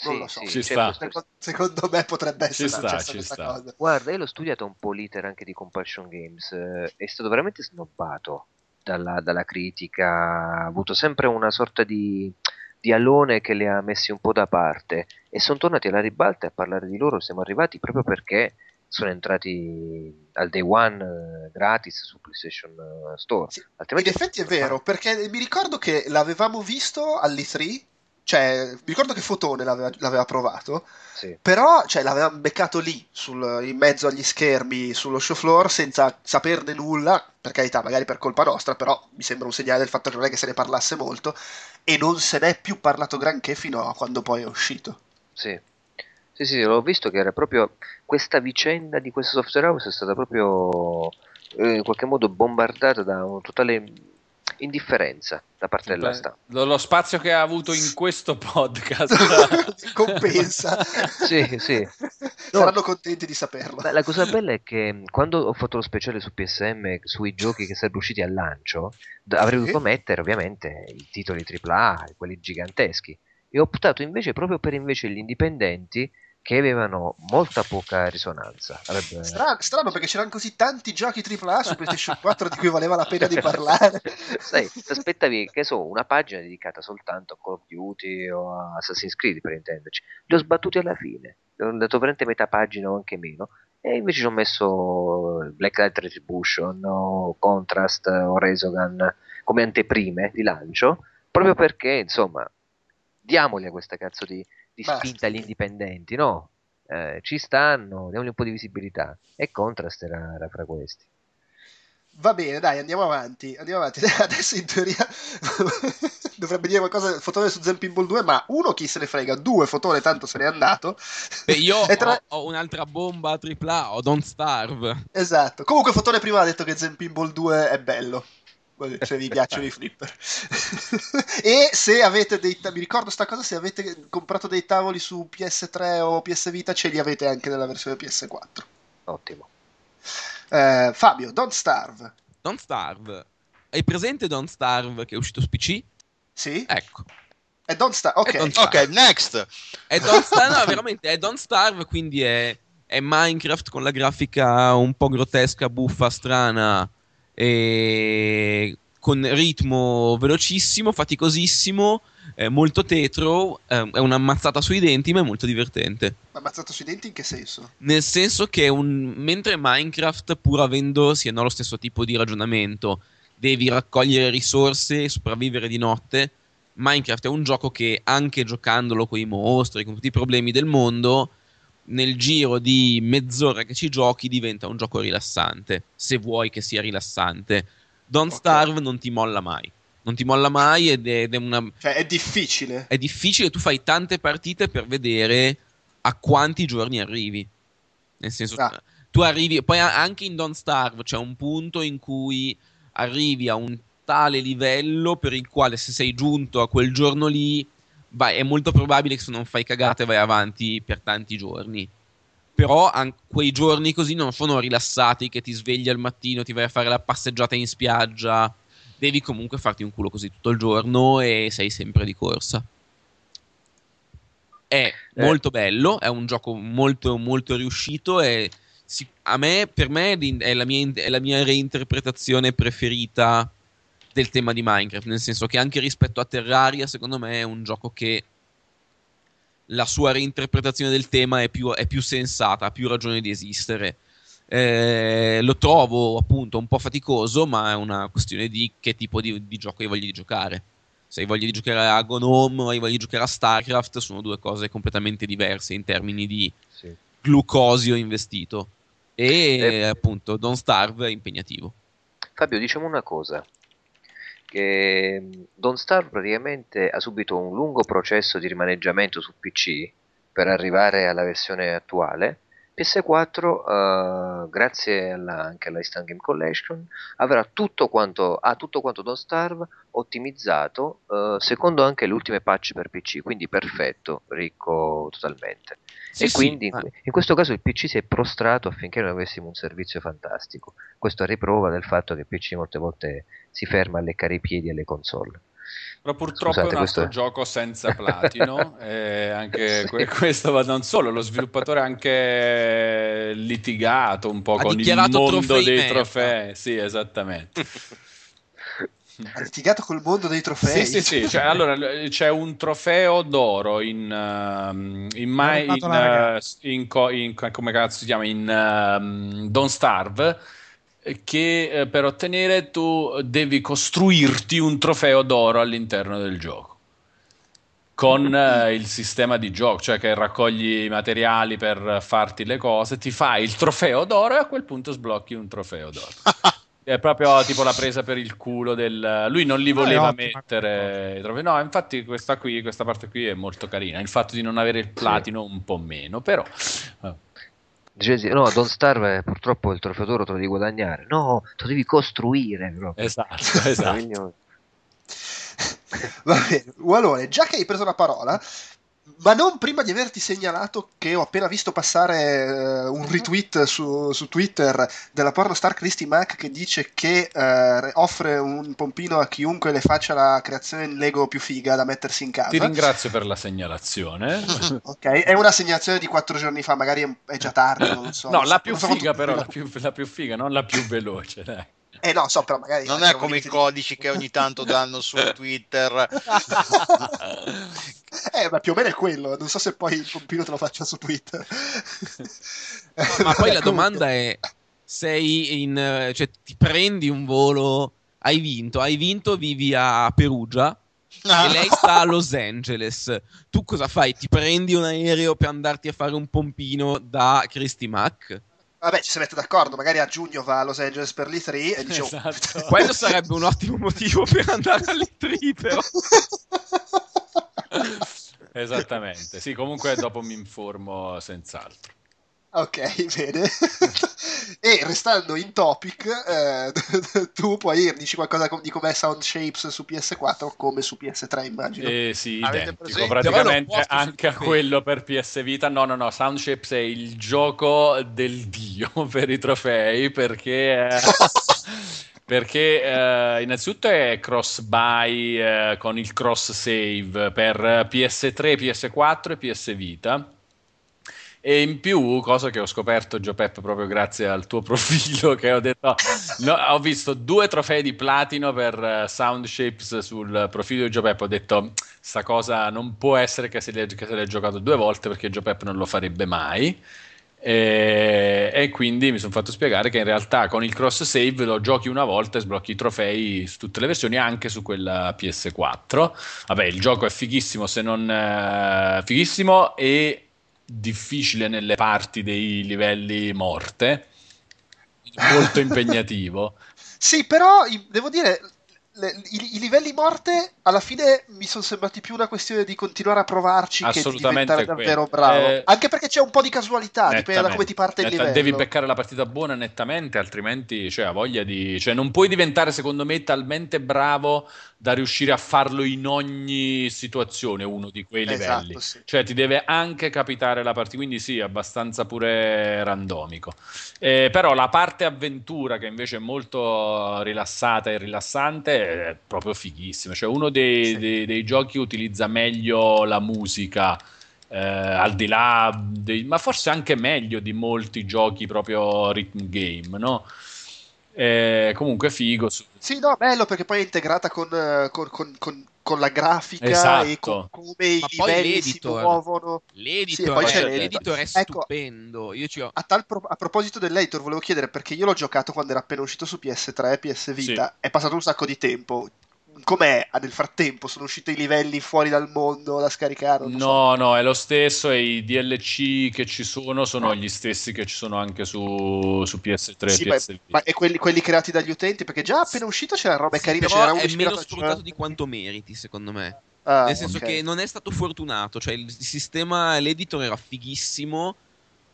Non Sì, lo so. sì, Ci c'è sta. questo- Secondo, secondo me potrebbe essere Ci sta, ci questa sta. cosa. Guarda, io l'ho studiato un po' l'iter anche di Compulsion Games. eh, È stato veramente snobbato dalla, dalla critica. Ha avuto sempre una sorta di, di alone che li ha messi un po' da parte. E sono tornati alla ribalta e a parlare di loro. Siamo arrivati proprio perché sono entrati al day one eh, gratis su PlayStation eh, Store. Sì, In Altrimenti effetti è vero, perché mi ricordo che l'avevamo visto all'E3, cioè mi ricordo che Fotone l'aveva, l'aveva provato. Sì. però cioè, l'avevamo beccato lì, sul- in mezzo agli schermi, sullo show floor, senza saperne nulla, per carità, magari per colpa nostra, però mi sembra un segnale del fatto che non è che se ne parlasse molto, e non se n'è più parlato granché fino a quando poi è uscito. Sì. Sì, sì, l'ho visto che era proprio questa vicenda di questo software house è stata proprio eh, in qualche modo bombardata da una totale indifferenza da parte della stampa. lo, lo spazio che ha avuto in questo podcast Compensa. Sì, sì. Saranno contenti di saperlo. Beh, la cosa bella è che quando ho fatto lo speciale su PSM sui giochi che sarebbero usciti al lancio, avrei dovuto mettere ovviamente i titoli AAA, quelli giganteschi, e ho optato invece proprio per invece gli indipendenti che avevano molta poca risonanza. Avrebbe- Strano, strano perché c'erano così tanti giochi AAA su PlayStation 4 di cui valeva la pena di parlare. Sai, aspettavi, che so, una pagina dedicata soltanto a Call of Duty o a Assassin's Creed per intenderci. Li ho sbattuti alla fine, ho dato veramente metà pagina o anche meno. E invece ci ho messo Black Light Retribution o Contrast o Resogun come anteprime di lancio, proprio perché, insomma, diamogli a questa cazzo di, di spinta agli indipendenti, no? Eh, ci stanno, diamogli un po' di visibilità. E Contrast era, era fra questi. Va bene, dai, andiamo avanti. Andiamo avanti. Adesso in teoria dovrebbe dire qualcosa Fotone su Zen Pinball 2, ma uno chi se ne frega, due Fotone tanto se n'è andato. Beh, io E tra- ho, ho un'altra bomba AAA, ho Don't Starve. Esatto. Comunque Fotone prima ha detto che Zen Pinball 2 è bello. Se vi piacciono i flipper. e se avete dei mi ricordo sta cosa, se avete comprato dei tavoli su PS3 o PS Vita, ce li avete anche nella versione PS4. Ottimo. Eh, Fabio, Don't Starve. Don't Starve. Hai presente Don't Starve che è uscito su PC? Sì? Ecco. È Don't Starve. Ok. Don't Ok, next. È Don't Starve, no, veramente, è Don't Starve, quindi è, è Minecraft con la grafica un po' grottesca, buffa, strana, con ritmo velocissimo, faticosissimo, eh, molto tetro, eh, è un'ammazzata sui denti, ma è molto divertente. Ma ammazzato sui denti in che senso? Nel senso che un, mentre Minecraft, pur avendo sì, no, lo stesso tipo di ragionamento, devi raccogliere risorse e sopravvivere di notte, Minecraft è un gioco che anche giocandolo con i mostri, con tutti i problemi del mondo, nel giro di mezz'ora che ci giochi diventa un gioco rilassante, se vuoi che sia rilassante. Don't Ok. Starve non ti molla mai. Non ti molla mai ed è, ed è una, Cioè, è difficile. è difficile, tu fai tante partite per vedere a quanti giorni arrivi. Nel senso, Ah. tu arrivi, poi anche in Don't Starve c'è un punto in cui arrivi a un tale livello per il quale se sei giunto a quel giorno lì, vai, è molto probabile che se non fai cagate vai avanti per tanti giorni. Però an- quei giorni così non sono rilassati che ti svegli al mattino, ti vai a fare la passeggiata in spiaggia. Devi comunque farti un culo così tutto il giorno e sei sempre di corsa. È Eh. molto bello, è un gioco molto molto riuscito e si- a me, per me è di- è la, mia, è la mia reinterpretazione preferita del tema di Minecraft, nel senso che anche rispetto a Terraria, secondo me è un gioco che la sua reinterpretazione del tema è più, è più sensata, ha più ragione di esistere. Eh, lo trovo appunto un po' faticoso, ma è una questione di che tipo di, di gioco hai voglia di giocare. Se hai voglia di giocare a Gnome o hai voglia di giocare a StarCraft, sono due cose completamente diverse in termini di Sì. glucosio investito. E Eh. appunto, Don't Starve è impegnativo. Fabio, diciamo una cosa, che mh, Don't Starve praticamente ha subito un lungo processo di rimaneggiamento su PC per arrivare alla versione attuale PS4, eh, grazie alla, anche alla Instant Game Collection, avrà tutto quanto, ha tutto quanto Don't Starve ottimizzato, eh, secondo anche le ultime patch per PC, quindi perfetto, ricco totalmente. Sì, e sì, quindi ma- in, in questo caso il PC si è prostrato affinché noi avessimo un servizio fantastico. Questo a riprova del fatto che il PC molte volte si ferma a leccare i piedi alle console. Però purtroppo Scusate, è un altro questo gioco senza platino. e anche que- questo va non solo, lo sviluppatore ha anche litigato un po' Ha con il mondo trofei dei merda. trofei. Sì, esattamente. Ha litigato col mondo dei trofei. Sì, sì, sì. Cioè, allora, c'è un trofeo d'oro in, ehm, in, My- in, ragazza. in co- in- come cazzo si chiama in ehm, Don't Starve che eh, per ottenere tu devi costruirti un trofeo d'oro all'interno del gioco con eh, il sistema di gioco, cioè che raccogli i materiali per farti le cose, ti fai il trofeo d'oro e a quel punto sblocchi un trofeo d'oro. È proprio tipo la presa per il culo del... Lui non li voleva mettere. No, infatti questa qui, questa parte qui è molto carina. Il fatto di non avere il platino un po' meno, però... eh, Dice, no, Don't Starve purtroppo il trofeo d'oro te lo devi guadagnare. No, te lo devi costruire. proprio. Esatto, esatto. Va bene, Walone, già che hai preso la parola, ma non prima di averti segnalato che ho appena visto passare eh, un retweet su, su Twitter della pornostar Christy Mack che dice che eh, offre un pompino a chiunque le faccia la creazione in Lego più figa da mettersi in casa. Ti ringrazio per la segnalazione. Ok, è una segnalazione di quattro giorni fa, magari è, già tardi, non so. No, la più so figa però, la più, la più figa, non la più veloce, dai. Eh no, so, però magari... Non è come i codici che ogni tanto danno su Twitter. Eh, ma più o meno è quello. Non so se poi il pompino te lo faccia su Twitter. Ma poi la domanda è: sei in. cioè, ti prendi un volo, hai vinto, hai vinto, vivi a Perugia. E lei sta a Los Angeles. Tu cosa fai? Ti prendi un aereo per andarti a fare un pompino da Christy Mack? Vabbè, ci si mette d'accordo. Magari a giugno va a Los Angeles per l'E3 e dice... oh, Esatto. Quello sarebbe un ottimo motivo per andare all'E3, però. Esattamente. Sì, comunque dopo mi informo senz'altro. Ok, bene. e restando in topic, eh, tu puoi dici qualcosa di com'è Sound Shapes su PS4 come su PS3, immagino. Eh, sì, Avete identico. presente? Praticamente anche quello per PS Vita. No, no, no. Sound Shapes è il gioco del dio per i trofei perché. eh, Perché eh, innanzitutto è cross buy eh, con il cross save per PS3, PS4 e PS Vita. E in più, cosa che ho scoperto, Giopep, proprio grazie al tuo profilo, che ho detto, no, ho visto due trofei di platino per eh, Sound Shapes sul profilo di Giopep, ho detto, sta cosa non può essere che se l'è, giocato due volte perché Giopep non lo farebbe mai. E, e quindi mi sono fatto spiegare che in realtà con il cross save lo giochi una volta e sblocchi i trofei su tutte le versioni, anche su quella PS4. Vabbè, il gioco è fighissimo, se non eh, fighissimo e difficile nelle parti dei livelli morte, molto impegnativo. Sì, però devo dire, le- i, i livelli morte alla fine mi sono sembrati più una questione di continuare a provarci che di diventare davvero quello. bravo. Eh, Anche perché c'è un po' di casualità, dipende da come ti parte il livello. Devi beccare la partita buona nettamente, altrimenti cioè, ha voglia di... Cioè, non puoi diventare, secondo me, talmente bravo da riuscire a farlo in ogni situazione uno di quei Esatto, livelli. sì. Cioè, ti deve anche capitare la partita, quindi sì, abbastanza pure randomico. Eh, però la parte avventura, che invece è molto rilassata e rilassante, è proprio fighissima. Cioè, uno dei, Sì. dei- dei giochi utilizza meglio la musica. eh, al di là dei, ma forse anche meglio di molti giochi proprio rhythm game, no? Eh, comunque figo. Sì, no, bello perché poi è integrata con, eh, con- con- con- con la grafica Esatto. e con come i livelli si muovono. L'editor, Sì, poi è, c'è l'editor è. Ecco. stupendo. Io ci ho. A, tal pro- a proposito dell'editor, volevo chiedere perché io l'ho giocato quando era appena uscito su PS3 e PS Vita. È passato un sacco di tempo. Com'è nel frattempo? Sono usciti i livelli fuori dal mondo da scaricare? Non lo so. No, no, è lo stesso e i DLC che ci sono sono gli stessi che ci sono anche su, su PS3 e Sì, ma, PS Vita. ma e quelli, quelli creati dagli utenti? Perché già appena uscito c'erano robe Sì, carine. però C'era uno è meno sfruttato di quanto meriti, secondo me. Ah, Nel senso ok. che non è stato fortunato. Cioè, il sistema, l'editor era fighissimo.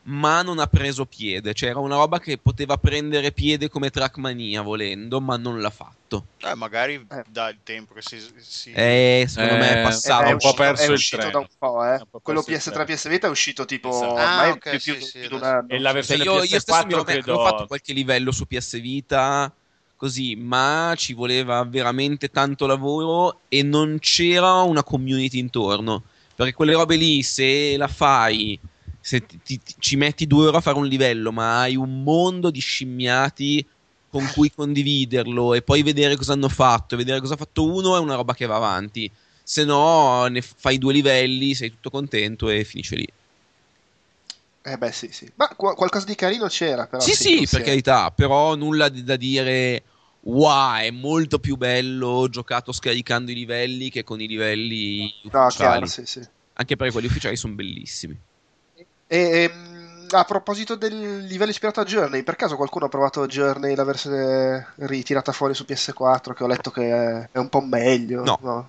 Ma non ha preso piede. Cioè, era una roba che poteva prendere piede come Trackmania volendo, ma non l'ha fatto. Eh, magari dà il tempo che si... si... Eh, secondo me è Eh, passato. è un po' uscito, perso è il uscito treno. da un po', eh. Un po' Quello perso il PS3 treno. PS Vita è uscito tipo Esatto. ormai Ah, ok, più, sì, più- sì, più di un adesso. anno. E la Cioè, versione io, io stesso mi PS4 ero- credo... avevo fatto qualche livello su PS Vita così, ma ci voleva veramente tanto lavoro e non c'era una community intorno. Perché quelle robe lì, se la fai, se ti- ti- ci metti due ore a fare un livello, ma hai un mondo di scimmiati con cui condividerlo e poi vedere cosa hanno fatto, e vedere cosa ha fatto uno è una roba che va avanti. Se no, ne fai due livelli, sei tutto contento e finisce lì. Eh beh, sì, sì. Ma qu- qualcosa di carino c'era, però. Sì, sì, si per è- carità, però nulla di- da dire. Wow, è molto più bello giocato scaricando i livelli che con i livelli No, ufficiali. chiaro, sì, sì. Anche perché quelli ufficiali sono bellissimi. E, a proposito del livello ispirato a Journey, per caso qualcuno ha provato Journey, la versione ritirata fuori su PS4, che ho letto che è, un po' meglio? No.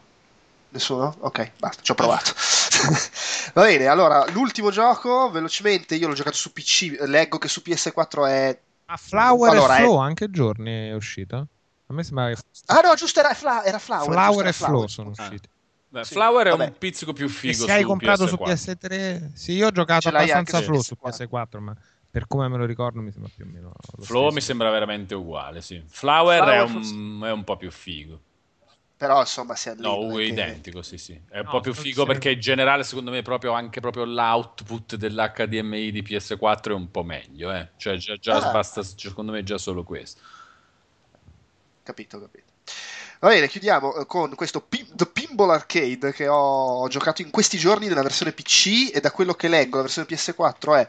Nessuno? Ok, basta, ci ho provato. Va bene, allora, l'ultimo gioco, velocemente, io l'ho giocato su PC, leggo che su PS4 è... Ma Flower Allora, e è- Flow anche giorni è uscito? A me sembra Ah no, giusto, era, Fla- era Flower. Flower e Flow sono usciti. Beh, Sì, Flower è vabbè. un pizzico più figo se hai su comprato su PS4. PS3, sì, io ho giocato abbastanza Flow su su PS4. PS4, ma per come me lo ricordo mi sembra più o meno lo Flow mi sembra veramente uguale, sì. Flower, Flower è, un, forse- è un po' più figo. Però insomma si. No, è identico, sì, sì. È un No, po' più figo perché in generale, secondo me, proprio anche proprio l'output dell'HDMI di PS4 è un po' meglio, eh. Cioè, già, già Ah. basta, secondo me, già solo questo. Capito, capito. Va bene, chiudiamo eh, con questo Pin- The Pinball Arcade che ho giocato in questi giorni nella versione PC e da quello che leggo la versione PS4 è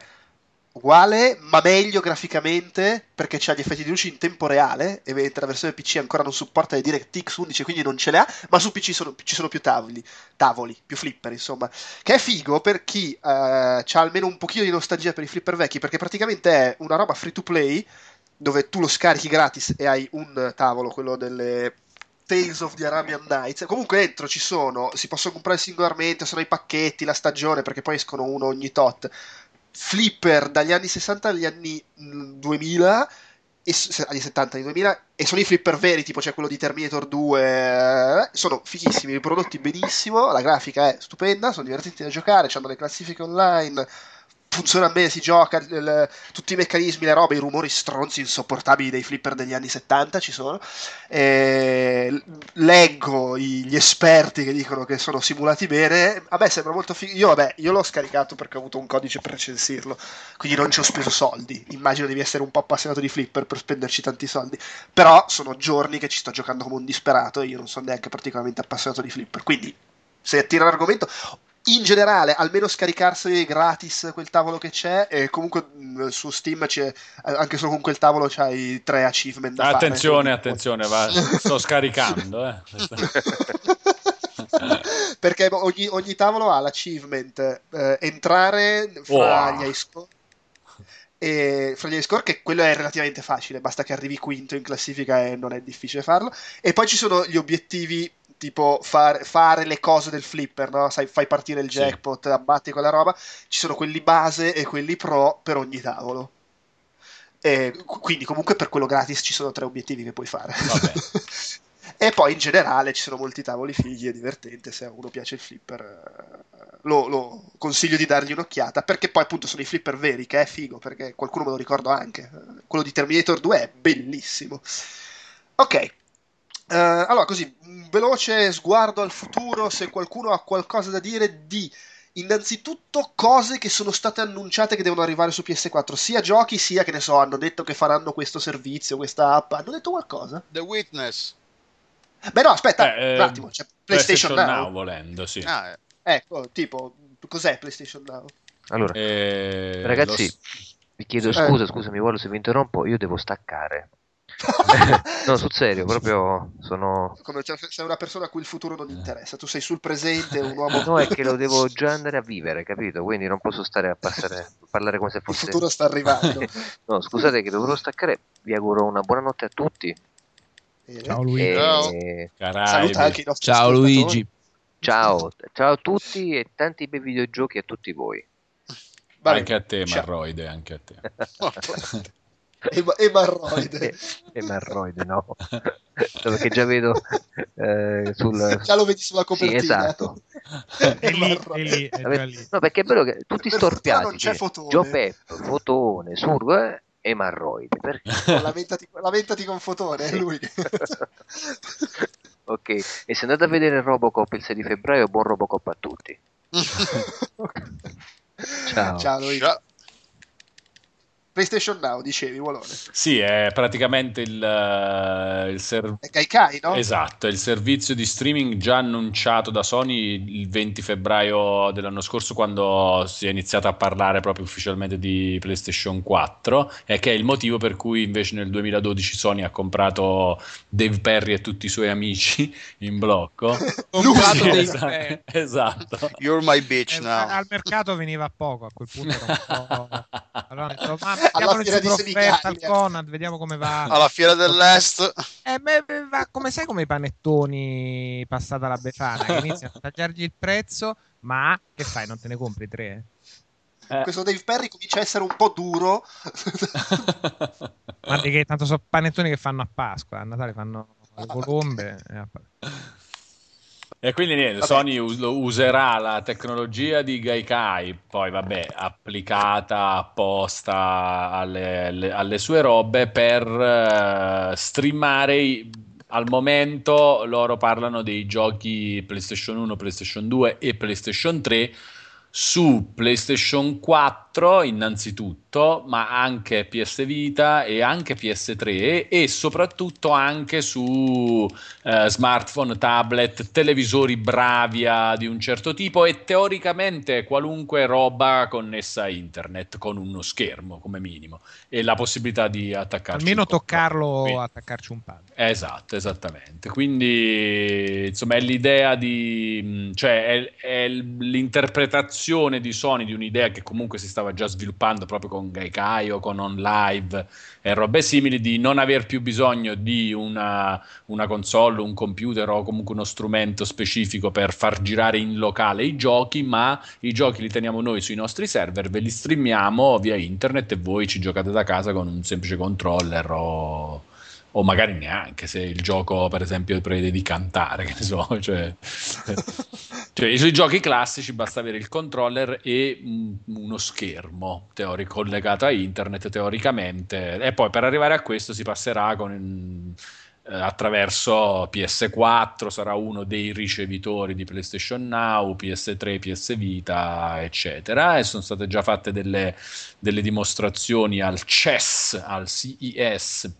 uguale ma meglio graficamente perché c'ha gli effetti di luce in tempo reale e mentre la versione PC ancora non supporta le DirectX 11 quindi non ce le ha ma su PC sono- ci sono più tavoli, tavoli più flipper insomma che è figo per chi eh, ha almeno un pochino di nostalgia per i flipper vecchi perché praticamente è una roba free to play dove tu lo scarichi gratis e hai un tavolo, quello delle Tales of the Arabian Nights. Comunque dentro ci sono, si possono comprare singolarmente, sono i pacchetti, la stagione, perché poi escono uno ogni tot. Flipper dagli anni 60 agli anni mm, 2000 e anni 70 anni 2000 e sono i flipper veri tipo c'è quello di Terminator 2 eh, sono fighissimi prodotti benissimo la grafica è stupenda sono divertenti da giocare hanno le classifiche online funziona bene, si gioca, il- tutti i meccanismi, le robe, i rumori stronzi insopportabili dei flipper degli anni 70 ci sono. E leggo gli esperti che dicono che sono simulati bene. A me sembra molto figo. Io, vabbè, io l'ho scaricato perché ho avuto un codice per recensirlo, quindi non ci ho speso soldi. Immagino devi essere un po' appassionato di flipper per spenderci tanti soldi. Però sono giorni che ci sto giocando come un disperato e io non sono neanche particolarmente appassionato di flipper. Quindi, se attira l'argomento, in generale, almeno scaricarsi gratis quel tavolo che c'è. E comunque mh, su Steam c'è eh, anche solo con quel tavolo c'hai tre achievement da fare. Attenzione, quindi- attenzione, va, sto scaricando. Eh. Perché ogni, ogni tavolo ha l'achievement eh, entrare fra Wow. gli score. E fra gli score, che quello è relativamente facile, basta che arrivi quinto in classifica e non è difficile farlo. E poi ci sono gli obiettivi tipo far- fare le cose del flipper, no? Sai, fai partire il Sì. jackpot, abbatti quella roba. Ci sono quelli base e quelli pro per ogni tavolo. E qu- quindi comunque per quello gratis ci sono tre obiettivi che puoi fare. E poi in generale ci sono molti tavoli fighi, è divertente, se a uno piace il flipper eh, lo, lo consiglio di dargli un'occhiata, perché poi appunto sono i flipper veri, che è figo, perché qualcuno me lo ricordo anche. Quello di Terminator 2 è bellissimo. Ok, eh, allora così, un veloce sguardo al futuro, se qualcuno ha qualcosa da dire di innanzitutto cose che sono state annunciate che devono arrivare su PS4, sia giochi sia che ne so, hanno detto che faranno questo servizio, questa app, hanno detto qualcosa? The Witness. Beh no, aspetta, Eh, un attimo, c'è PlayStation, Now. volendo, sì. Ah, eh. Ecco, tipo, cos'è PlayStation Now? Allora, Eh, ragazzi, lo vi chiedo Eh. scusa, scusami, Wallo, se vi interrompo, io devo staccare. no, sul serio, proprio sono... Come cioè, sei una persona a cui il futuro non interessa, tu sei sul presente, un uomo... No, è che lo devo già andare a vivere, capito? Quindi non posso stare a passare, a parlare come se Il fosse... futuro sta arrivando. No, scusate che dovrò staccare. Vi auguro una buonanotte a tutti. Ciao Luigi. E... Ciao. Caraibi. Saluta anche i nostri Ciao. Luigi. Ciao, ciao a tutti e tanti bei videogiochi a tutti voi. Vabbè, anche a te. Marroide, anche a te. E, e Marroide. E, e Marroide, no. Perché già vedo eh, sul... Già lo vedi sulla Sì, copertina. esatto. È lì, è lì, è lì. No, perché è bello che tutti Per storpiati. non c'è Fotone. Joe Pep, Fotone, Surgo e Marroide. Perché? lamentati, lamentati con Fotone, è Sì. lui. ok, e se andate a vedere Robocop il 6 di febbraio, buon Robocop a tutti. Ciao. Ciao, Luigi. Ciao. PlayStation Now, dicevi, Volone. Sì, è praticamente il, eh, il ser- Gaikai, no? Esatto, è il servizio di streaming già annunciato da Sony il 20 febbraio dell'anno scorso quando si è iniziato a parlare proprio ufficialmente di PlayStation 4 e che è il motivo per cui invece nel 2012 Sony ha comprato Dave Perry e tutti i suoi amici in blocco. Comprato Sì, esatto, esatto. You're my bitch eh, now. al mercato veniva a poco a quel punto. Era un po'... Allora detto, ma Alla fiera di al. Conad, vediamo come va. Alla fiera dell'est. Eh, beh, va come sai come i panettoni passata la Befana che iniziano a tagliargli il prezzo, ma che fai? Non te ne compri tre? Eh. Questo Dave Perry comincia a essere un po' duro. Guardi che tanto sono panettoni che fanno a Pasqua, a Natale fanno le colombe. E quindi niente, Vabbè. Sony us- userà la tecnologia di Gaikai, poi vabbè, applicata apposta alle, alle- alle sue robe per eh, streamare. i- al momento loro parlano dei giochi PlayStation 1, PlayStation 2 e PlayStation 3 su PlayStation 4 innanzitutto, ma anche PS Vita e anche PS3 e soprattutto anche su eh, smartphone, tablet, televisori Bravia di un certo tipo e teoricamente qualunque roba connessa a internet con uno schermo come minimo e la possibilità di attaccarci Almeno toccarlo, Quindi- attaccarci un pad. Esatto, esattamente. Quindi, insomma, è l'idea di, mh, cioè, è, è l'interpretazione di Sony di un'idea che comunque si stava già sviluppando proprio con Gaikai o con OnLive e robe simili, di non aver più bisogno di una, una console, un computer o comunque uno strumento specifico per far girare in locale i giochi, ma i giochi li teniamo noi sui nostri server, ve li streamiamo via internet e voi ci giocate da casa con un semplice controller o o magari neanche se il gioco per esempio prevede di cantare che ne so cioè, cioè, sui giochi classici basta avere il controller e uno schermo teorico collegato a internet teoricamente e poi per arrivare a questo si passerà con eh, attraverso PS4 sarà uno dei ricevitori di PlayStation Now, PS3, PS Vita, eccetera. E sono state già fatte delle, delle dimostrazioni al CES, al CES,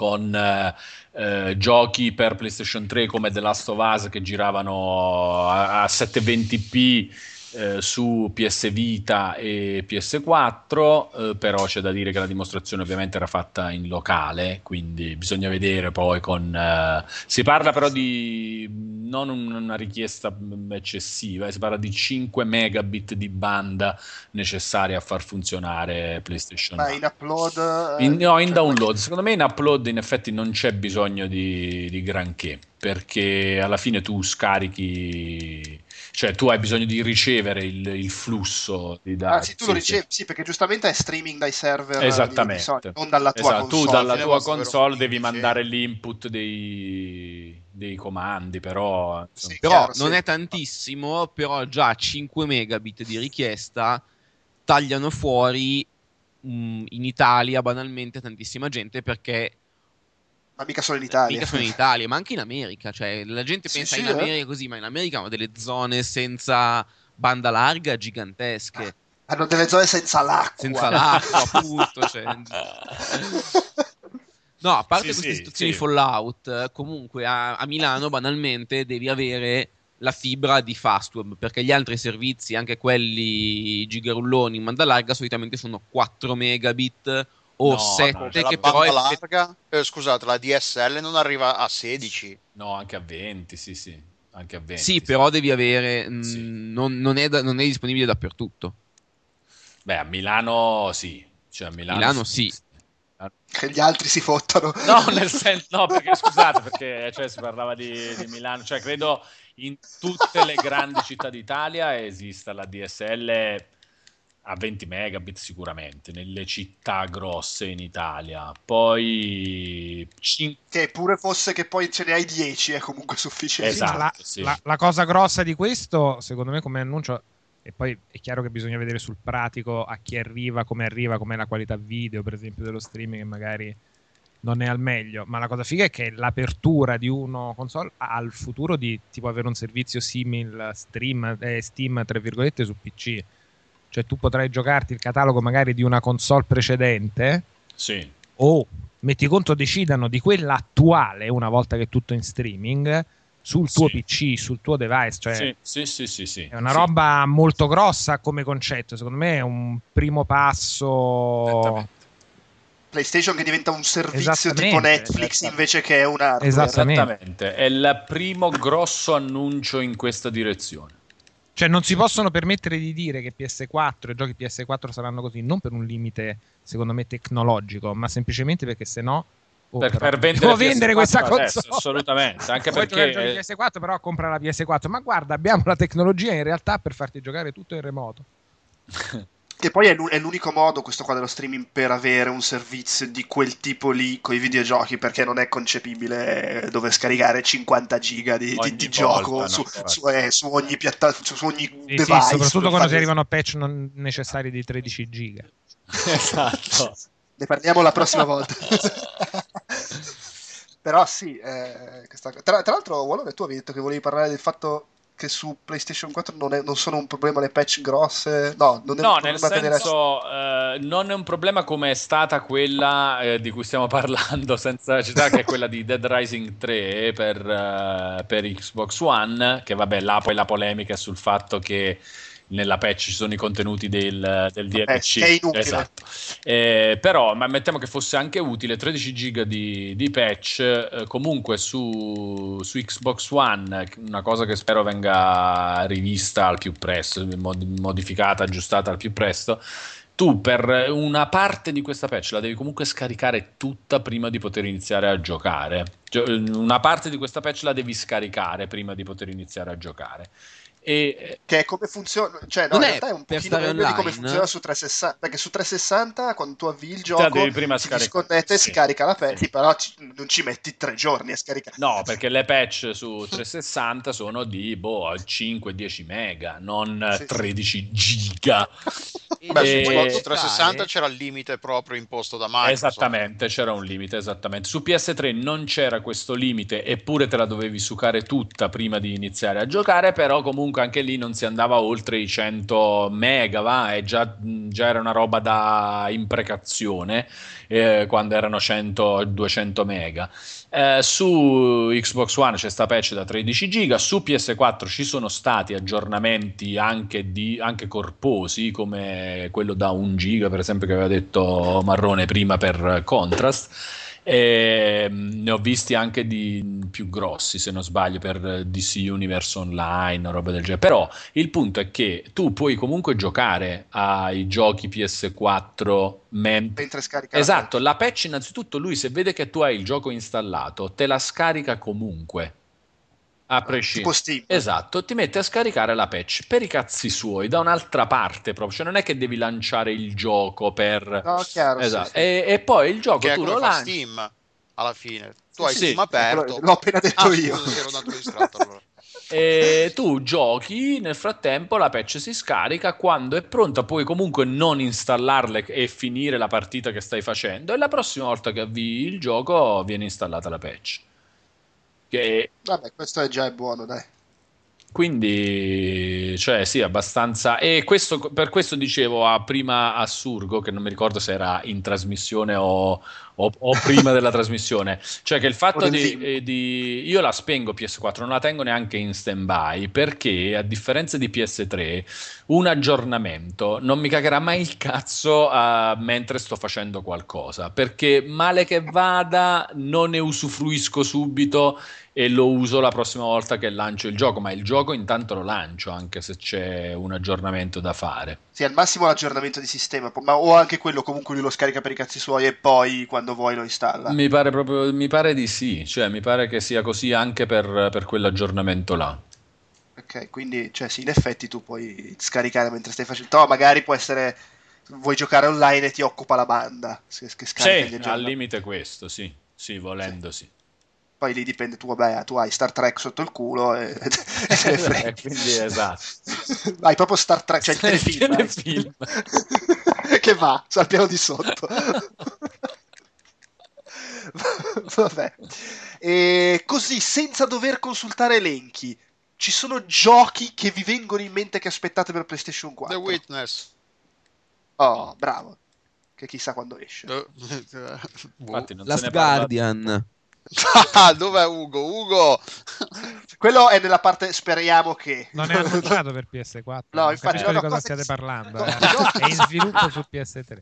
con eh, eh, giochi per PlayStation 3 come The Last of Us che giravano a, a 720p eh, su PS Vita e PS4, eh, però c'è da dire che la dimostrazione ovviamente era fatta in locale, quindi bisogna vedere poi con... eh, si parla però di non un- una richiesta mm, eccessiva, eh, si parla di 5 megabit di banda necessaria a far funzionare PlayStation Ma in upload... eh, In, no, in cioè, download. Secondo me in upload in effetti non c'è bisogno di, di granché, perché alla fine tu scarichi, cioè tu hai bisogno di ricevere il, il flusso di dati. Ah, sì, tu lo ricevi, sì, perché giustamente è streaming dai server di- di Esattamente. Sony, non dalla tua Esatto, console. Tu dalla tua console devi mandare l'input dei, dei comandi, però... Sì, Però chiaro, non sì. è tantissimo, però già 5 megabit di richiesta tagliano fuori mh, in Italia banalmente tantissima gente perché Ma mica solo in Italia. mica sono in Italia, ma anche in America. Cioè, la gente Sì, pensa sì, in eh. America così, ma in America hanno delle zone senza banda larga gigantesche, Hanno delle zone senza l'acqua. senza l'acqua, appunto. cioè. No, a parte Sì, queste sì, situazioni sì. Fallout, eh, comunque a, a Milano banalmente devi avere la fibra di Fastweb perché gli altri servizi, anche quelli gigarulloni in banda larga, solitamente sono 4 megabit o No, 7 no, Cioè, che la però è larga, eh, scusate, la DSL non arriva a 16. No, anche a 20, sì, sì. Anche a 20. Sì, però devi avere. mh, Sì. non, non è da- non è disponibile dappertutto. Beh, a Milano sì. Cioè, a Milano, Milano sì. Che gli altri si fottano. No, nel senso, no, perché scusate, perché cioè, si parlava di, di Milano, cioè credo in tutte le grandi città d'Italia esista la DSL a 20 megabit sicuramente nelle città grosse in Italia. Poi cin- Che pure fosse che poi ce ne hai 10 è comunque sufficiente. Esatto, la, sì. la- la cosa grossa di questo, secondo me, come annuncio, e poi è chiaro che bisogna vedere sul pratico a chi arriva, come arriva, com'è la qualità video, per esempio, dello streaming, che magari non è al meglio. Ma la cosa figa è che l'apertura di uno console ha il futuro di tipo avere un servizio simile stream, eh, Steam, tra virgolette, su PC. Cioè tu potrai giocarti il catalogo magari di una console precedente sì. o metti conto decidano di quella attuale una volta che è tutto in streaming sul tuo Sì. PC, sul tuo device, cioè sì, sì, sì, sì, sì. è una Sì. roba molto grossa come concetto, secondo me è un primo passo Esattamente. PlayStation che diventa un servizio tipo Netflix invece che un hardware. Esattamente. Esattamente, è il primo grosso annuncio in questa direzione. Cioè non si possono permettere di dire che PS4 e giochi PS4 saranno così, non per un limite secondo me tecnologico, ma semplicemente perché se no oh, Per, per vendere, devo PS4 vendere questa adesso, console. assolutamente. Anche perché PS4 però compra la PS4 ma guarda abbiamo la tecnologia in realtà per farti giocare tutto in remoto Che poi è, l'u- è l'unico modo, questo qua dello streaming, per avere un servizio di quel tipo lì con i videogiochi, perché non è concepibile eh, dover scaricare 50 giga di, di- di volta, gioco no, su, infatti. su- eh, su ogni piattaforma, su ogni Sì, device. sì, soprattutto quando si fare- arrivano a patch non necessari di 13 giga esatto. Ne parliamo la prossima volta. Però sì, eh, questa- tra, tra l'altro, Wallone, tu avevi detto che volevi parlare del fatto che su PlayStation 4 non, è- non sono un problema le patch grosse. No, non è No, un nel problema tenere- senso, eh, non è un problema come è stata quella eh, di cui stiamo parlando, senza citare, che è quella di Dead Rising 3 per, eh, per Xbox One, che vabbè, là poi la polemica è sul fatto che nella patch ci sono i contenuti del, del DLC. inutile. Esatto. Eh, però, ma mettiamo che fosse anche utile, 13 giga di, di patch, eh, comunque su, su Xbox One, una cosa che spero venga rivista al più presto, mod- modificata, aggiustata al più presto. Tu per una parte di questa patch la devi comunque scaricare tutta prima di poter iniziare a giocare. Gio- Una parte di questa patch la devi scaricare prima di poter iniziare a giocare. E Che è come funziona, cioè, no, Non in è realtà è un meglio di come funziona su 360. Perché su 360, quando tu avvii il gioco, devi prima si scaricare. disconnette e Sì. scarica la patch, Sì. però ci- non ci metti tre giorni a scaricare. No, perché le patch su 360 sono di boh, 5-10 mega, non Sì, sì. 13 giga. Beh, E- su Xbox 360 c'era il limite proprio imposto da Microsoft. Esattamente, c'era un limite, esattamente. Su PS3 non c'era questo limite, eppure te la dovevi sucare tutta prima di iniziare a giocare, però comunque anche lì non si andava oltre i 100 mega, va, e già, già era una roba da imprecazione eh, quando erano 100-200 mega. Eh, su Xbox One c'è sta patch da 13 giga, su PS4 ci sono stati aggiornamenti anche, di, anche corposi, come quello da 1 giga, per esempio, che aveva detto Marrone prima per Contrast. E, mm, ne ho visti anche di più grossi, se non sbaglio, per DC Universe Online o roba del genere. Però il punto è che tu puoi comunque giocare ai giochi PS4 mentre Mentre scarica la Esatto, la patch innanzitutto lui se vede che tu hai il gioco installato, te la scarica comunque. A prescindere. Tipo Steam. Esatto, ti mette a scaricare la patch per i cazzi suoi, da un'altra parte proprio, cioè non è che devi lanciare il gioco per... No, chiaro. sì, Esatto. sì. E, e poi il gioco Che tu lo lanci. Steam alla fine. Tu hai Sì, Steam aperto. L'ho appena detto Ah, io. scusa, ero distratto allora. E tu giochi, nel frattempo la patch si scarica, quando è pronta puoi comunque non installarle e finire la partita che stai facendo e la prossima volta che avvii il gioco viene installata la patch. Che Vabbè, questo è già buono, dai. quindi, cioè, sì, abbastanza. E questo, per questo dicevo a prima a Surgo, che non mi ricordo se era in trasmissione o, o- o prima della trasmissione. Cioè, che il fatto di, eh, di- Io la spengo PS4, non la tengo neanche in stand-by, perché a differenza di PS3, un aggiornamento non mi cagherà mai il cazzo ah, mentre sto facendo qualcosa. Perché male che vada, non ne usufruisco subito e lo uso la prossima volta che lancio il gioco, ma il gioco intanto lo lancio anche se c'è un aggiornamento da fare. Sì, al massimo l'aggiornamento di sistema, ma o anche quello comunque lui lo scarica per i cazzi suoi e poi quando vuoi lo installa. Mi pare proprio mi pare di sì, cioè mi pare che sia così anche per, per quell'aggiornamento là. Ok. Quindi cioè, sì, in effetti tu puoi scaricare mentre stai facendo. No, magari può essere. Vuoi giocare online e ti occupa la banda. Che, che scarica gli Sì, al limite questo, sì. Sì, volendo sì. Poi lì dipende, tu, vabbè, tu hai Star Trek sotto il culo e, e te ne frega. Eh, quindi esatto. Hai proprio Star Trek, cioè il telefilm. Telefilm. che va al piano di sotto. Vabbè. E così, senza dover consultare elenchi, ci sono giochi che vi vengono in mente che aspettate per PlayStation 4. The Witness. Oh, bravo. Che chissà quando esce. The- Infatti Last Guardian. Ah, Dov'è Ugo? Ugo! Quello è nella parte, speriamo che... Non è annunciato per PS4. No, infatti, no, di cosa stiate che- parlando. no, eh. È in sviluppo su PS3.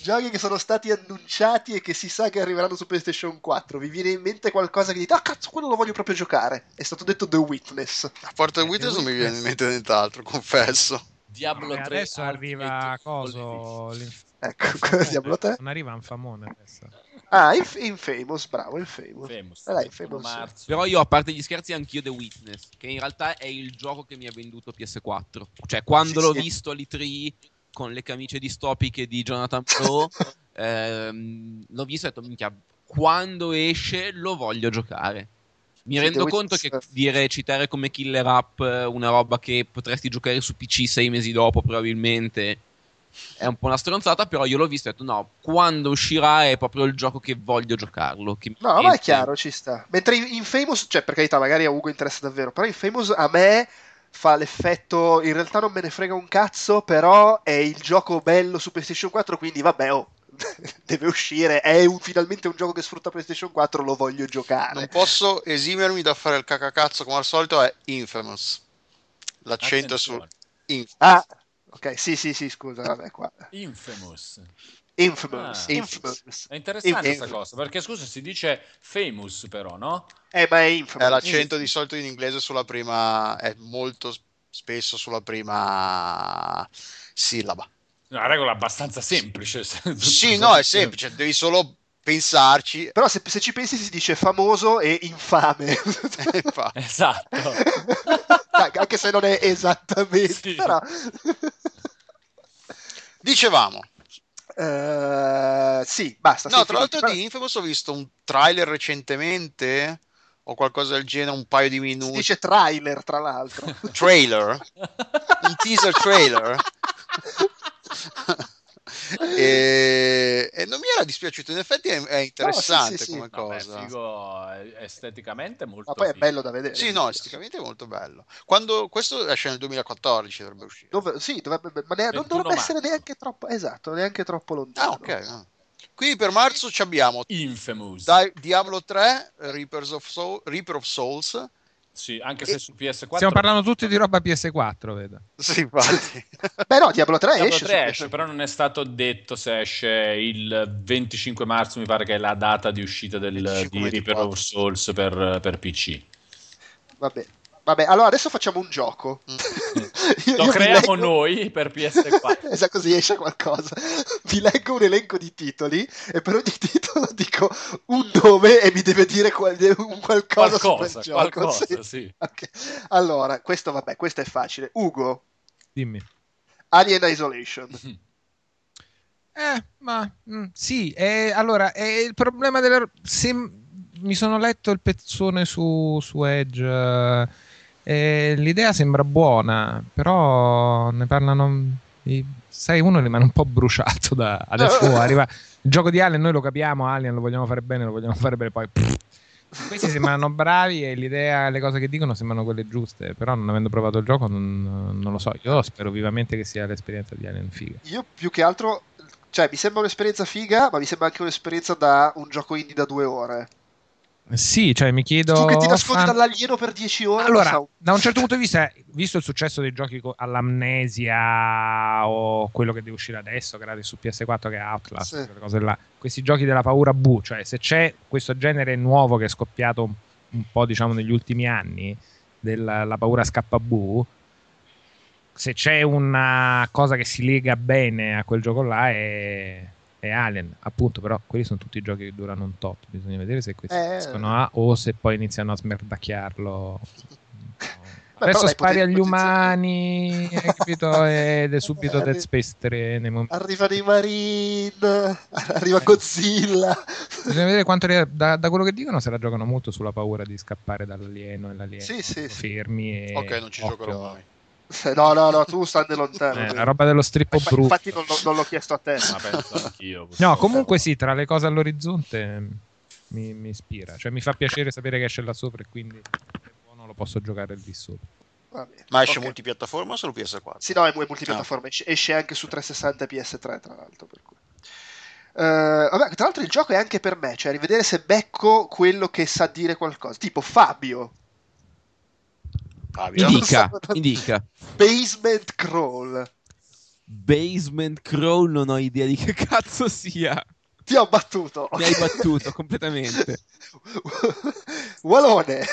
Giochi che sono stati annunciati e che si sa che arriveranno su PlayStation 4. Vi viene in mente qualcosa che dite, ah cazzo, quello lo voglio proprio giocare. È stato detto The Witness. A parte The Witness non mi viene in mente nient'altro, confesso. Diablo E 3 adesso arriva coso. Ecco, Diablo 3. Non arriva un famone adesso. Ah, Inf- Infamous, bravo, Infamous. Famous, Eh, dai, 21 Famous. marzo. Però io, a parte gli scherzi, anch'io The Witness, che in realtà è il gioco che mi ha venduto PS4. Cioè, quando Sì, l'ho sì. visto all'E3 con le camicie distopiche di Jonathan Pro, ehm, l'ho visto e ho detto, minchia, quando esce lo voglio giocare. Mi Sì, rendo conto che dire citare come killer app una roba che potresti giocare su PC sei mesi dopo, probabilmente è un po' una stronzata. Però io l'ho visto e ho detto: no, quando uscirà è proprio il gioco che voglio giocarlo. Che No, ma è chiaro, ci sta. Mentre in Infamous, cioè per carità, magari a Ugo interessa davvero, però Infamous a me fa l'effetto, in realtà non me ne frega un cazzo, però è il gioco bello su PlayStation 4, quindi vabbè, oh, deve uscire, è un- finalmente un gioco che sfrutta PlayStation 4, lo voglio giocare. Non posso esimermi da fare il cacacazzo come al solito, è Infamous. L'accento è su Attenzione. Inf- Ah, ok, sì, sì, sì, scusa, vabbè, qua. Infamous. Infamous, Ah. Infamous. È interessante questa cosa, perché scusa, si dice famous però, no? Eh, ma è Infamous. è l'accento di solito in inglese sulla prima, è molto spesso sulla prima sillaba. Una regola abbastanza semplice. Sì, no, è semplice, devi solo pensarci. Però se, se ci pensi si dice famoso e infame. Infatti. Esatto. Anche se non è esattamente, Sì. però... Dicevamo, Eh, sì, basta. no, sì, tra l'altro di Infamous ho visto un trailer recentemente o qualcosa del genere, un paio di Si minuti. dice trailer, tra l'altro. trailer, un teaser trailer. e, e non mi era dispiaciuto, in effetti è, è interessante sì, sì, come sì. Vabbè, cosa. figo eh, esteticamente molto Ma poi è figo. bello da vedere. Sì, no, esteticamente è molto bello. Quando questo esce nel 2014 dovrebbe uscire. Dove- sì, dovrebbe, ma ne- non 21 dovrebbe essere marzo. neanche troppo, esatto, neanche troppo lontano. Ah, ok. ah. Quindi per marzo ci abbiamo Infamous. Di- Diablo 3, Reapers of Soul- Reaper of Souls. Sì, anche se su PS4 Stiamo parlando tutti di roba PS4, vedo. Sì, infatti. Beh no, Diablo 3 Diablo esce. 3 su esce, PS4. però non è stato detto se esce il 25 marzo, mi pare che è la data di uscita del, 25, di Reaper 24. of Souls per, per PC. Vabbè. Vabbè, allora adesso facciamo un gioco. Mm. Io- Lo io creiamo leggo- noi per PS4. Esatto, così esce qualcosa. Vi leggo un elenco di titoli e per ogni titolo dico un nome e mi deve dire qual- un qualcosa, su qualcosa, quel gioco. qualcosa, sì. sì. Ok. Allora, questo vabbè, questo è facile. Ugo, Dimmi. Alien Isolation. Eh, ma mm, sì, eh, allora è il problema della. Se mi sono letto il pezzone su, su Edge. eh, eh, l'idea sembra buona, però ne parlano. i- sai, uno rimane un po' bruciato da adesso. oh, arriva il gioco di Alien, noi lo capiamo. Alien lo vogliamo fare bene, lo vogliamo fare bene. Poi pff. questi sembrano bravi e l'idea, le cose che dicono sembrano quelle giuste. Però, non avendo provato il gioco, non, non lo so. Io spero vivamente che sia l'esperienza di Alien figa. Io più che altro, cioè mi sembra un'esperienza figa, ma mi sembra anche un'esperienza da un gioco indie da due ore. Sì, cioè mi chiedo. tu che ti nascondi fan- dall'alieno per dieci ore. Allora, so. da un certo punto di vista, visto il successo dei giochi all'amnesia o quello che deve uscire adesso, gratis su PS4 che è Outlast, Sì. quelle cose là, questi giochi della paura bu, cioè se c'è questo genere nuovo che è scoppiato un, un po' diciamo negli ultimi anni, della la paura scappabu, se c'è una cosa che si lega bene a quel gioco là è, è Alien, appunto, però quelli sono tutti giochi che durano un tot, bisogna vedere se questi Eh. escono a o se poi iniziano a smerdacchiarlo. Adesso però dai, spari potevi agli umani, hai capito? Ed è subito Eh, Dead Space 3 nei momenti. Arrivano i Marine, arriva Godzilla. Bisogna vedere quanto da, da quello che dicono se la giocano molto sulla paura di scappare dall'alieno e l'alieno Sì, sì, fermi e Ok, non ci occhio. giocherò mai. No, no, no, tu stai lontano. Eh, la roba dello strippo brutto. Infatti non, l'ho- non l'ho chiesto a te. Ma penso anch'io. No, comunque sì, tra le cose all'orizzonte mm, mi, mi ispira. Cioè mi fa piacere sapere che esce là sopra e quindi è buono, lo posso giocare lì sopra. Ma esce ok. multipiattaforma o solo PS4? Sì, no, è mu- è multipiattaforma. Esce, esce anche su 360 e PS3, tra l'altro. Per cui. Eh, vabbè, tra l'altro il gioco è anche per me, cioè rivedere se becco quello che sa dire qualcosa. Tipo Fabio, Fabio. Indica, so- indica. Basement Crawl. Basement Crawl non ho idea di che cazzo sia. Ti ho battuto. Mi hai battuto completamente. Walone.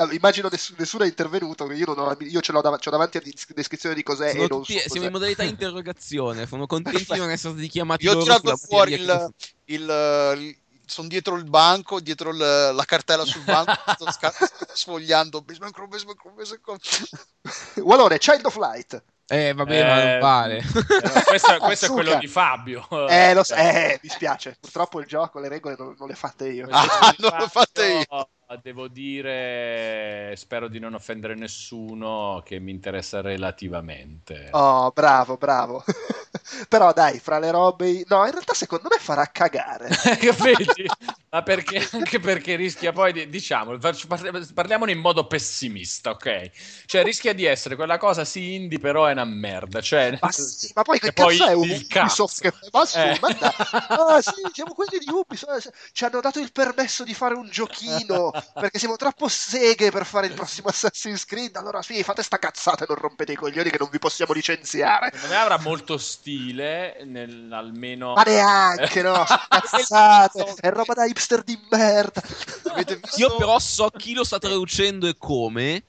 Allora, immagino ness- nessuno è intervenuto, io, non ho, io ce l'ho dav- davanti a dis- descrizione di cos'è Sono e non tutti- so siamo cos'è. in modalità interrogazione. Sono contenti di non essere stati chiamati Io ho tirato fuori il, il, sono dietro il banco, dietro il- la cartella sul banco, sto sca- sfogliando Basement Crew, Basement Crew, Basement Crew. Walone, Child of Light. Eh, vabbè, ma non Eh, vale. eh, questo, questo è quello di Fabio. Eh, lo so, eh, mi spiace. Purtroppo il gioco, le regole non, non le fate io. Ah, non l'ho fatta io. Devo dire, spero di non offendere nessuno che mi interessa relativamente. Oh, bravo, bravo. Però dai, fra le robe... No, in realtà secondo me farà cagare. Vedi? Ma perché, anche perché rischia poi di, diciamo, parli- parliamone in modo pessimista, ok? Cioè rischia di essere quella cosa sì indie, però è una merda. Cioè, Ma, sì, ma poi che poi cazzo è Ubisoft che... Ma su, Eh. ma dai. Ah sì, siamo quelli di Ubisoft. Ci hanno dato il permesso di fare un giochino perché siamo troppo seghe per fare il prossimo Assassin's Creed. Allora sì, fate sta cazzata e non rompete i coglioni che non vi possiamo licenziare. secondo me avrà molto stile, nel, almeno... Ma neanche, no, cazzate, è roba da hipster di merda. Avete visto? Io però so chi lo sta traducendo e come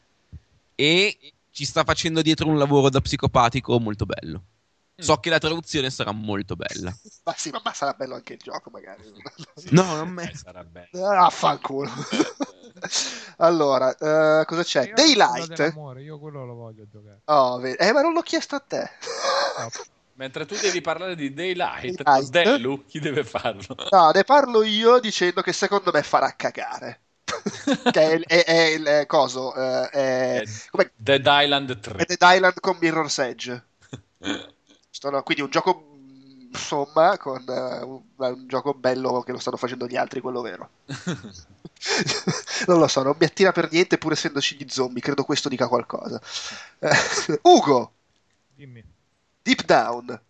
e ci sta facendo dietro un lavoro da psicopatico molto bello. So che la traduzione sarà molto bella. Ma sì, ma, ma sarà bello anche il gioco, magari. No, non me. Eh, sarà bello. Ah, fanculo. allora, eh, cosa c'è? Io Daylight. io quello lo voglio giocare. Oh, eh, ma non l'ho chiesto a te. No, Mentre tu devi parlare di Daylight, Daylight. Delu, chi deve farlo? No, ne parlo io dicendo che secondo me farà cagare. che è, è, è il è coso. eh, è, È? Dead Island 3. è Dead Island con Mirror's Edge. Sto- quindi un gioco insomma con eh, un, un gioco bello che lo stanno facendo gli altri quello vero. Non lo so non mi attira per niente pur essendoci gli zombie. Credo questo dica qualcosa. Eh, Ugo! Dimmi. Deep Down.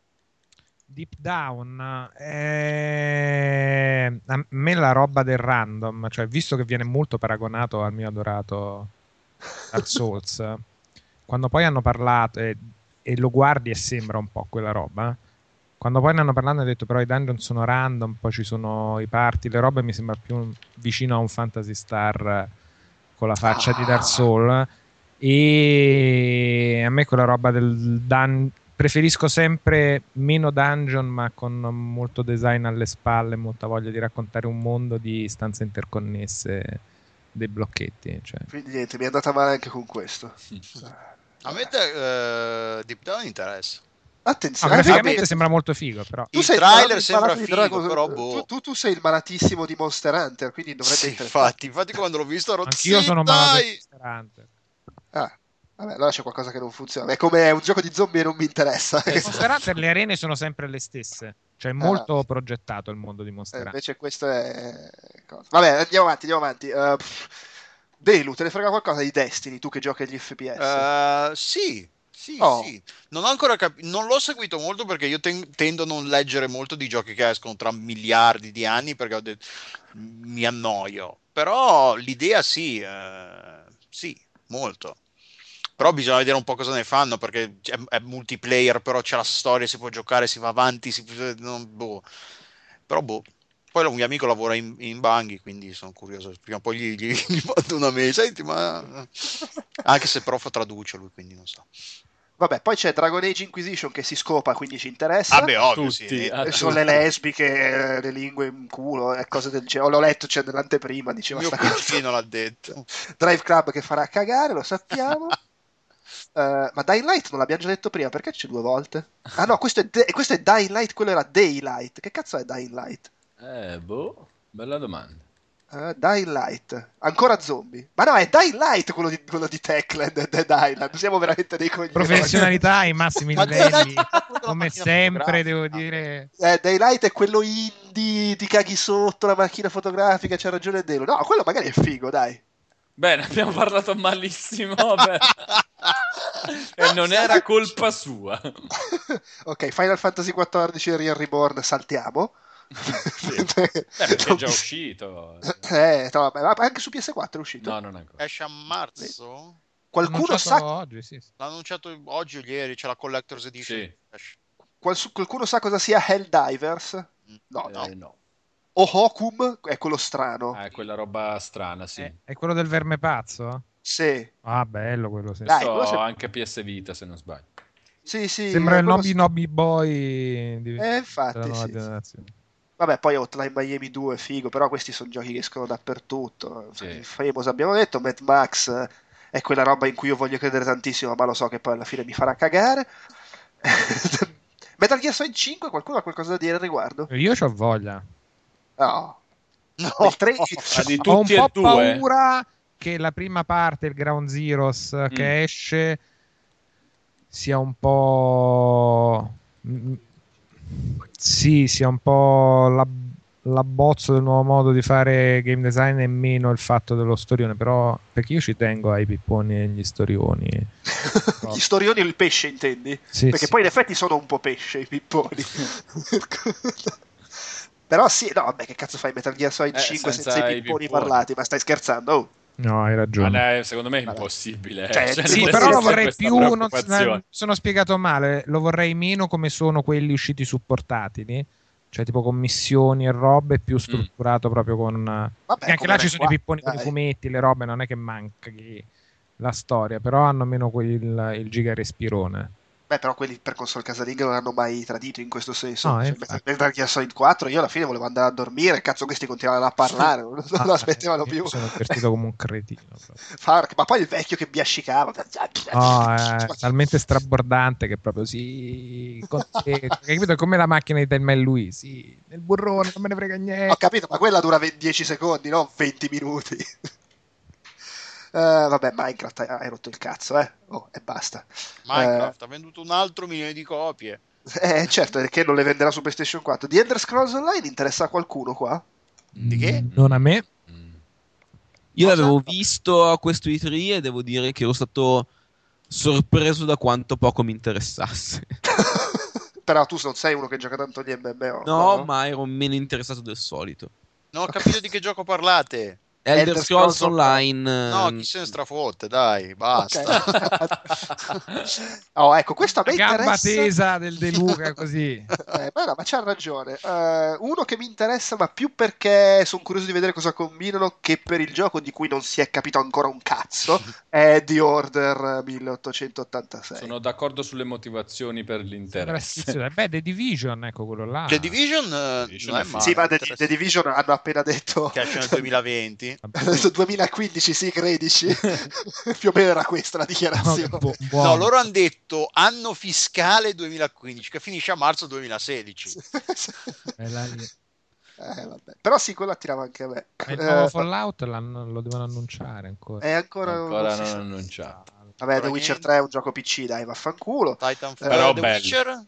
Deep Down, eh, a me la roba del random, cioè visto che viene molto paragonato al mio adorato Dark Souls, quando poi hanno parlato e, e lo guardi e sembra un po' quella roba, quando poi ne hanno parlato hanno detto però i dungeon sono random, poi ci sono i party, le robe mi sembra più vicino a un Fantasy Star con la faccia di Dark Souls e a me quella roba del dun- preferisco sempre meno dungeon ma con molto design alle spalle molta voglia di raccontare un mondo di stanze interconnesse dei blocchetti cioè. quindi niente mi è andata male anche con questo A me eh, Deep Down interessa. No, attenzione graficamente vabbè, sembra molto figo però tu Il sei trailer il sembra figo, Dragon- però boh. tu, tu, tu sei il malatissimo di Monster Hunter quindi dovrebbe Sì, infatti, infatti quando l'ho visto ero anch'io "Sì, sono malato di dai!" Monster Hunter ah, vabbè allora c'è qualcosa che non funziona è come un gioco di zombie e non mi interessa Monster Hunter le arene sono sempre le stesse cioè è molto progettato il mondo di Eh, Monster Hunter invece questo è. Vabbè, andiamo avanti, andiamo avanti. Uh, pff, Delu, te ne frega qualcosa di Destiny, tu che giochi agli FPS? Eh, sì, sì, Oh. sì. Non ho ancora capito, non l'ho seguito molto perché io ten- tendo a non leggere molto di giochi che escono tra miliardi di anni perché detto mi annoio. Però l'idea sì, eh, sì, molto. Però bisogna vedere un po' cosa ne fanno perché è, è multiplayer, però c'è la storia, si può giocare, si va avanti, si, non- boh. Però boh. Poi un mio amico lavora in, in Banghi, quindi sono curioso. Prima o poi gli, gli, gli mando una mail. Senti, ma... Anche se prof traduce lui, quindi non so. Vabbè, poi c'è Dragon Age Inquisition che si scopa, quindi ci interessa. Vabbè, ovvio, Tutti, sì. ah, E sono le lesbiche, eh, le lingue in culo e cose del genere. L'ho letto c'è nell'anteprima, Il diceva mio sta cosa. cugino l'ha detto. Drive Club che farà cagare, lo sappiamo. Eh, ma Dying Light non l'abbiamo già detto prima, perché c'è due volte? Ah no, questo è, De- questo è Dying Light, quello era Daylight. Che cazzo è Dying Light? Eh, boh, bella domanda. Eh, Dying Light, ancora zombie. Ma no, è Dying Light quello di, quello di Techland, Dead Island. Siamo veramente dei coglioni. Professionalità ai massimi Ma livelli, come sempre, devo dire. Eh, Daylight è quello indie, ti caghi sotto la macchina fotografica, c'ha ragione Delo. No, quello magari è figo, dai. Bene, abbiamo parlato malissimo e non era colpa sua. ok, Final Fantasy XIV Real Reborn, saltiamo. Sì. Beh, perché è già uscito. Eh, no, anche su PS4 è uscito. No, non ancora. Esce a marzo? Qualcuno Annunciato sa, oggi, sì, sì. L'ha annunciato oggi o ieri, c'è la Collector's Edition. Sì. Esce. qual- qualcuno sa cosa sia Helldivers? No, no. Eh, no. Ohokum è quello strano. Ah, è quella roba strana, sì. È, è quello del verme pazzo? Sì, Ah, bello quello, sì. Dai, So, quello se- anche PS Vita, se non sbaglio. sì, sì. Sembra il Nobby sì. Nobby Boy di, Eh, infatti, sì, sì. Vabbè, poi Hotline Miami 2 è figo, però questi sono giochi che escono dappertutto. Sì. Famous abbiamo detto, Mad Max eh, è quella roba in cui io voglio credere tantissimo, ma lo so che poi alla fine mi farà cagare. Metal Gear Solid 5, qualcuno ha qualcosa da dire al riguardo? Io ho voglia. No. No, Il 13 di Ho un e po' due. paura che la prima parte, il Ground Zeroes Mm. che esce, sia un po'. Sì, sia un po' la- l'abbozzo del nuovo modo di fare game design e meno il fatto dello storione. Però, perché io ci tengo ai pipponi e agli storioni. Gli storioni e il pesce, intendi? Sì, Perché sì. poi in effetti sono un po' pesce i pipponi. Però sì, no, vabbè, che cazzo fai Metal Gear Solid Eh, 5 senza senza, i i pipponi, pipponi. parlati? Ma stai scherzando? Oh. No, hai Ma ragione. dai, secondo me è impossibile. eh. Cioè, Cioè, sì, però lo vorrei più. Non, sono spiegato male. Lo vorrei meno come sono quelli usciti su portatili. Cioè, tipo con missioni e robe, più strutturato proprio con. Vabbè, anche là ci sono i qua, pipponi con i fumetti, le robe, non è che manca la storia, però hanno meno quel, il giga respirone. Beh, però quelli per console casalinghe non hanno mai tradito in questo senso. No, Cioè, infatti. Metal Gear Solid 4, io alla fine volevo andare a dormire, cazzo questi continuavano a parlare, non, Ah, aspettavano eh, più. Mi sono divertito come un cretino. ma poi il vecchio che biascicava. No, è talmente strabordante che proprio si. con- eh, capito? Come la macchina di Telma e lui, sì, nel burrone, non me ne frega Ho niente. capito, ma quella dura 20 10 secondi, non 20 minuti. Eh, vabbè, Minecraft hai, hai rotto il cazzo, eh? Oh, e basta. Minecraft ha venduto un altro milione di copie. Eh, certo, perché non le venderà su PlayStation 4. The Elder Scrolls Online interessa a qualcuno qua? Di che? Mm, Non a me. Mm. Io Cosa? l'avevo visto a questo E3 e devo dire che ero stato sorpreso da quanto poco mi interessasse. Però tu non sei uno che gioca tanto di MMO. No, ma ero meno interessato del solito. Non ho capito di che gioco parlate. Elder Elder Scrolls Scrolls Online. No, ehm, chi se ne strafotte, dai, basta. Ok. oh, ecco, questo a me La gamba interessa. tesa del De Luca così. Eh, ma no, ma c'ha ragione. Eh, uno che mi interessa, ma più perché sono curioso di vedere cosa combinano che per il gioco di cui non si è capito ancora un cazzo, è The Order 1886. Sono d'accordo sulle motivazioni per l'interesse. Beh, The Division, ecco quello là. The Division eh, Division non è è male. Sì, ma The, The Division hanno appena detto che esce nel 2020. 2015, sì, 13. più o meno era questa la No, dichiarazione. bu- No, loro hanno detto anno fiscale 2015 che finisce a marzo 2016. Bella lì. Eh, vabbè. Però sì, quello attirava anche a me. Ma il nuovo Eh, Fallout l'hanno- lo devono annunciare ancora. è ancora, Ancora non non annunciato. Vabbè, The Ancora Witcher niente. 3 è un gioco PC, dai, vaffanculo. Titanfall Però The bello. Witcher No,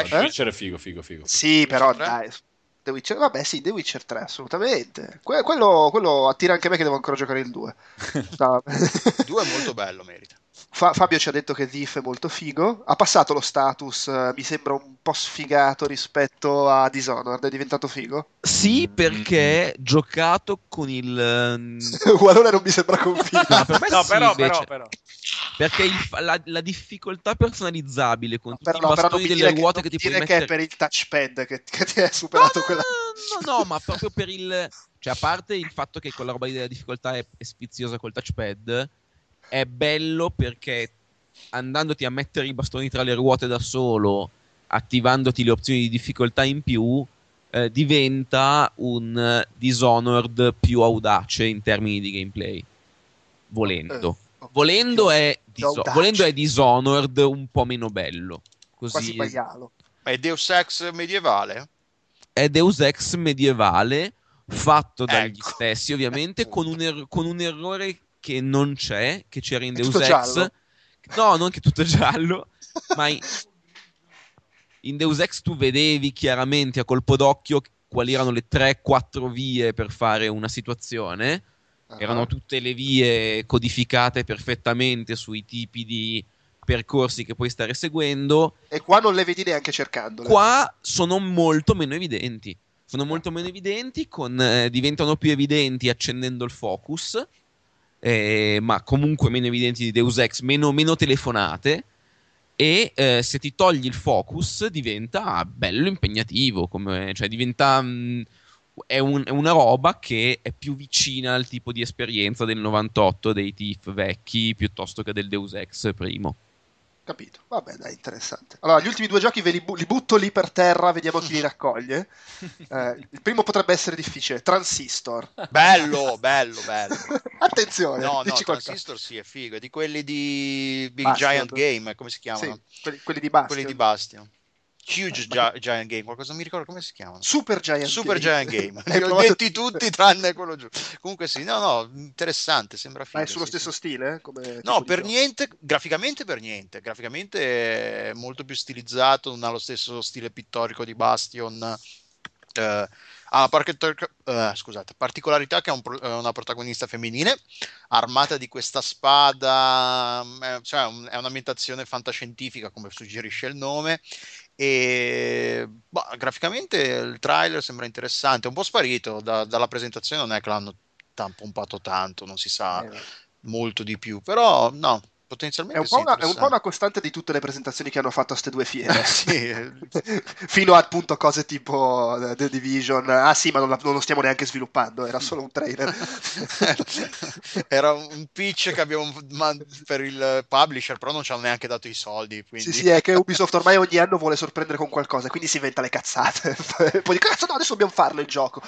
esce? The Witcher è figo, figo, figo. Sì, però dai. The Witcher, vabbè, sì, The Witcher 3, assolutamente. Que- quello, quello attira anche me che devo ancora giocare il 2. No. 2 è molto bello, merita. Fa- Fabio ci ha detto che Thief è molto figo. Ha passato lo status, eh, mi sembra un po' sfigato rispetto a Dishonored. È diventato figo. Sì, perché giocato con il. ehm, Walone non mi sembra convinto. No, per me No, sì, però, però, però. Perché il- la, la difficoltà personalizzabile con tutti Però, i no, non bastoni delle che, ruote non che ti puoi dire che è mettere. per il touchpad che, che ti No, superato no, quella. no, no, ma proprio per il. Cioè, a parte il fatto che quella roba lì della difficoltà è, è sfiziosa col touchpad, è bello perché andandoti a mettere i bastoni tra le ruote da solo, attivandoti le opzioni di difficoltà in più, eh, diventa un eh, Dishonored più audace in termini di gameplay. Volendo. Eh, Volendo è, Diso- volendo è Dishonored un po' meno bello. Quasi Così maialo. Ma è Deus Ex medievale? è Deus Ex medievale fatto dagli Ecco. stessi ovviamente con un, er- con un errore che non c'è che c'era in Deus Ex giallo? no non che tutto giallo ma in, in Deus Ex tu vedevi chiaramente a colpo d'occhio quali erano le 3-4 vie per fare una situazione Ah. erano tutte le vie codificate perfettamente sui tipi di percorsi che puoi stare seguendo E qua non le vedi neanche cercandole. Qua sono molto meno evidenti. Sono molto meno evidenti, con, eh, diventano più evidenti accendendo il focus, eh, ma comunque meno evidenti di Deus Ex, meno, meno telefonate. E eh, se ti togli il focus diventa bello impegnativo, come- cioè diventa. mh, è, un- è una roba che è più vicina al tipo di esperienza del 98 dei TIF vecchi piuttosto che del Deus Ex primo. Capito. Vabbè, dai, interessante. Allora, gli ultimi due giochi ve li, bu- li butto lì per terra, vediamo chi li raccoglie. Eh, il primo potrebbe essere difficile. Transistor. Bello, bello, bello. Attenzione, No, no, dici qualcosa. Transistor sì, è figo. È di quelli di Big Bastion. Giant Game, come si chiamano? Sì, quelli, quelli di Bastion. Quelli di Bastion. Huge Gi- Giant Game, qualcosa non mi ricordo come si chiamano. Super Giant Super Game. Giant Game. Li ho detti tutti tranne quello giù. Comunque sì, no, no, interessante, sembra figo. Ma è sullo sì, stesso sì. stile? eh, No, per gioco? niente, graficamente per niente. Graficamente è molto più stilizzato, non ha lo stesso stile pittorico di Bastion. Eh, ha la parche- eh, scusate, particolarità che ha un pro- eh, una protagonista femminile armata di questa spada, mm, eh, cioè un- è un'ambientazione fantascientifica come suggerisce il nome e boh, graficamente il trailer sembra interessante, è un po' sparito da- dalla presentazione, non è che l'hanno pompato tanto, non si sa Eh, molto di più, però no, È potenzialmente un, po sì, una, è un po' una costante di tutte le presentazioni che hanno fatto a ste due fiere. Sì, eh, Fino a appunto cose tipo eh, The Division. Ah sì, ma non, la- non lo stiamo neanche sviluppando, era solo un trailer. Era un pitch che abbiamo per il publisher, però non ci hanno neanche dato i soldi. Quindi... Sì, sì, è che Ubisoft ormai ogni anno vuole sorprendere con qualcosa, quindi si inventa le cazzate. Poi dico, cazzo no, adesso dobbiamo farlo il gioco.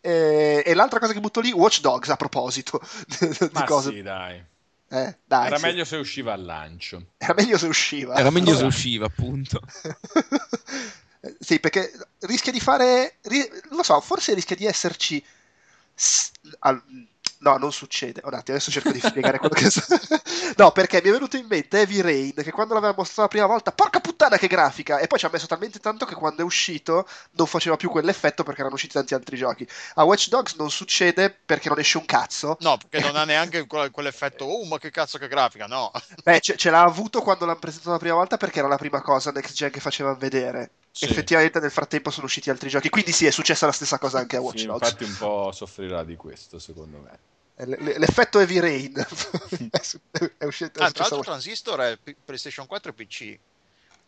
E, e l'altra cosa che butto lì, Watch Dogs a proposito di Ma cose. sì, dai. Eh, dai, Era sì. meglio se usciva al lancio. Era meglio se usciva. Era meglio se Allora- usciva, appunto. sì, perché rischia di fare. lo so, forse rischia di esserci. al- no, non succede. Un attimo, adesso cerco di spiegare quello che. no, perché mi è venuto in mente Heavy Rain che quando l'aveva mostrato la prima volta, porca puttana che grafica! E poi ci ha messo talmente tanto che quando è uscito non faceva più quell'effetto perché erano usciti tanti altri giochi. A Watch Dogs non succede perché non esce un cazzo. No, perché non ha neanche quel- quell'effetto, oh, ma che cazzo che grafica, no. Beh, ce, ce l'ha avuto quando l'hanno presentato la prima volta perché era la prima cosa next gen che facevano vedere. Sì. Effettivamente nel frattempo sono usciti altri giochi, quindi sì, è successa la stessa cosa anche a Watch Sì, Dogs. infatti un po' soffrirà di questo, secondo me. L- L'effetto Heavy Rain è uscito. Ah, tra l'altro Watch- Transistor è PlayStation 4 e PC.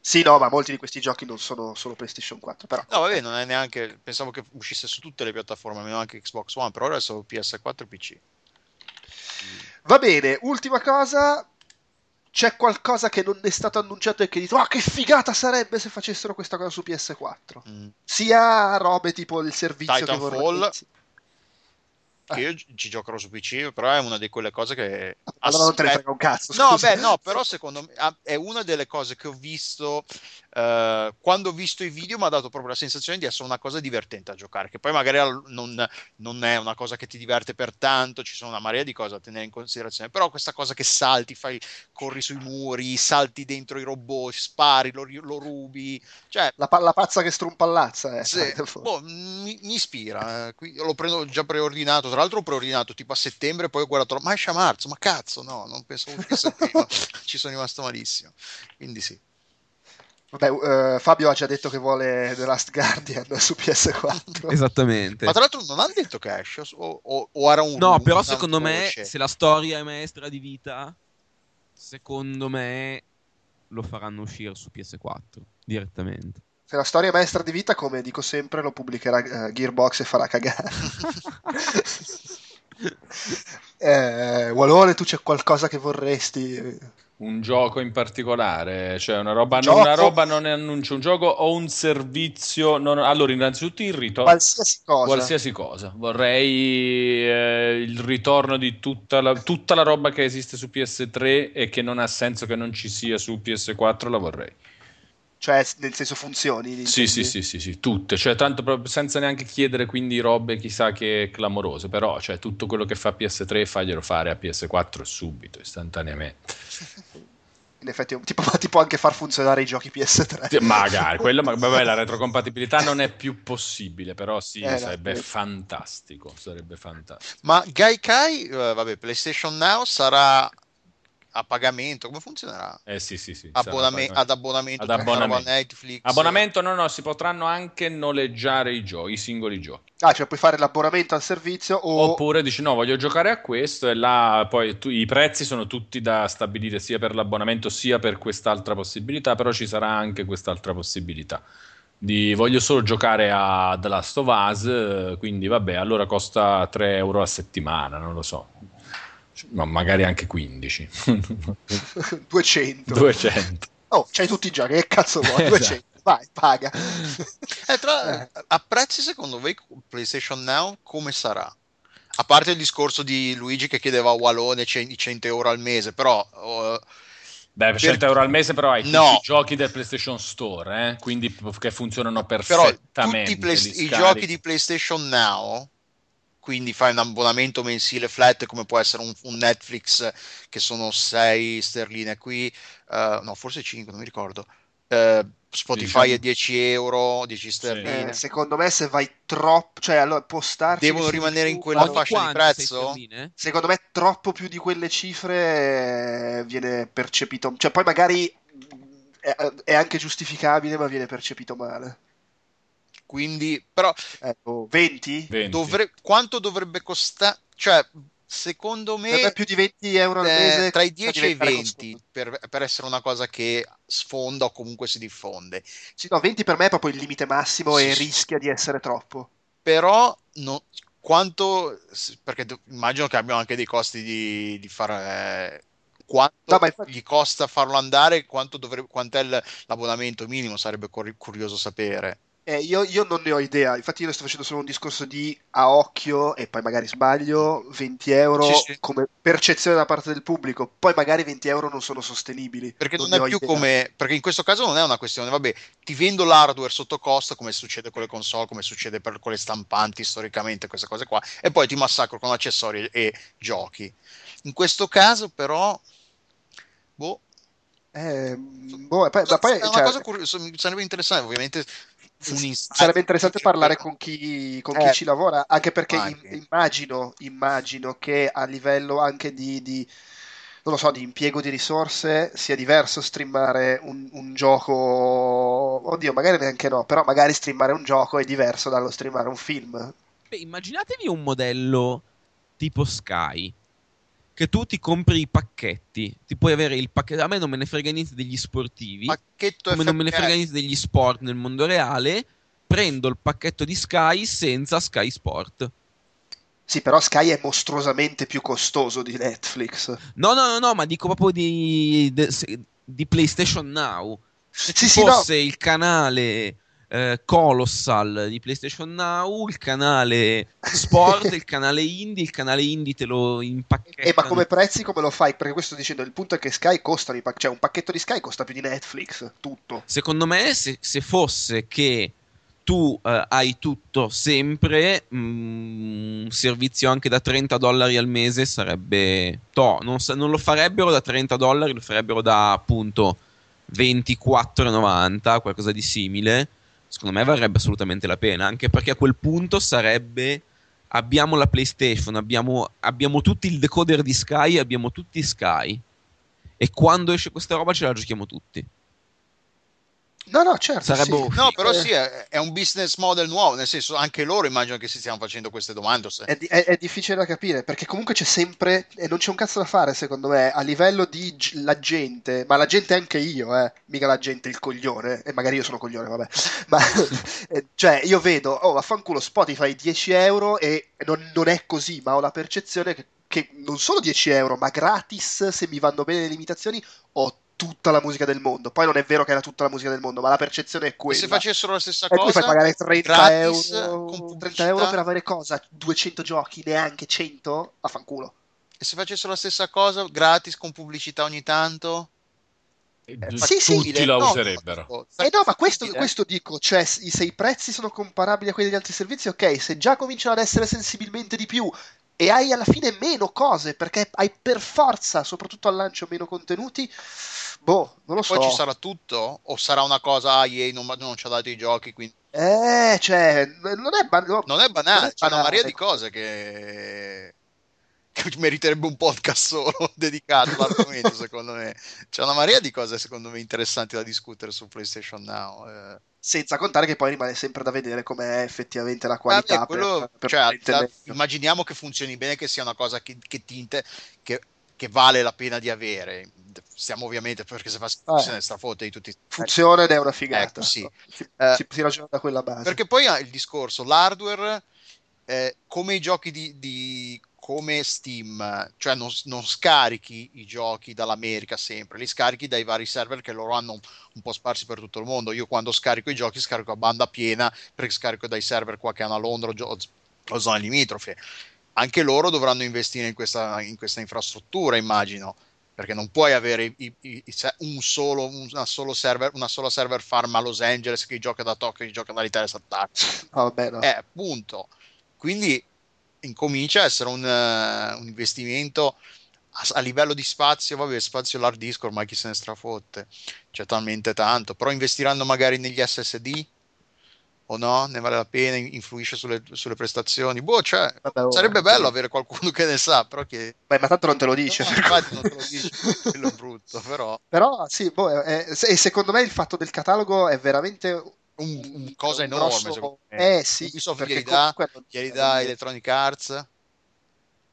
Sì, no, ma molti di questi giochi non sono solo PlayStation 4, però. No, vabbè, non è neanche. Pensavo che uscisse su tutte le piattaforme, almeno anche Xbox One, però ora è solo PS4 e PC. Va bene, ultima cosa. C'è qualcosa che non è stato annunciato e che dite, oh, che figata sarebbe se facessero questa cosa su PS4. Mm. Sia robe tipo il servizio che Titanfall. vorrei. Che io gi- ci giocherò su PC, però è una di quelle cose che. Allora non te ne frega un cazzo. No, scusa. beh, no, però secondo me ah, è una delle cose che ho visto eh, quando ho visto i video mi ha dato proprio la sensazione di essere una cosa divertente a giocare, che poi magari non, non è una cosa che ti diverte per tanto, ci sono una marea di cose da tenere in considerazione, però questa cosa che salti, fai, corri sui muri, salti dentro i robot, spari, lo, lo rubi, cioè La, pa- la pazza che strumpallazza, eh. Titanfall. boh, mi, mi ispira. eh, qui- Lo prendo già preordinato. Tra l'altro, ho preordinato tipo a settembre. Poi ho guardato, ma esce a marzo. Ma cazzo, no, non pensavo uscisse prima. Ci sono rimasto malissimo. Quindi sì. Vabbè, eh, Fabio ha già detto che vuole The Last Guardian su PS4. Esattamente. Ma tra l'altro, non hanno detto che esce. O, o- o era un. No, però secondo me, voce? se la storia è maestra di vita, secondo me lo faranno uscire su PS4 direttamente. Se la storia è maestra di vita, come dico sempre, lo pubblicherà eh, Gearbox e farà cagare. eh, Walone, tu c'è qualcosa che vorresti? Un gioco in particolare, cioè una roba, Gioco? una roba non ne annuncio, un gioco o un servizio. non- allora, innanzitutto il ritorno. Qualsiasi cosa. Qualsiasi cosa. Vorrei eh, il ritorno di tutta la, tutta la roba che esiste su PS3 e che non ha senso che non ci sia su PS4, la vorrei. Cioè, nel senso funzioni. Sì, sì, sì, sì, sì, tutte, cioè tanto proprio senza neanche chiedere quindi robe chissà che clamorose, però cioè, tutto quello che fa PS3 faglielo fare a PS4 subito, istantaneamente. In effetti, ti può, ti può anche far funzionare i giochi PS3. Sì, Magari, quello, ma vabbè, la retrocompatibilità non è più possibile, però sì, Eh, no, sarebbe sì. fantastico, sarebbe fantastico. Ma Gaikai, eh, vabbè, PlayStation Now sarà a pagamento, come funzionerà? Eh sì, sì, sì. Abboname- sarà ad abbonamento, Ad abbonamento. a Netflix. Abbonamento no, no, si potranno anche noleggiare i giochi, i singoli giochi. Ah, cioè puoi fare l'abbonamento al servizio o... Oppure dici no, voglio giocare a questo e là poi tu- i prezzi sono tutti da stabilire sia per l'abbonamento sia per quest'altra possibilità, però ci sarà anche quest'altra possibilità. Di voglio solo giocare a The Last of Us, quindi vabbè, allora costa 3 euro a settimana, non lo so. Ma magari anche 15. 200. 200. Oh, c'hai tutti i giochi, che cazzo vuoi? Esatto. 200. Vai, paga. Eh, tra- A prezzi secondo voi PlayStation Now come sarà? A parte il discorso di Luigi che chiedeva a Walone ce- i 100 euro al mese, però... eh, Beh, per 100 euro al mese però hai No. tutti i giochi del PlayStation Store, eh? quindi p- che funzionano però perfettamente. tutti i, play- i giochi di PlayStation Now, quindi fai un abbonamento mensile flat come può essere un, un Netflix che sono 6 sterline qui, eh, no forse 5, non mi ricordo. Eh, Spotify è 10 euro, 10 sterline. Eh, secondo me se vai troppo... Cioè, allora, postarci... Devono su- rimanere in quella fascia di quanto, prezzo? Secondo me troppo più di quelle cifre eh, viene percepito... Cioè, poi magari è, è anche giustificabile, ma viene percepito male. Quindi, però... Ecco, 20? Dovre- quanto dovrebbe costare? Cioè, secondo me... Per più di 20 euro al eh, mese tra i comincia a 10 e i diventare 20 per, per essere una cosa che sfonda o comunque si diffonde. Sì, no, 20 per me è proprio il limite massimo e Sì, sì. rischia di essere troppo. Però no- quanto perché do- immagino che abbiano anche dei costi di, di fare quanto gli costa farlo andare quanto dovrebbe quant'è l'abbonamento minimo sarebbe cur- curioso sapere Eh, io, io non ne ho idea, infatti io sto facendo solo un discorso di a occhio e poi magari sbaglio, 20 euro Sì, sì. come percezione da parte del pubblico, poi magari 20 euro non sono sostenibili. perché non, ne è più idea. come perché in questo caso non è una questione vabbè ti vendo l'hardware sotto costo come succede con le console come succede per, con le stampanti storicamente queste cose qua e poi ti massacro con accessori e, giochi in questo caso però boh Eh, boh, poi- poi, è una cioè, cosa curiosa sarebbe interessante ovviamente sarebbe interessante parlare con chi, con chi Eh, ci lavora, anche perché immagino, immagino che a livello anche di, di- non lo so, di impiego di risorse sia diverso streamare un, un gioco, oddio, magari neanche no, però magari streamare un gioco è diverso dallo streamare un film. Beh, immaginatevi un modello tipo Sky. Che tu ti compri i pacchetti. Ti puoi avere il pacchetto. A me non me ne frega niente degli sportivi. Pacchetto come non me ne frega niente degli sport nel mondo reale. Prendo il pacchetto di Sky senza Sky Sport. Sì, però Sky è mostruosamente più costoso di Netflix. No, no, no, no, ma dico proprio di, di PlayStation Now. Se ci sì, no. fosse il canale eh, Colossal di PlayStation Now, il canale Sport, il canale Indie, il canale Indie te lo impacchettano. Eh, ma come prezzi come lo fai? Perché questo sto dicendo, il punto è che Sky pack- cioè un pacchetto di Sky costa più di Netflix, tutto. Secondo me, se, se fosse che tu eh, hai tutto sempre, mm, un servizio anche da 30 dollari al mese sarebbe... To, non, non lo farebbero da 30 dollari, lo farebbero da appunto 24,90, qualcosa di simile. Secondo me varrebbe assolutamente la pena, anche perché a quel punto sarebbe... Abbiamo la PlayStation, abbiamo, abbiamo tutti il decoder di Sky, abbiamo tutti Sky. E quando esce questa roba ce la giochiamo tutti. No, no, certo. Sarebbe sì. No, però Eh, sì, è, è un business model nuovo, nel senso anche loro immagino che si stiano facendo queste domande. se- È, di- è- è difficile da capire perché comunque c'è sempre e non c'è un cazzo da fare secondo me a livello di g- la gente, ma la gente anche io, eh, mica la gente il coglione, e magari io sono coglione, vabbè, ma eh, cioè io vedo, oh vaffanculo Spotify 10 euro e non, non è così, ma ho la percezione che, che non solo 10 euro, ma gratis, se mi vanno bene le limitazioni, ho tutta la musica del mondo. Poi non è vero che era tutta la musica del mondo, ma la percezione è E quella. se facessero la stessa E tu cosa, fai pagare 30 gratis, euro, con 30 pubblicità? euro per avere cosa? 200 giochi, neanche 100? Affanculo. E se facessero la stessa cosa gratis con pubblicità ogni tanto? sì, sì, tutti la no, userebbero. Eh no, ma questo, fattibile. questo dico, cioè se i prezzi sono comparabili a quelli degli altri servizi, ok, se già cominciano ad essere sensibilmente di più e hai alla fine meno cose, perché hai per forza, soprattutto al lancio, meno contenuti, boh, non lo so. Poi ci sarà tutto? O sarà una cosa, ah, EA non, non ci ha dato i giochi, quindi... Eh, cioè, non è, ban- no, Non è banale, non è c'è una marea di cose che... che meriterebbe un podcast solo dedicato all'argomento, secondo me. C'è una marea di cose, secondo me, interessanti da discutere su PlayStation Now. eh. Senza contare che poi rimane sempre da vedere com'è effettivamente la qualità. Vabbè, quello- per- per cioè, la- immaginiamo che funzioni bene, che sia una cosa che, che ti inter- che, che vale la pena di avere. Stiamo ovviamente perché se fa Eh. se ne strafotte di tutti. Funziona ed è una figata. Ecco, sì. Si, Eh, si- si ragiona da quella base. Perché poi ha il discorso, l'hardware, eh, come i giochi di, di- come Steam, cioè non, non scarichi i giochi dall'America sempre, li scarichi dai vari server che loro hanno un, un po' sparsi per tutto il mondo. Io quando scarico i giochi scarico a banda piena perché scarico dai server qua che hanno a Londra o, zone limitrofe. Anche loro dovranno investire in questa, in questa infrastruttura, immagino perché non puoi avere i- i- un solo, una, solo server, una sola server farm a Los Angeles che gioca da Tokyo e gioca dall'Italia Sattari. No, vabbè, no. Eh, appunto. Quindi incomincia a essere un, eh, un investimento a, a livello di spazio, vabbè, spazio l'hard disk ormai chi se ne strafotte, c'è talmente tanto, però investiranno magari negli SSD o no? Ne vale la pena? Influisce sulle, sulle prestazioni? Boh, cioè, Vabbè, oh, sarebbe bello sì. avere qualcuno che ne sa, però che... Beh, ma tanto non te lo dice. No, infatti non te lo dice, quello è brutto, però... Però sì, boh, è- è- e secondo me il fatto del catalogo è veramente un, un cosa un enorme grosso-. Eh sì, Ubisoft perché glieli dà, glieli dà Electronic Arts,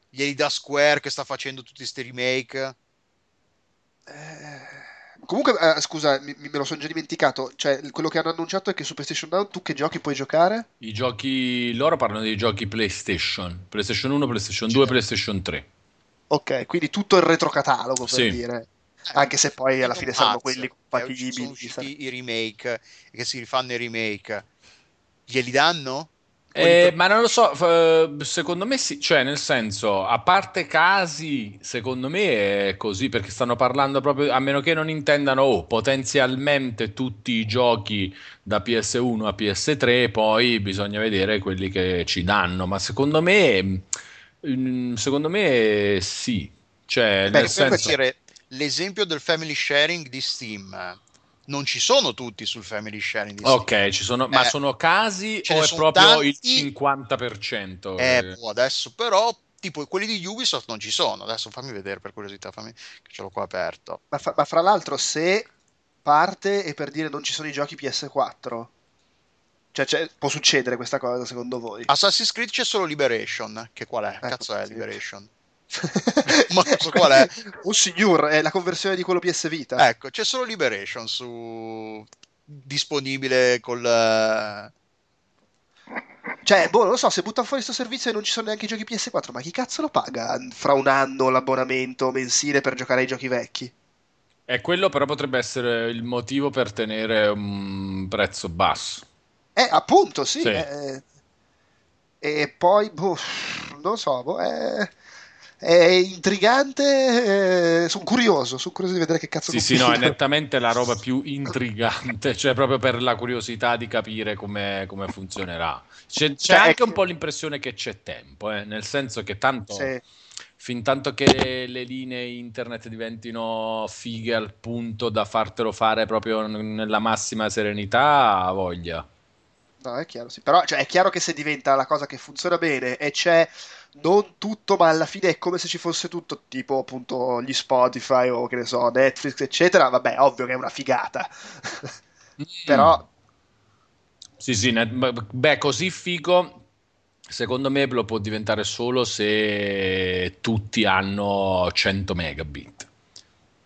glieli dà Square che sta facendo tutti questi remake. Eh, Comunque, eh, scusa, mi- me lo sono già dimenticato. Cioè, quello che hanno annunciato è che su PlayStation Now tu che giochi puoi giocare? I giochi, loro parlano dei giochi PlayStation, PlayStation 1, PlayStation 2, PlayStation 3. Ok, quindi tutto il retrocatalogo per Sì. dire. Anche se poi alla fine saranno quelli eh, compatibili. sono i remake e che si rifanno i remake. Glieli danno? Eh, ma non lo so, f- secondo me sì, cioè nel senso, a parte casi, secondo me è così perché stanno parlando proprio, a meno che non intendano oh, potenzialmente tutti i giochi da PS1 a PS3, poi bisogna vedere quelli che ci danno, ma secondo me, mm, secondo me sì, cioè Beh, nel per senso... dire, l'esempio del family sharing di Steam. Non ci sono tutti sul family sharing di Steam. Ok, ci sono, ma Eh, sono casi o è sono proprio il tanti. 50%? Eh, Eh, boh, adesso però, tipo quelli di Ubisoft non ci sono. Adesso fammi vedere per curiosità, fammi, che ce l'ho qua aperto. Ma, fa- ma fra l'altro, se parte e per dire non ci sono i giochi PS4, cioè, cioè, può succedere questa cosa secondo voi? Assassin's Creed c'è solo Liberation. Che qual è? Ecco, Cazzo è sì. Liberation? Ma non so qual è. Un signor, è la conversione di quello PS Vita. Ecco, c'è solo Liberation su disponibile col eh, Cioè, boh, non lo so, se buttano fuori questo servizio e non ci sono neanche i giochi PS4, ma chi cazzo lo paga fra un anno l'abbonamento mensile per giocare ai giochi vecchi? E quello però potrebbe essere il motivo per tenere un prezzo basso. Eh, appunto, sì. Sì. eh, e poi, boh, non lo so, boh, è, è intrigante. sono curioso, sono curioso di vedere che cazzo Sì, sì, no, è nettamente la roba più intrigante, cioè proprio per la curiosità di capire come, come funzionerà. C'è, c'è Cioè, anche che- un po' l'impressione che c'è tempo, eh, nel senso che tanto, Sì. fin tanto che le linee internet diventino fighe al punto da fartelo fare proprio nella massima serenità, ha voglia. No, è chiaro, sì. Però cioè, è chiaro che se diventa la cosa che funziona bene e c'è non tutto, ma alla fine è come se ci fosse tutto, tipo appunto gli Spotify o che ne so, Netflix, eccetera. Vabbè, ovvio che è una figata. Però, Sì, sì, net- beh, così figo, secondo me lo può diventare solo se tutti hanno 100 megabit.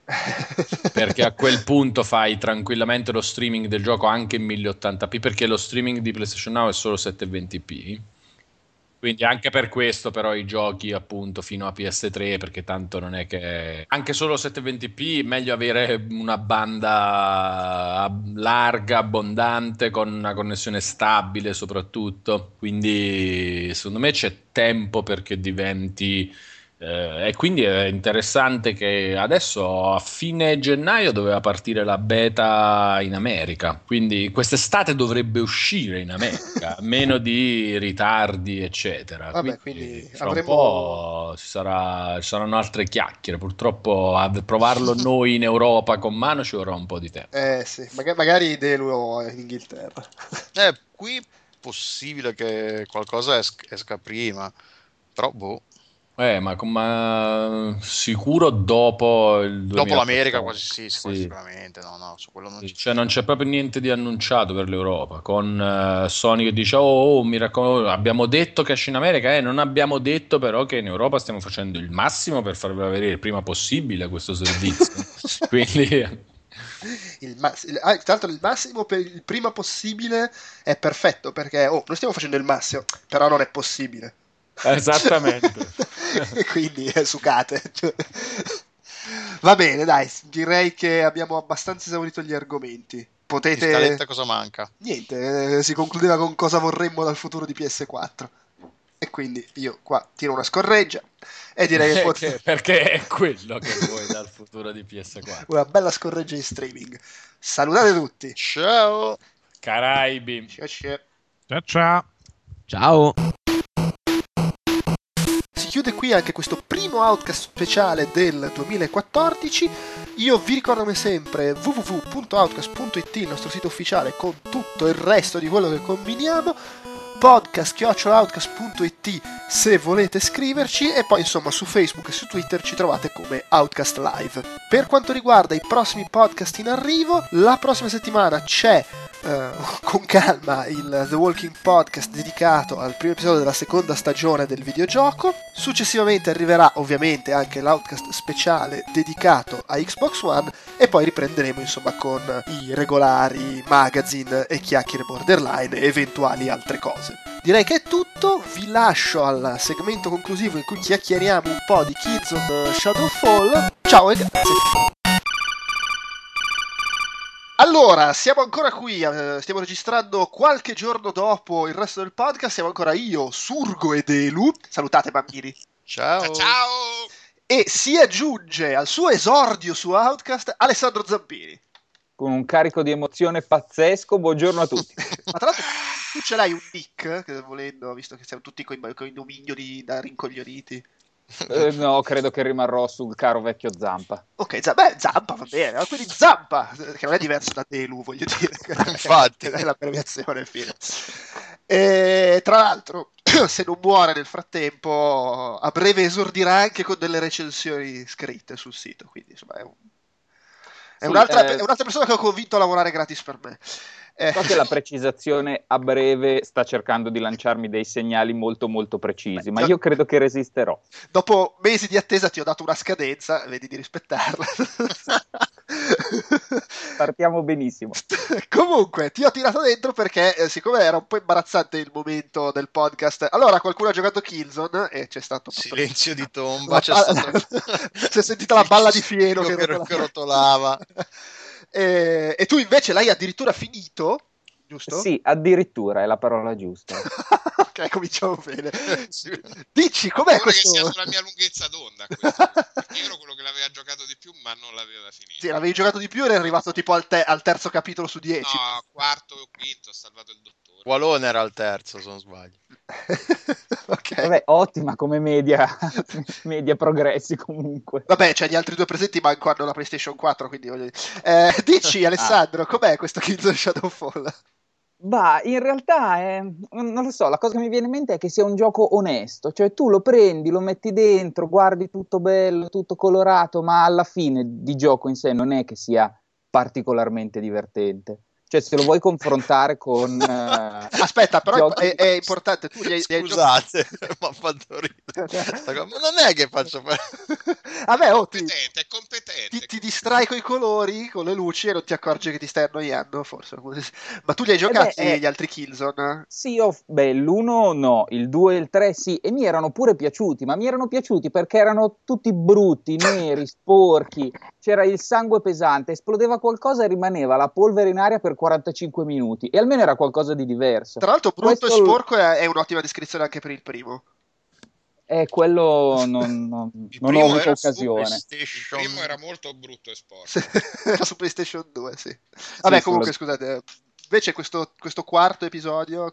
perché a quel punto fai tranquillamente lo streaming del gioco anche in 1080p perché lo streaming di PlayStation Now è solo 720p Quindi anche per questo però i giochi appunto fino a PS3 perché tanto non è che anche solo 720p meglio avere una banda larga, abbondante con una connessione stabile soprattutto. Quindi secondo me c'è tempo perché diventi eh, e quindi è interessante che adesso a fine gennaio doveva partire la beta in America, quindi quest'estate dovrebbe uscire in America, meno di ritardi, eccetera. Vabbè, quindi, quindi fra avremo- un po' ci, sarà- ci saranno altre chiacchiere. Purtroppo a provarlo noi in Europa con mano ci vorrà un po' di tempo. Eh sì, maga- magari Delu in Inghilterra. Eh, qui possibile che qualcosa es- esca prima, però boh. Eh, ma, ma sicuro dopo il Dopo 2014. l'America quasi sì, Sì. sicuramente, no, no, su quello non Sì, c'è. Cioè non c'è proprio niente di annunciato per l'Europa, con eh, Sony che dice oh, oh, mi raccomando, abbiamo detto che esce in America, eh, non abbiamo detto però che in Europa stiamo facendo il massimo per farvelo vedere il prima possibile questo servizio. Quindi Il mass- il- ah, tra l'altro il massimo per il prima possibile è perfetto perché oh, noi stiamo facendo il massimo, però non è possibile. Esattamente. e quindi eh, sucate. Va bene, dai, direi che abbiamo abbastanza esaurito gli argomenti. In Potete... scaletta cosa manca? Niente, eh, si concludeva con cosa vorremmo dal futuro di PS4. E quindi io qua tiro una scorreggia e direi che, pot- Perché- perché è quello che vuoi dal futuro di PS4. una bella scorreggia in streaming. Salutate tutti. Ciao! Caraibi. Ciao, ciao. Ciao ciao. Ciao. Chiude qui anche questo primo Outcast speciale del 2014. Io vi ricordo come sempre www.outcast.it, il nostro sito ufficiale con tutto il resto di quello che combiniamo. podcast.outcast.it se volete scriverci e poi insomma su Facebook e su Twitter ci trovate come Outcast Live. Per quanto riguarda i prossimi podcast in arrivo, la prossima settimana c'è eh, con calma il The Walking Podcast dedicato al primo episodio della seconda stagione del videogioco. Successivamente arriverà ovviamente anche l'Outcast speciale dedicato a Xbox One e poi riprenderemo insomma con i regolari magazine e chiacchiere borderline e eventuali altre cose. Direi che è tutto, vi lascio al segmento conclusivo in cui chiacchieriamo un po' di Kids on Shadowfall. Ciao e grazie. Allora, siamo ancora qui, eh, stiamo registrando qualche giorno dopo il resto del podcast, siamo ancora io, Surgo ed Elu. Salutate bambini. Ciao! Ciao! E si aggiunge al suo esordio su Outcast Alessandro Zampini. con un carico di emozione pazzesco. Buongiorno a tutti. Ma tra l'altro tu ce l'hai un nick, che volendo, visto che siamo tutti con i nomignoli da rincoglioniti. Eh, no, credo che rimarrò sul caro vecchio Zampa. Ok, Z- beh, Zampa va bene, quindi Zampa, che non è diverso da Delu, voglio dire. Infatti. è l'abbreviazione, fine. E tra l'altro, se non muore nel frattempo, a breve esordirà anche con delle recensioni scritte sul sito, quindi insomma è, un- è Sì, un'altra, eh, è un'altra persona che ho convinto a lavorare gratis per me. Eh, So che la precisazione a breve sta cercando di lanciarmi dei segnali molto molto precisi, ma io credo che resisterò. dopo mesi di attesa ti ho dato una scadenza, vedi di rispettarla. Partiamo benissimo. Comunque, ti ho tirato dentro perché, eh, siccome era un po' imbarazzante il momento del podcast, allora qualcuno ha giocato Killzone e c'è stato Silenzio di tomba, la c'è balla- stato- si è sentita la balla di fieno che, che rotolava. E, e tu invece l'hai addirittura finito, giusto? Sì, addirittura è la parola giusta. ok, cominciamo bene. Dici, com'è Ora che questo? sia sulla mia lunghezza d'onda questo. Perché io ero quello che l'aveva giocato di più, ma non l'aveva finito. Sì, l'avevi giocato di più ed eri arrivato tipo al, te- al terzo capitolo su dieci. No, quarto o quinto, ho salvato il dottore. Walone era al terzo, se non sbaglio. ok. Vabbè, ottima come media, media progressi comunque. Vabbè, cioè gli altri due presenti manco hanno la PlayStation 4, quindi voglio dire. Eh, dici, Alessandro, com'è questo Killzone Shadowfall? Bah, in realtà è- non lo so, la cosa che mi viene in mente è che sia un gioco onesto, cioè tu lo prendi, lo metti dentro, guardi tutto bello, tutto colorato, ma alla fine di gioco in sé non è che sia particolarmente divertente. Cioè, se lo vuoi confrontare con... eh, Aspetta, però giochi- è, è importante. Tu li hai, hai Scusate, mi ha fatto ridere. Ma non è che faccio. Vabbè, oh, ti, Competente, è competente. ti, ti distrai con i colori, con le luci e non ti accorgi che ti stai annoiando, forse. Ma tu li hai giocati beh, eh. gli altri Killzone? Sì, io, beh, l'uno no, il 2 e il 3 sì, e mi erano pure piaciuti, ma mi erano piaciuti perché erano tutti brutti, neri, sporchi, c'era il sangue pesante, esplodeva qualcosa e rimaneva la polvere in aria per 45 minuti, e almeno era qualcosa di diverso. Tra l'altro, brutto Questo- e sporco è, è un'ottima descrizione anche per il primo. Eh, quello non, non- non ho avuto occasione. Il primo era molto brutto e sporco. Era su PlayStation 2, sì. Vabbè, Sì, comunque, sulla- scusate. Invece, questo, questo quarto episodio.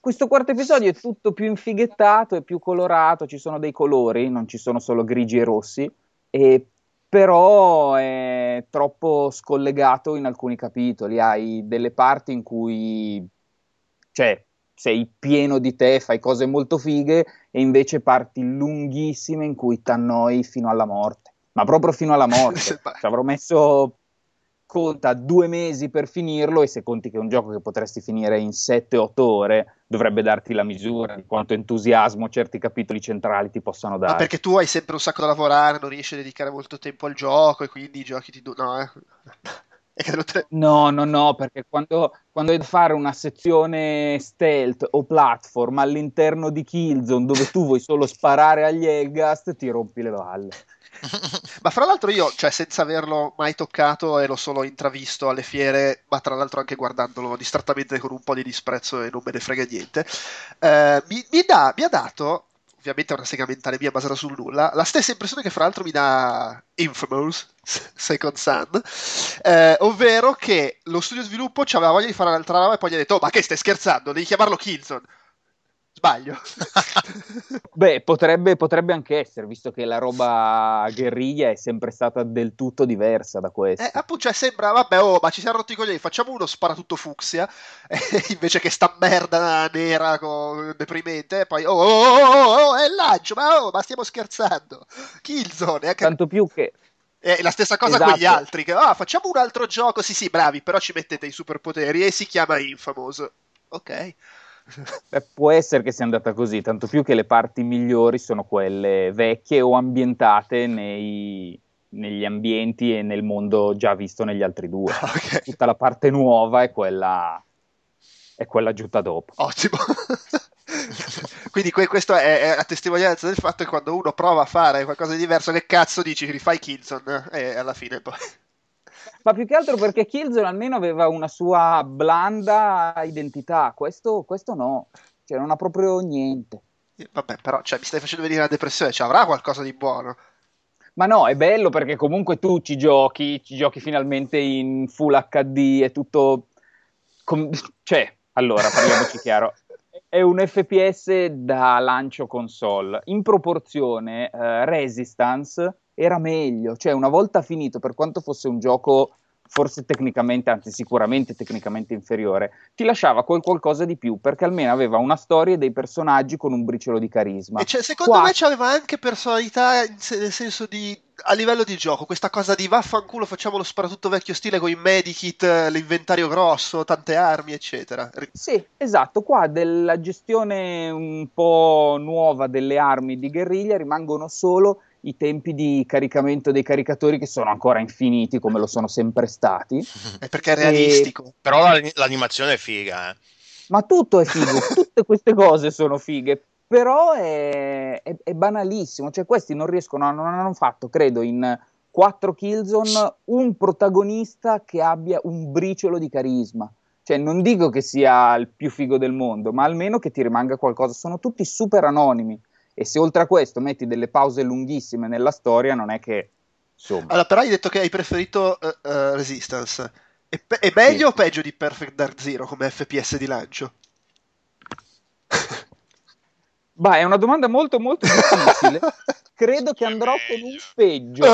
Questo quarto episodio è tutto più infighettato e più colorato, ci sono dei colori, non ci sono solo grigi e rossi, e però è troppo scollegato in alcuni capitoli, hai delle parti in cui cioè, sei pieno di te, fai cose molto fighe e invece parti lunghissime in cui t'annoi fino alla morte, ma proprio fino alla morte. Ci avrò messo conta due mesi per finirlo e se conti che è un gioco che potresti finire in 7-8 ore dovrebbe darti la misura di quanto entusiasmo certi capitoli centrali ti possano Ma dare. perché tu hai sempre un sacco da lavorare, non riesci a dedicare molto tempo al gioco e quindi i giochi ti. du- No, eh. Te- No, no, no, perché quando, quando hai da fare una sezione stealth o platform all'interno di Killzone dove tu vuoi solo sparare agli Elgast, ti rompi le balle. Ma fra l'altro io, cioè, senza averlo mai toccato e l'ho solo intravisto alle fiere, ma tra l'altro anche guardandolo distrattamente con un po' di disprezzo e non me ne frega niente, eh, mi, mi dà- mi ha dato, ovviamente è una sega mentale mia basata sul nulla, la stessa impressione che fra l'altro mi dà Infamous Second Son, eh, ovvero che lo studio di sviluppo aveva voglia di fare un'altra roba e poi gli ha detto, oh, ma che stai scherzando, devi chiamarlo Killzone. Sbaglio. Beh, potrebbe, potrebbe anche essere, visto che la roba guerriglia è sempre stata del tutto diversa da questa. Eh, appunto, cioè, sembra, vabbè, oh, ma ci siamo rotti i coglioni, facciamo uno sparatutto fucsia, eh, invece che sta merda nera co- deprimente, e poi, oh, oh, oh, oh, oh, è il lancio, ma, oh, ma stiamo scherzando. Killzone, eh, che- Tanto più che è la stessa cosa Esatto. con gli altri, che, ah, facciamo un altro gioco, sì, sì, bravi, però ci mettete i superpoteri e si chiama Infamous. Ok. Beh, può essere che sia andata così, tanto più che le parti migliori sono quelle vecchie o ambientate nei- negli ambienti e nel mondo già visto negli altri due. Ok. Tutta la parte nuova è quella, è quella giusta dopo. Ottimo. Quindi que- questo è, la testimonianza del fatto che quando uno prova a fare qualcosa di diverso, che cazzo dici, rifai Killzone e alla fine poi... Ma più che altro perché Killzone almeno aveva una sua blanda identità, questo, questo no, cioè non ha proprio niente. Vabbè, però cioè, mi stai facendo venire la depressione, ci avrà qualcosa di buono. Ma no, è bello perché comunque tu ci giochi, ci giochi finalmente in Full HD, è tutto... com- cioè, allora, parliamoci chiaro, è un FPS da lancio console. In proporzione, eh, Resistance era meglio, cioè una volta finito, per quanto fosse un gioco forse tecnicamente, anzi sicuramente tecnicamente inferiore, ti lasciava quel qualcosa di più, perché almeno aveva una storia e dei personaggi con un briciolo di carisma. E cioè, secondo Qua- me c'aveva anche personalità se- nel senso di a livello di gioco, questa cosa di vaffanculo, facciamo lo sparatutto vecchio stile con i medikit, l'inventario grosso, tante armi, eccetera. Sì, esatto, qua della gestione un po' nuova delle armi di guerriglia rimangono solo i tempi di caricamento dei caricatori che sono ancora infiniti come lo sono sempre stati, È perché è realistico. Però la- l'animazione è figa, eh. ma tutto è figo, tutte queste cose sono fighe, però è, è- è banalissimo, cioè questi non riescono, non hanno fatto, credo, in 4 Killzone un protagonista che abbia un briciolo di carisma. Cioè, non dico che sia il più figo del mondo, ma almeno che ti rimanga qualcosa. Sono tutti super anonimi. E se oltre a questo metti delle pause lunghissime nella storia, non è che. Insomma, Allora, però hai detto che hai preferito eh, eh, Resistance. È, pe- è meglio Sì. o peggio di Perfect Dark Zero come FPS di lancio? Bah, è una domanda molto, molto difficile. Credo che andrò con un peggio.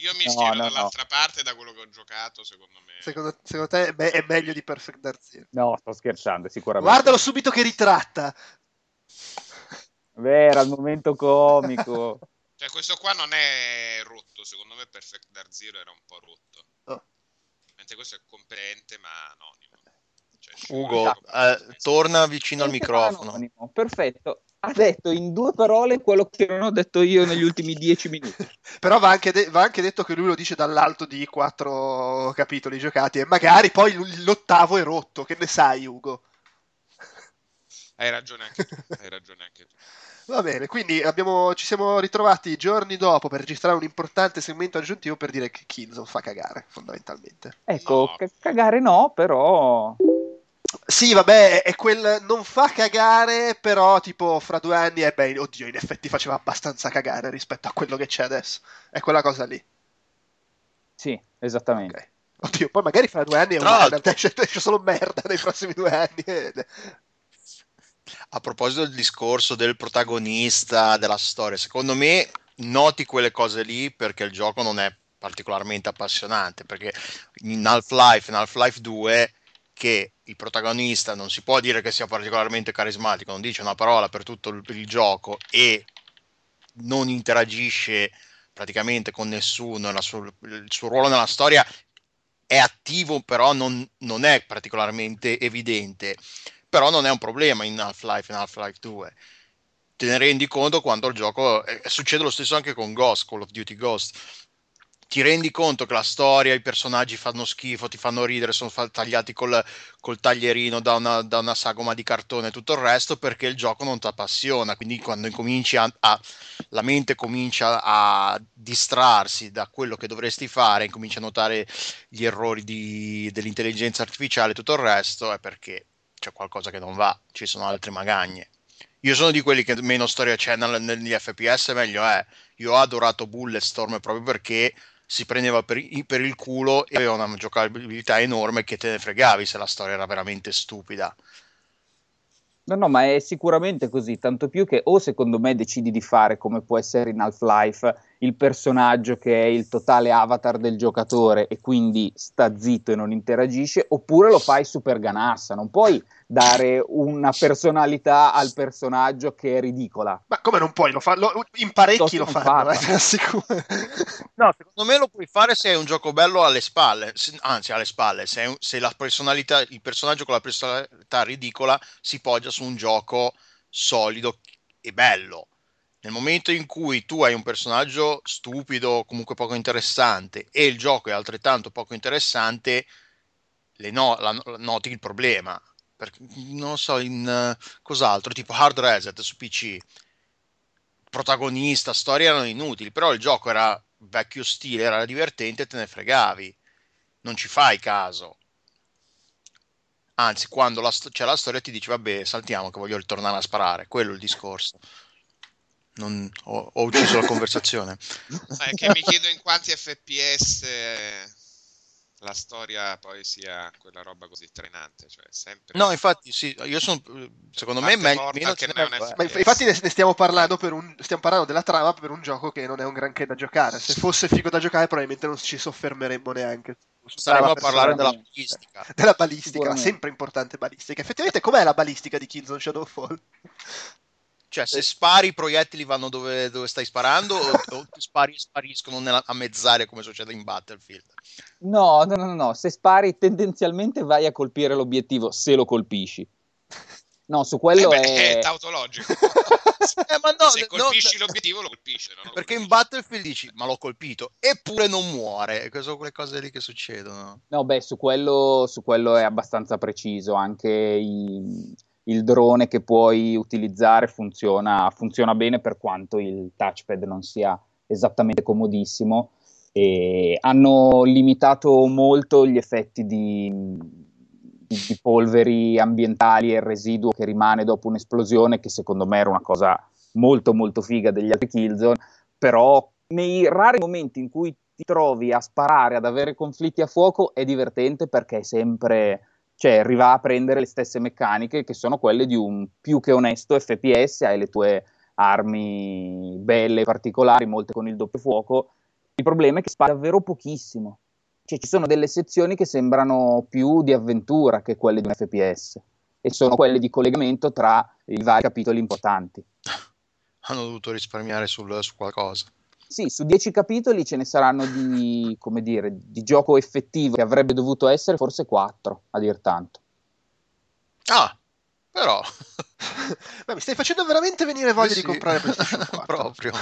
Io mi No, schiero no, no. dall'altra parte da quello che ho giocato, secondo me. secondo, secondo te è, me- è meglio di Perfect Dark Zero? No, sto scherzando, sicuramente. Guardalo subito che ritratta. Beh, era il momento comico. Cioè, questo qua non è rotto, secondo me Perfect Dark Zero era un po' rotto. competente, questo è competente ma anonimo. Cioè, Ugo, eh, torna vicino al microfono. Anonimo, Perfetto. Ha detto in due parole quello che non ho detto io negli ultimi dieci minuti. Però va anche, de- va anche detto che lui lo dice dall'alto di quattro capitoli giocati e magari poi l- l'ottavo è rotto, che ne sai Ugo? Hai ragione anche tu, hai ragione anche tu. Va bene, quindi abbiamo- ci siamo ritrovati giorni dopo per registrare un importante segmento aggiuntivo per dire che Killzone fa cagare, fondamentalmente. Ecco, ca- cagare no, però... Sì, vabbè, è quel non fa cagare, però tipo fra due anni, e beh, oddio, in effetti faceva abbastanza cagare rispetto a quello che c'è adesso. È quella cosa lì. Sì, esattamente. Oddio, poi magari fra due anni è merda, esce, esce solo merda nei prossimi due anni. A proposito del discorso del protagonista della storia, secondo me noti quelle cose lì perché il gioco non è particolarmente appassionante, perché in Half-Life, in Half-Life 2, che il protagonista non si può dire che sia particolarmente carismatico, non dice una parola per tutto il, il gioco e non interagisce praticamente con nessuno, sua- il suo ruolo nella storia è attivo, però non, non è particolarmente evidente. Però non è un problema in Half-Life, in Half-Life 2. Te ne rendi conto quando il gioco. eh, succede lo stesso anche con Ghost, Call of Duty Ghost. Ti rendi conto che la storia, i personaggi fanno schifo, ti fanno ridere, sono tagliati col, col taglierino da una, da una sagoma di cartone e tutto il resto perché il gioco non ti appassiona. Quindi quando incominci a, a- la mente comincia a distrarsi da quello che dovresti fare, incominci a notare gli errori di- dell'intelligenza artificiale e tutto il resto, è perché c'è qualcosa che non va, ci sono altre magagne. Io sono di quelli che meno storia c'è negli FPS, meglio è. Io ho adorato Bulletstorm proprio perché si prendeva per, per il culo e aveva una giocabilità enorme che te ne fregavi se la storia era veramente stupida. No, no, ma è sicuramente così, tanto più che o secondo me decidi di fare come può essere in Half-Life il personaggio che è il totale avatar del giocatore e quindi sta zitto e non interagisce, oppure lo fai super ganassa, non puoi dare una personalità al personaggio che è ridicola. Ma come non puoi? Lo fa- lo- in parecchi lo fanno, eh. No, secondo me lo puoi fare se è un gioco bello alle spalle, se- anzi alle spalle, se, un- se la personalità, il personaggio con la personalità ridicola si poggia su un gioco solido e bello. Nel momento in cui tu hai un personaggio stupido, comunque poco interessante, e il gioco è altrettanto poco interessante, no- la- noti il problema. Perché, non so, in eh, cos'altro, tipo Hard Reset su PC, protagonista, storia erano inutili, però il gioco era vecchio stile, era divertente e te ne fregavi. Non ci fai caso. Anzi, quando la sto- c'è la storia ti dici, vabbè, saltiamo che voglio ritornare a sparare. Quello è il discorso. Non- ho, ho ucciso la conversazione. È che mi chiedo in quanti FPS eh, la storia poi sia quella roba così trainante, cioè sempre No, infatti, sì, io sono, secondo me, Parte meglio, meno che ce non è n'è, un eh. Ma inf- infatti ne, ne stiamo parlando per un stiamo parlando della trama per un gioco che non è un granché da giocare. Se fosse figo da giocare, probabilmente non ci soffermeremmo neanche. su Staremo a parlare della balistica. Della balistica, la sempre importante balistica. Effettivamente, com'è la balistica di Killzone Shadowfall? Cioè, se spari i proiettili vanno dove, dove stai sparando o, o ti spari e spariscono nella, a mezz'aria come succede in Battlefield? No, no, no, no, se spari tendenzialmente vai a colpire l'obiettivo se lo colpisci. No, su quello Eh beh, è... è tautologico. Eh, ma no, Se colpisci no, l'obiettivo lo colpisce, no? Lo perché in colpisci. Battlefield dici, ma l'ho colpito, eppure non muore. Sono quelle cose lì che succedono. No, beh, su quello, su quello è abbastanza preciso. Anche i- il drone che puoi utilizzare funziona, funziona bene per quanto il touchpad non sia esattamente comodissimo. E hanno limitato molto gli effetti di, di- di polveri ambientali e il residuo che rimane dopo un'esplosione, che secondo me era una cosa molto molto figa degli altri Killzone, però nei rari momenti in cui ti trovi a sparare, ad avere conflitti a fuoco, è divertente perché è sempre, cioè arriva a prendere le stesse meccaniche che sono quelle di un più che onesto FPS, hai le tue armi belle, particolari, molte con il doppio fuoco. Il problema è che spara davvero pochissimo. Cioè, ci sono delle sezioni che sembrano più di avventura che quelle di un FPS e sono quelle di collegamento tra i vari capitoli importanti. Hanno dovuto risparmiare sul- su qualcosa. Sì, su 10 capitoli ce ne saranno di, come dire, di gioco effettivo che avrebbe dovuto essere forse 4, a dir tanto. Ah, però... Beh, mi stai facendo veramente venire voglia Sì, di comprare PlayStation 4. Proprio.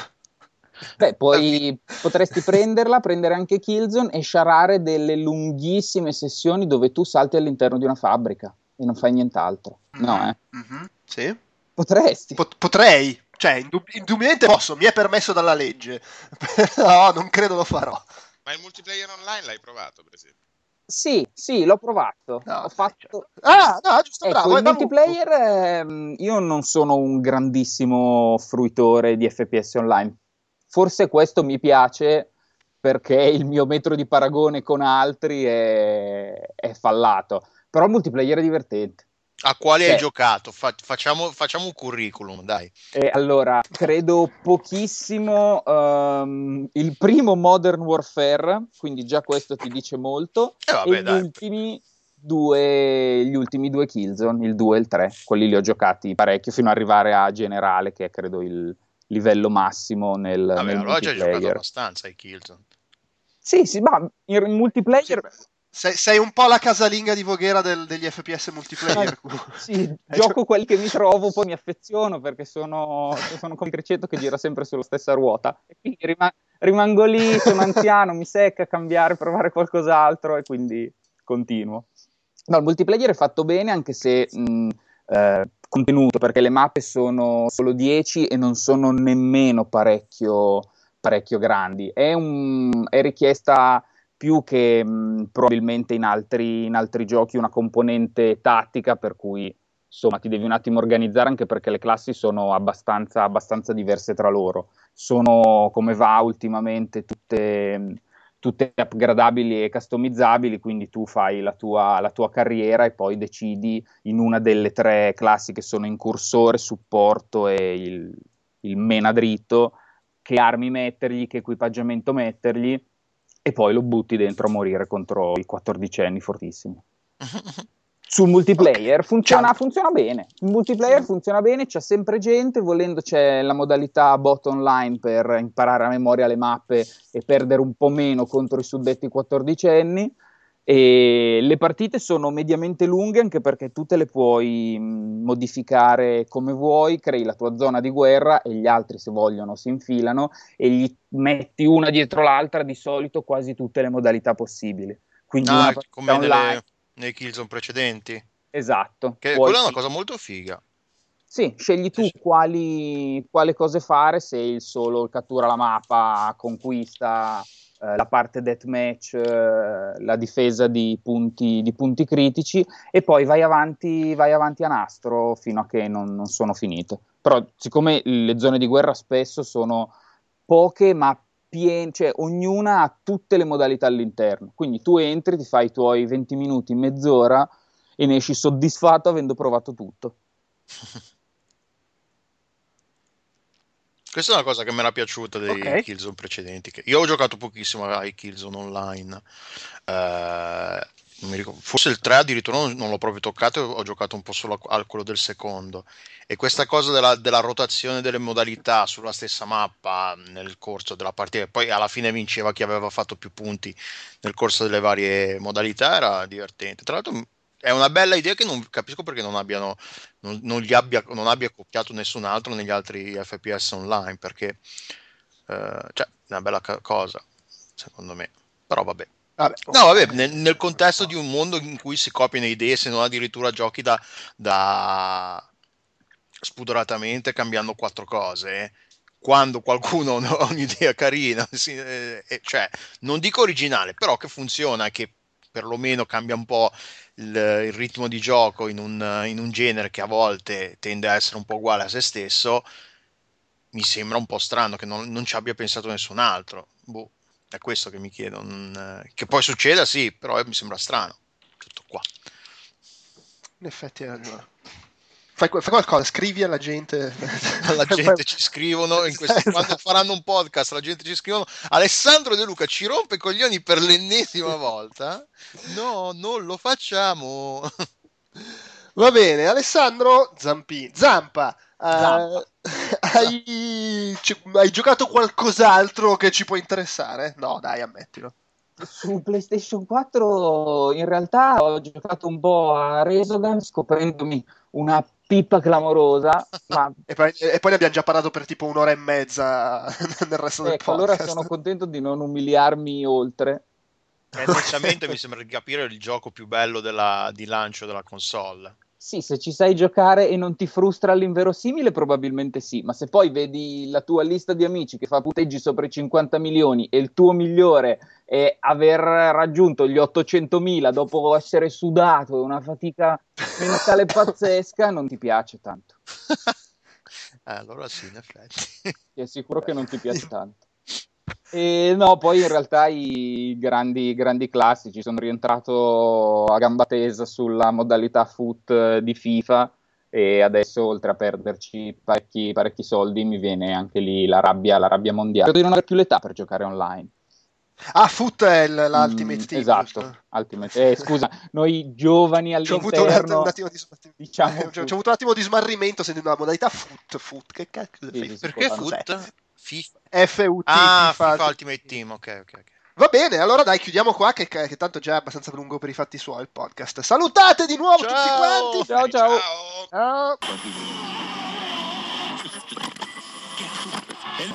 Beh, poi potresti prenderla, prendere anche Killzone e sciarare delle lunghissime sessioni dove tu salti all'interno di una fabbrica e non fai nient'altro. No, eh? Mhm, Sì. Potresti. Pot- potrei, cioè, indub- indubbiamente posso, mi è permesso dalla legge, però non credo lo farò. Ma il multiplayer online l'hai provato, per esempio? Sì, sì, l'ho provato. Ho fatto... Ah, no, giusto, Ecco, bravo. il multiplayer, ehm, io non sono un grandissimo fruitore di FPS online. Forse questo mi piace perché il mio metro di paragone con altri è, è fallato. Però il multiplayer è divertente. A quali hai Cioè- giocato? Fa- facciamo, facciamo un curriculum, dai. E allora, credo pochissimo ehm, il primo Modern Warfare, quindi già questo ti dice molto, Eh, vabbè, e gli ultimi, due, gli ultimi due Killzone, il 2 e il 3, quelli li ho giocati parecchio fino ad arrivare a Generale, che è credo il livello massimo nel, Vabbè, nel allora hai già giocato abbastanza ai Killzone. Sì, sì, ma in multiplayer... Sei, sei un po' la casalinga di Voghera del- degli FPS multiplayer. Sì, gioco quelli che mi trovo, poi mi affeziono perché sono, sono come Criceto che gira sempre sulla stessa ruota. E quindi rima- rimango lì, sono anziano, mi secca cambiare, provare qualcos'altro e quindi continuo. No, il multiplayer è fatto bene anche se mh, eh, contenuto, perché le mappe sono solo 10 e non sono nemmeno parecchio, parecchio grandi. È, un- è richiesta più che mh, probabilmente in altri, in altri giochi una componente tattica per cui insomma ti devi un attimo organizzare anche perché le classi sono abbastanza, abbastanza diverse tra loro. Sono come va ultimamente tutte, tutte upgradabili e customizzabili quindi tu fai la tua, la tua carriera e poi decidi in una delle tre classi che sono incursore, supporto e il, il mena dritto che armi mettergli, che equipaggiamento mettergli e poi lo butti dentro a morire contro i quattordicenni fortissimi. Sul multiplayer funziona, funziona bene. Il multiplayer funziona bene, c'è sempre gente, volendo c'è la modalità bot online per imparare a memoria le mappe e perdere un po' meno contro i suddetti quattordicenni. E le partite sono mediamente lunghe anche perché tu te le puoi modificare come vuoi, crei la tua zona di guerra e gli altri se vogliono si infilano e gli metti una dietro l'altra di solito quasi tutte le modalità possibili. Quindi Ah, come online, nelle- nei Killzone precedenti. esatto. Che quella è una cosa molto figa. sì, scegli tu quali, quale cose fare, se il solo cattura la mappa, conquista eh, la parte deathmatch, eh, la difesa di punti, di punti critici e poi vai avanti, vai avanti a nastro fino a che non, non sono finite. Però siccome le zone di guerra spesso sono poche ma piene, cioè ognuna ha tutte le modalità all'interno, quindi tu entri, ti fai i tuoi 20 minuti, mezz'ora e ne esci soddisfatto avendo provato tutto. Questa è una cosa che mi era piaciuta dei Ok. Killzone precedenti. che io ho giocato pochissimo ai Killzone online. Eh, ricordo- forse il 3 addirittura non, non l'ho proprio toccato, ho giocato un po' solo a, quello del secondo. E questa cosa della, della rotazione delle modalità sulla stessa mappa nel corso della partita, poi alla fine vinceva chi aveva fatto più punti nel corso delle varie modalità, era divertente. Tra l'altro è una bella idea che non capisco perché non abbiano non, non gli abbia, non abbia copiato nessun altro negli altri FPS online perché eh, cioè, è una bella ca- cosa secondo me. Però vabbè. Vabbè, no vabbè nel, nel contesto di un mondo in cui si copiano idee se non addirittura giochi da, da spudoratamente cambiando quattro cose quando qualcuno ha un'idea carina sì, eh, eh, cioè non dico originale però che funziona che perlomeno cambia un po' il, il ritmo di gioco in un, in un genere che a volte tende a essere un po' uguale a se stesso, mi sembra un po' strano che non, non ci abbia pensato nessun altro. Boh, è questo che mi chiedo. non- che poi succeda, sì, però eh, mi sembra strano. Tutto qua. In effetti hai ragione. Fai, fai qualcosa, scrivi alla gente. La gente ci scrivono in questi- Esatto. quando faranno un podcast, la gente ci scrivono Alessandro De Luca ci rompe i coglioni per l'ennesima volta. No, non lo facciamo. Va bene, Alessandro Zampi, Zampa. eh, Zampa. hai, ci- hai giocato qualcos'altro che ci può interessare? No, dai, ammettilo. Su PlayStation 4 in realtà ho giocato un po' a Resogun scoprendomi una pippa clamorosa, ma E poi, e poi ne abbiamo già parlato per tipo un'ora e mezza nel resto del ecco, allora podcast. sono contento di non umiliarmi oltre. Tendenzialmente mi sembra di capire il gioco più bello della- di lancio della console. Sì, se ci sai giocare e non ti frustra all'inverosimile, probabilmente sì, ma se poi vedi la tua lista di amici che fa punteggi sopra i 50 milioni e il tuo migliore è aver raggiunto gli 800.000 dopo essere sudato e una fatica mentale pazzesca, non ti piace tanto. Allora sì, in effetti. Ti assicuro che non ti piace tanto. E no, poi in realtà i grandi, grandi classici sono rientrato a gamba tesa sulla modalità foot eh, di FIFA e adesso oltre a perderci parecchi, parecchi soldi mi viene anche lì la rabbia, la rabbia mondiale. Credo di non avere più l'età per giocare online. Ah, Foot è l- l'Ultimate Mm, Team. esatto? Ultimate. Eh, scusa, noi giovani avuto un, all'interno un attimo di diciamo ci ho avuto un attimo di smarrimento sentendo la modalità Foot. Foot. Che cacchio Sì, Perché. Foot? FIFA. FUT. Ah, FIFA. FIFA Ultimate Team, ok, ok. ok. Va bene, allora dai, chiudiamo qua che, che tanto già è abbastanza lungo per i fatti suoi il podcast. Salutate di nuovo tutti Ciao! quanti. Ciao ciao. Ciao! Ciao.